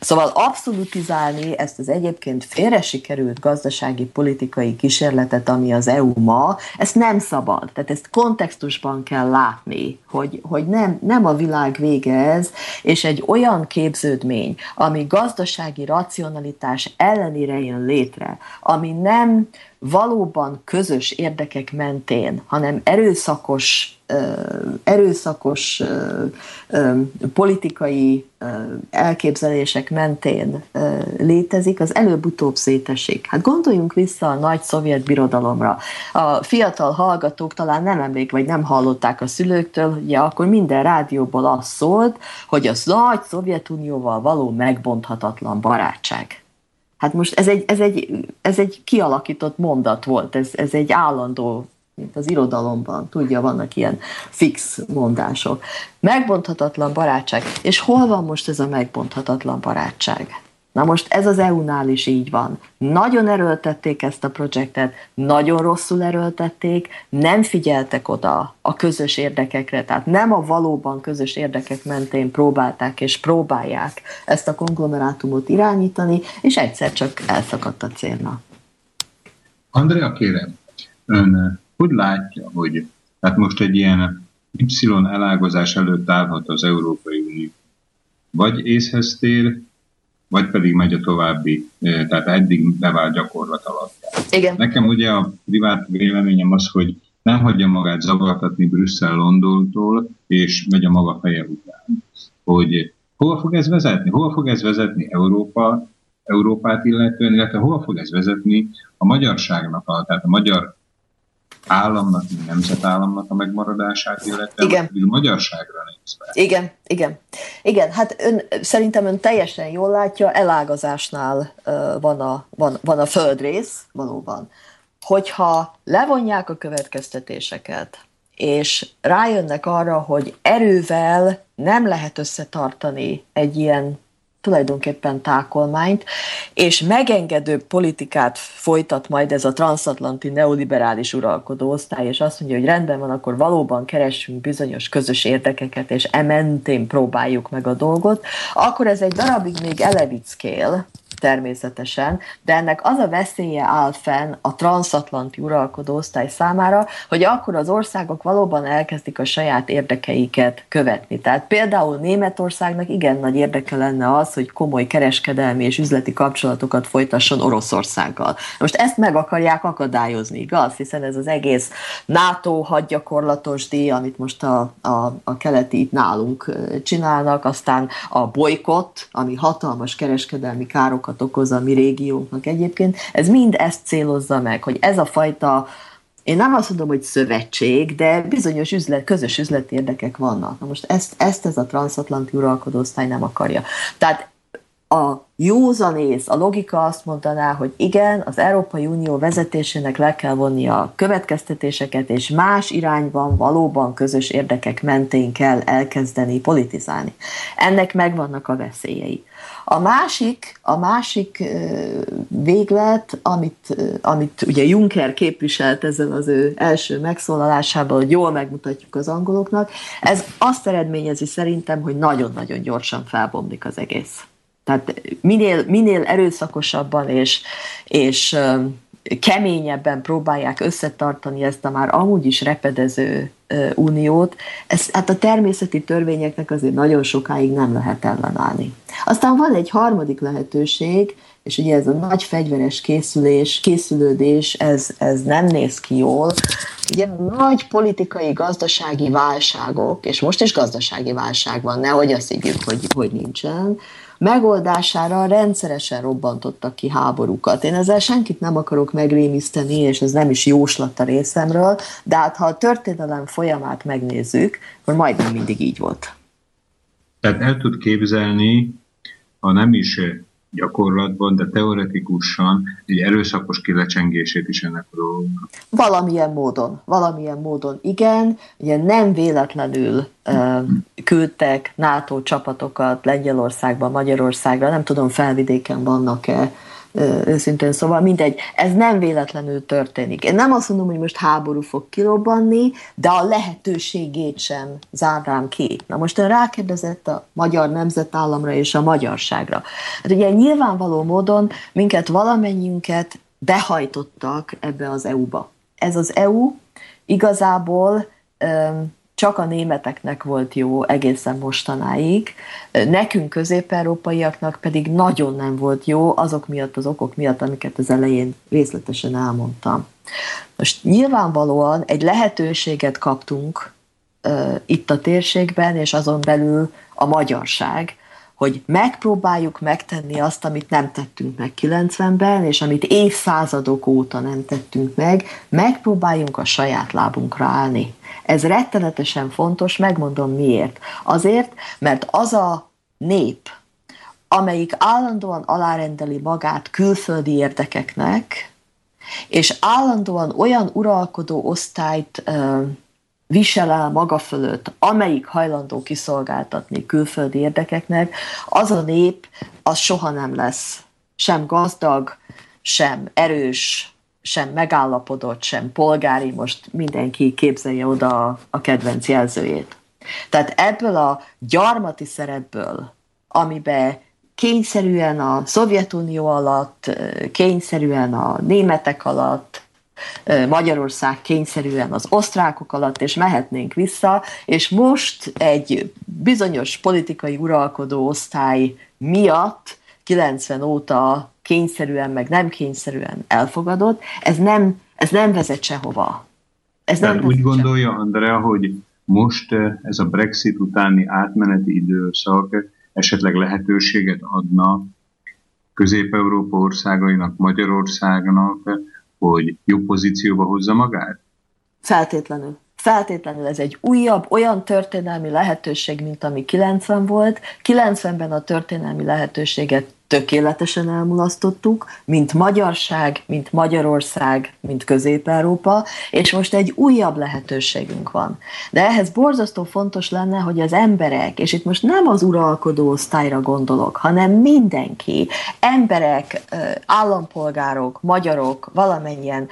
Szóval abszolutizálni ezt az egyébként félre sikerült gazdasági politikai kísérletet, ami az EU ma, ezt nem szabad. Tehát ezt kontextusban kell látni, hogy, hogy nem, nem a világ vége ez, és egy olyan képződmény, ami gazdasági racionalitás ellenére jön létre, ami nem valóban közös érdekek mentén, hanem erőszakos erőszakos politikai elképzelések mentén létezik, az előbb-utóbb szétesik. Hát gondoljunk vissza a nagy szovjet birodalomra. A fiatal hallgatók talán nem emlék, vagy nem hallották a szülőktől, hogy ja, akkor minden rádióból az szólt, hogy az nagy Szovjetunióval való megbonthatatlan barátság. Hát most ez egy, ez egy, ez egy kialakított mondat volt, ez, ez egy állandó mint az irodalomban, tudja, vannak ilyen fix mondások. Megbonthatatlan barátság. És hol van most ez a megbonthatatlan barátság? Na most ez az EU-nál is így van. Nagyon erőltették ezt a projektet, nagyon rosszul erőltették, nem figyeltek oda a közös érdekekre, tehát nem a valóban közös érdekek mentén próbálták és próbálják ezt a konglomerátumot irányítani, és egyszer csak elszakadt a célna. Andrea, kérem, ön hogy látja, hogy tehát most egy ilyen Y elágazás előtt állhat az Európai Unió? Vagy észhez tér, vagy pedig megy a további, tehát eddig bevált gyakorlat alatt. Igen. Nekem ugye a privát véleményem az, hogy nem hagyja magát zavartatni Brüsszel Londontól, és megy a maga feje után. Hogy hova fog ez vezetni? Hova fog ez vezetni Európa, Európát illetően, illetve hova fog ez vezetni a magyarságnak, a, tehát a magyar államnak, nemzetállamnak a megmaradását, illetve igen. a magyarságra nézve. Igen, igen. Igen, hát ön, szerintem ön teljesen jól látja, elágazásnál uh, van, a, van, van a földrész, valóban. Hogyha levonják a következtetéseket, és rájönnek arra, hogy erővel nem lehet összetartani egy ilyen tulajdonképpen tákolmányt, és megengedő politikát folytat majd ez a transatlanti neoliberális uralkodó osztály, és azt mondja, hogy rendben van, akkor valóban keressünk bizonyos közös érdekeket, és ementén próbáljuk meg a dolgot, akkor ez egy darabig még elevickél, természetesen, de ennek az a veszélye áll fenn a transatlanti uralkodó osztály számára, hogy akkor az országok valóban elkezdik a saját érdekeiket követni. Tehát például Németországnak igen nagy érdeke lenne az, hogy komoly kereskedelmi és üzleti kapcsolatokat folytasson Oroszországgal. Most ezt meg akarják akadályozni, igaz? Hiszen ez az egész NATO hadgyakorlatos díj, amit most a, a, a keleti itt nálunk csinálnak, aztán a bolykott, ami hatalmas kereskedelmi károkat károkat okoz a mi régiónknak egyébként. Ez mind ezt célozza meg, hogy ez a fajta én nem azt mondom, hogy szövetség, de bizonyos üzlet, közös üzleti érdekek vannak. Na most ezt, ezt ez a transatlanti uralkodóosztály nem akarja. Tehát a józanész, a logika azt mondaná, hogy igen, az Európai Unió vezetésének le kell vonni a következtetéseket, és más irányban valóban közös érdekek mentén kell elkezdeni politizálni. Ennek megvannak a veszélyei. A másik, a másik véglet, amit, amit ugye Juncker képviselt ezen az ő első megszólalásában, hogy jól megmutatjuk az angoloknak, ez azt eredményezi szerintem, hogy nagyon-nagyon gyorsan felbomlik az egész. Tehát minél, minél erőszakosabban és, és keményebben próbálják összetartani ezt a már amúgy is repedező uniót, ez, hát a természeti törvényeknek azért nagyon sokáig nem lehet ellenállni. Aztán van egy harmadik lehetőség, és ugye ez a nagy fegyveres készülés, készülődés, ez, ez nem néz ki jól. Ugye nagy politikai, gazdasági válságok, és most is gazdasági válság van, nehogy azt higgyük, hogy, hogy nincsen, megoldására rendszeresen robbantottak ki háborúkat. Én ezzel senkit nem akarok megrémiszteni, és ez nem is jóslat a részemről, de hát ha a történelem folyamát megnézzük, akkor majdnem mindig így volt. Tehát el tud képzelni, ha nem is gyakorlatban, de teoretikusan egy erőszakos kilecsengését is ennek a dolognak. Valamilyen módon, valamilyen módon igen, ugye nem véletlenül küldtek NATO csapatokat Lengyelországba, Magyarországra, nem tudom felvidéken vannak-e őszintén szóval mindegy, ez nem véletlenül történik. Én nem azt mondom, hogy most háború fog kirobbanni, de a lehetőségét sem zárnám ki. Na most ön rákérdezett a magyar nemzetállamra és a magyarságra. Hát ugye nyilvánvaló módon minket valamennyiünket behajtottak ebbe az EU-ba. Ez az EU igazából csak a németeknek volt jó egészen mostanáig, nekünk közép-európaiaknak pedig nagyon nem volt jó azok miatt, az okok miatt, amiket az elején részletesen elmondtam. Most nyilvánvalóan egy lehetőséget kaptunk uh, itt a térségben, és azon belül a magyarság, hogy megpróbáljuk megtenni azt, amit nem tettünk meg 90-ben, és amit évszázadok óta nem tettünk meg, megpróbáljunk a saját lábunkra állni. Ez rettenetesen fontos, megmondom miért. Azért, mert az a nép, amelyik állandóan alárendeli magát külföldi érdekeknek, és állandóan olyan uralkodó osztályt ö, visel el maga fölött, amelyik hajlandó kiszolgáltatni külföldi érdekeknek, az a nép, az soha nem lesz sem gazdag, sem erős, sem megállapodott, sem polgári, most mindenki képzelje oda a kedvenc jelzőjét. Tehát ebből a gyarmati szerepből, amiben kényszerűen a Szovjetunió alatt, kényszerűen a németek alatt, Magyarország kényszerűen az osztrákok alatt, és mehetnénk vissza, és most egy bizonyos politikai uralkodó osztály miatt 90 óta kényszerűen, meg nem kényszerűen elfogadott, ez nem, ez nem vezet sehova. Ez nem úgy gondolja, Andrea, hogy most ez a Brexit utáni átmeneti időszak esetleg lehetőséget adna Közép-Európa országainak, Magyarországnak, hogy jobb pozícióba hozza magát? Feltétlenül. Feltétlenül ez egy újabb, olyan történelmi lehetőség, mint ami 90 volt. 90-ben a történelmi lehetőséget tökéletesen elmulasztottuk, mint magyarság, mint Magyarország, mint Közép-Európa, és most egy újabb lehetőségünk van. De ehhez borzasztó fontos lenne, hogy az emberek, és itt most nem az uralkodó osztályra gondolok, hanem mindenki, emberek, állampolgárok, magyarok, valamennyien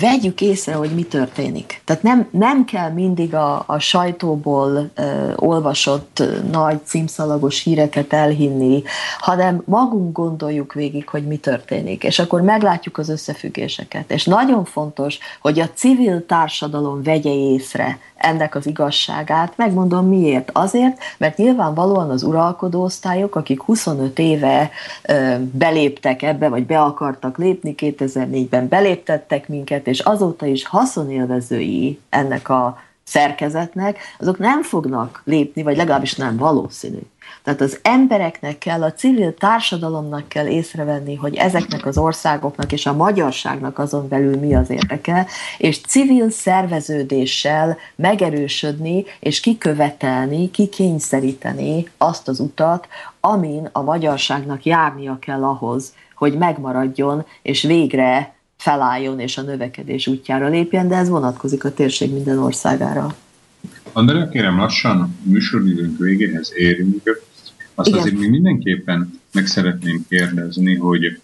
vegyük észre, hogy mi történik. Tehát nem, nem kell mindig a, a sajtóból ö, olvasott nagy címszalagos híreket elhinni, hanem magunk gondoljuk végig, hogy mi történik, és akkor meglátjuk az összefüggéseket. És nagyon fontos, hogy a civil társadalom vegye észre ennek az igazságát. Megmondom miért. Azért, mert nyilvánvalóan az uralkodó osztályok, akik 25 éve beléptek ebbe, vagy be akartak lépni, 2004-ben beléptettek minket, és azóta is haszonélvezői ennek a szerkezetnek, azok nem fognak lépni, vagy legalábbis nem valószínű. Tehát az embereknek kell, a civil társadalomnak kell észrevenni, hogy ezeknek az országoknak és a magyarságnak azon belül mi az érdeke, és civil szerveződéssel megerősödni és kikövetelni, kikényszeríteni azt az utat, amin a magyarságnak járnia kell ahhoz, hogy megmaradjon, és végre felálljon és a növekedés útjára lépjen, de ez vonatkozik a térség minden országára. Andrea, kérem lassan műsoridőnk végéhez érünk. Azt Igen. azért még mindenképpen meg szeretném kérdezni, hogy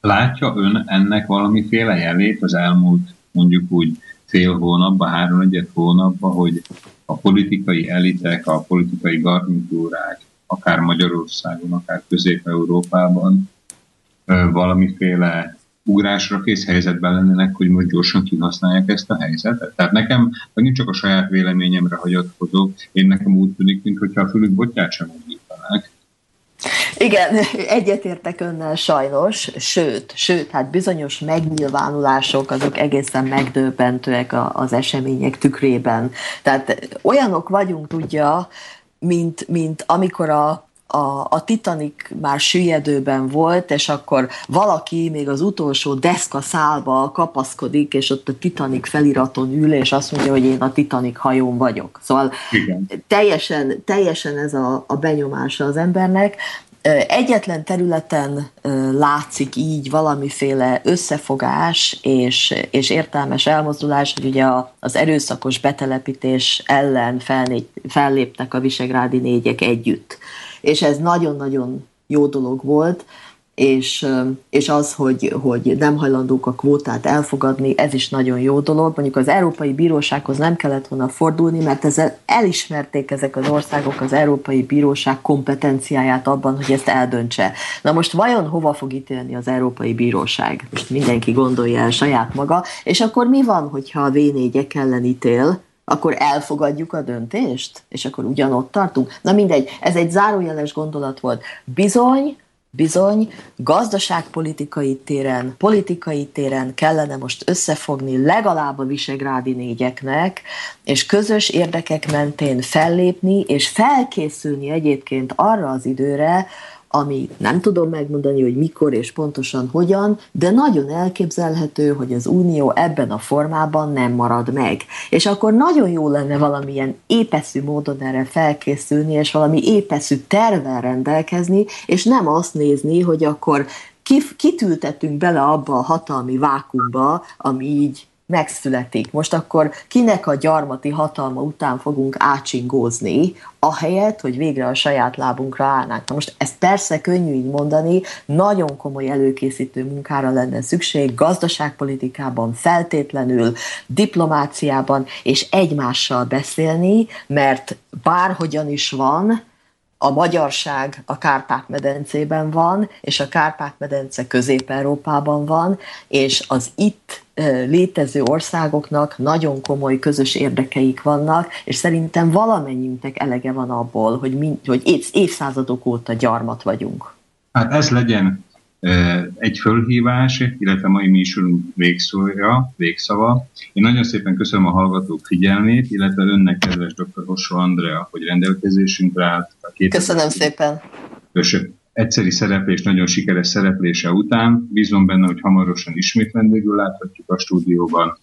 látja ön ennek valamiféle jelét az elmúlt mondjuk úgy fél hónapban, három egyet hónapban, hogy a politikai elitek, a politikai garnitúrák, akár Magyarországon, akár Közép-Európában valamiféle ugrásra kész helyzetben lennének, hogy most gyorsan kihasználják ezt a helyzetet. Tehát nekem, megint csak a saját véleményemre hagyatkozok, én nekem úgy tűnik, mintha a fülük botját sem mondítanák. Igen, egyetértek önnel sajnos, sőt, sőt, hát bizonyos megnyilvánulások azok egészen megdöbbentőek az események tükrében. Tehát olyanok vagyunk, tudja, mint, mint amikor a a, a Titanic már süllyedőben volt, és akkor valaki még az utolsó deszka szálba kapaszkodik, és ott a Titanic feliraton ül, és azt mondja, hogy én a Titanic hajón vagyok. Szóval Igen. teljesen, teljesen ez a, a benyomása az embernek. Egyetlen területen látszik így valamiféle összefogás és, és értelmes elmozdulás, hogy ugye az erőszakos betelepítés ellen felléptek a visegrádi négyek együtt és ez nagyon-nagyon jó dolog volt, és, és az, hogy, hogy nem hajlandók a kvótát elfogadni, ez is nagyon jó dolog. Mondjuk az Európai Bírósághoz nem kellett volna fordulni, mert ezzel elismerték ezek az országok az Európai Bíróság kompetenciáját abban, hogy ezt eldöntse. Na most vajon hova fog ítélni az Európai Bíróság? Most mindenki gondolja el saját maga, és akkor mi van, hogyha a V4-ek ellen ítél, akkor elfogadjuk a döntést, és akkor ugyanott tartunk. Na mindegy, ez egy zárójeles gondolat volt. Bizony, bizony, gazdaságpolitikai téren, politikai téren kellene most összefogni legalább a visegrádi négyeknek, és közös érdekek mentén fellépni, és felkészülni egyébként arra az időre, ami nem tudom megmondani, hogy mikor és pontosan hogyan, de nagyon elképzelhető, hogy az Unió ebben a formában nem marad meg. És akkor nagyon jó lenne valamilyen épeszű módon erre felkészülni, és valami épeszű tervel rendelkezni, és nem azt nézni, hogy akkor kitültetünk bele abba a hatalmi vákumba, ami így megszületik. Most akkor kinek a gyarmati hatalma után fogunk ácsingózni, ahelyett, hogy végre a saját lábunkra állnánk. Na most ezt persze könnyű így mondani, nagyon komoly előkészítő munkára lenne szükség, gazdaságpolitikában feltétlenül, diplomáciában, és egymással beszélni, mert bárhogyan is van, a magyarság a Kárpát-medencében van, és a Kárpát-medence Közép-Európában van, és az itt létező országoknak nagyon komoly közös érdekeik vannak, és szerintem valamennyiünknek elege van abból, hogy, mind, hogy évszázadok óta gyarmat vagyunk. Hát ez legyen egy fölhívás, illetve mai műsorunk végszója, végszava. Én nagyon szépen köszönöm a hallgatók figyelmét, illetve önnek, kedves dr. Hossó Andrea, hogy rendelkezésünkre állt. A két köszönöm szépen. Köszönöm egyszeri szereplés, nagyon sikeres szereplése után. Bízom benne, hogy hamarosan ismét vendégül láthatjuk a stúdióban.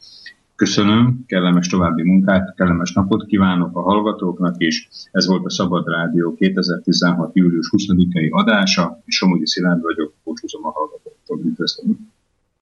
Köszönöm, kellemes további munkát, kellemes napot kívánok a hallgatóknak is. Ez volt a Szabad Rádió 2016. július 20-ai adása, és Somogyi Szilárd vagyok, búcsúzom a hallgatóktól. Üdvözlöm!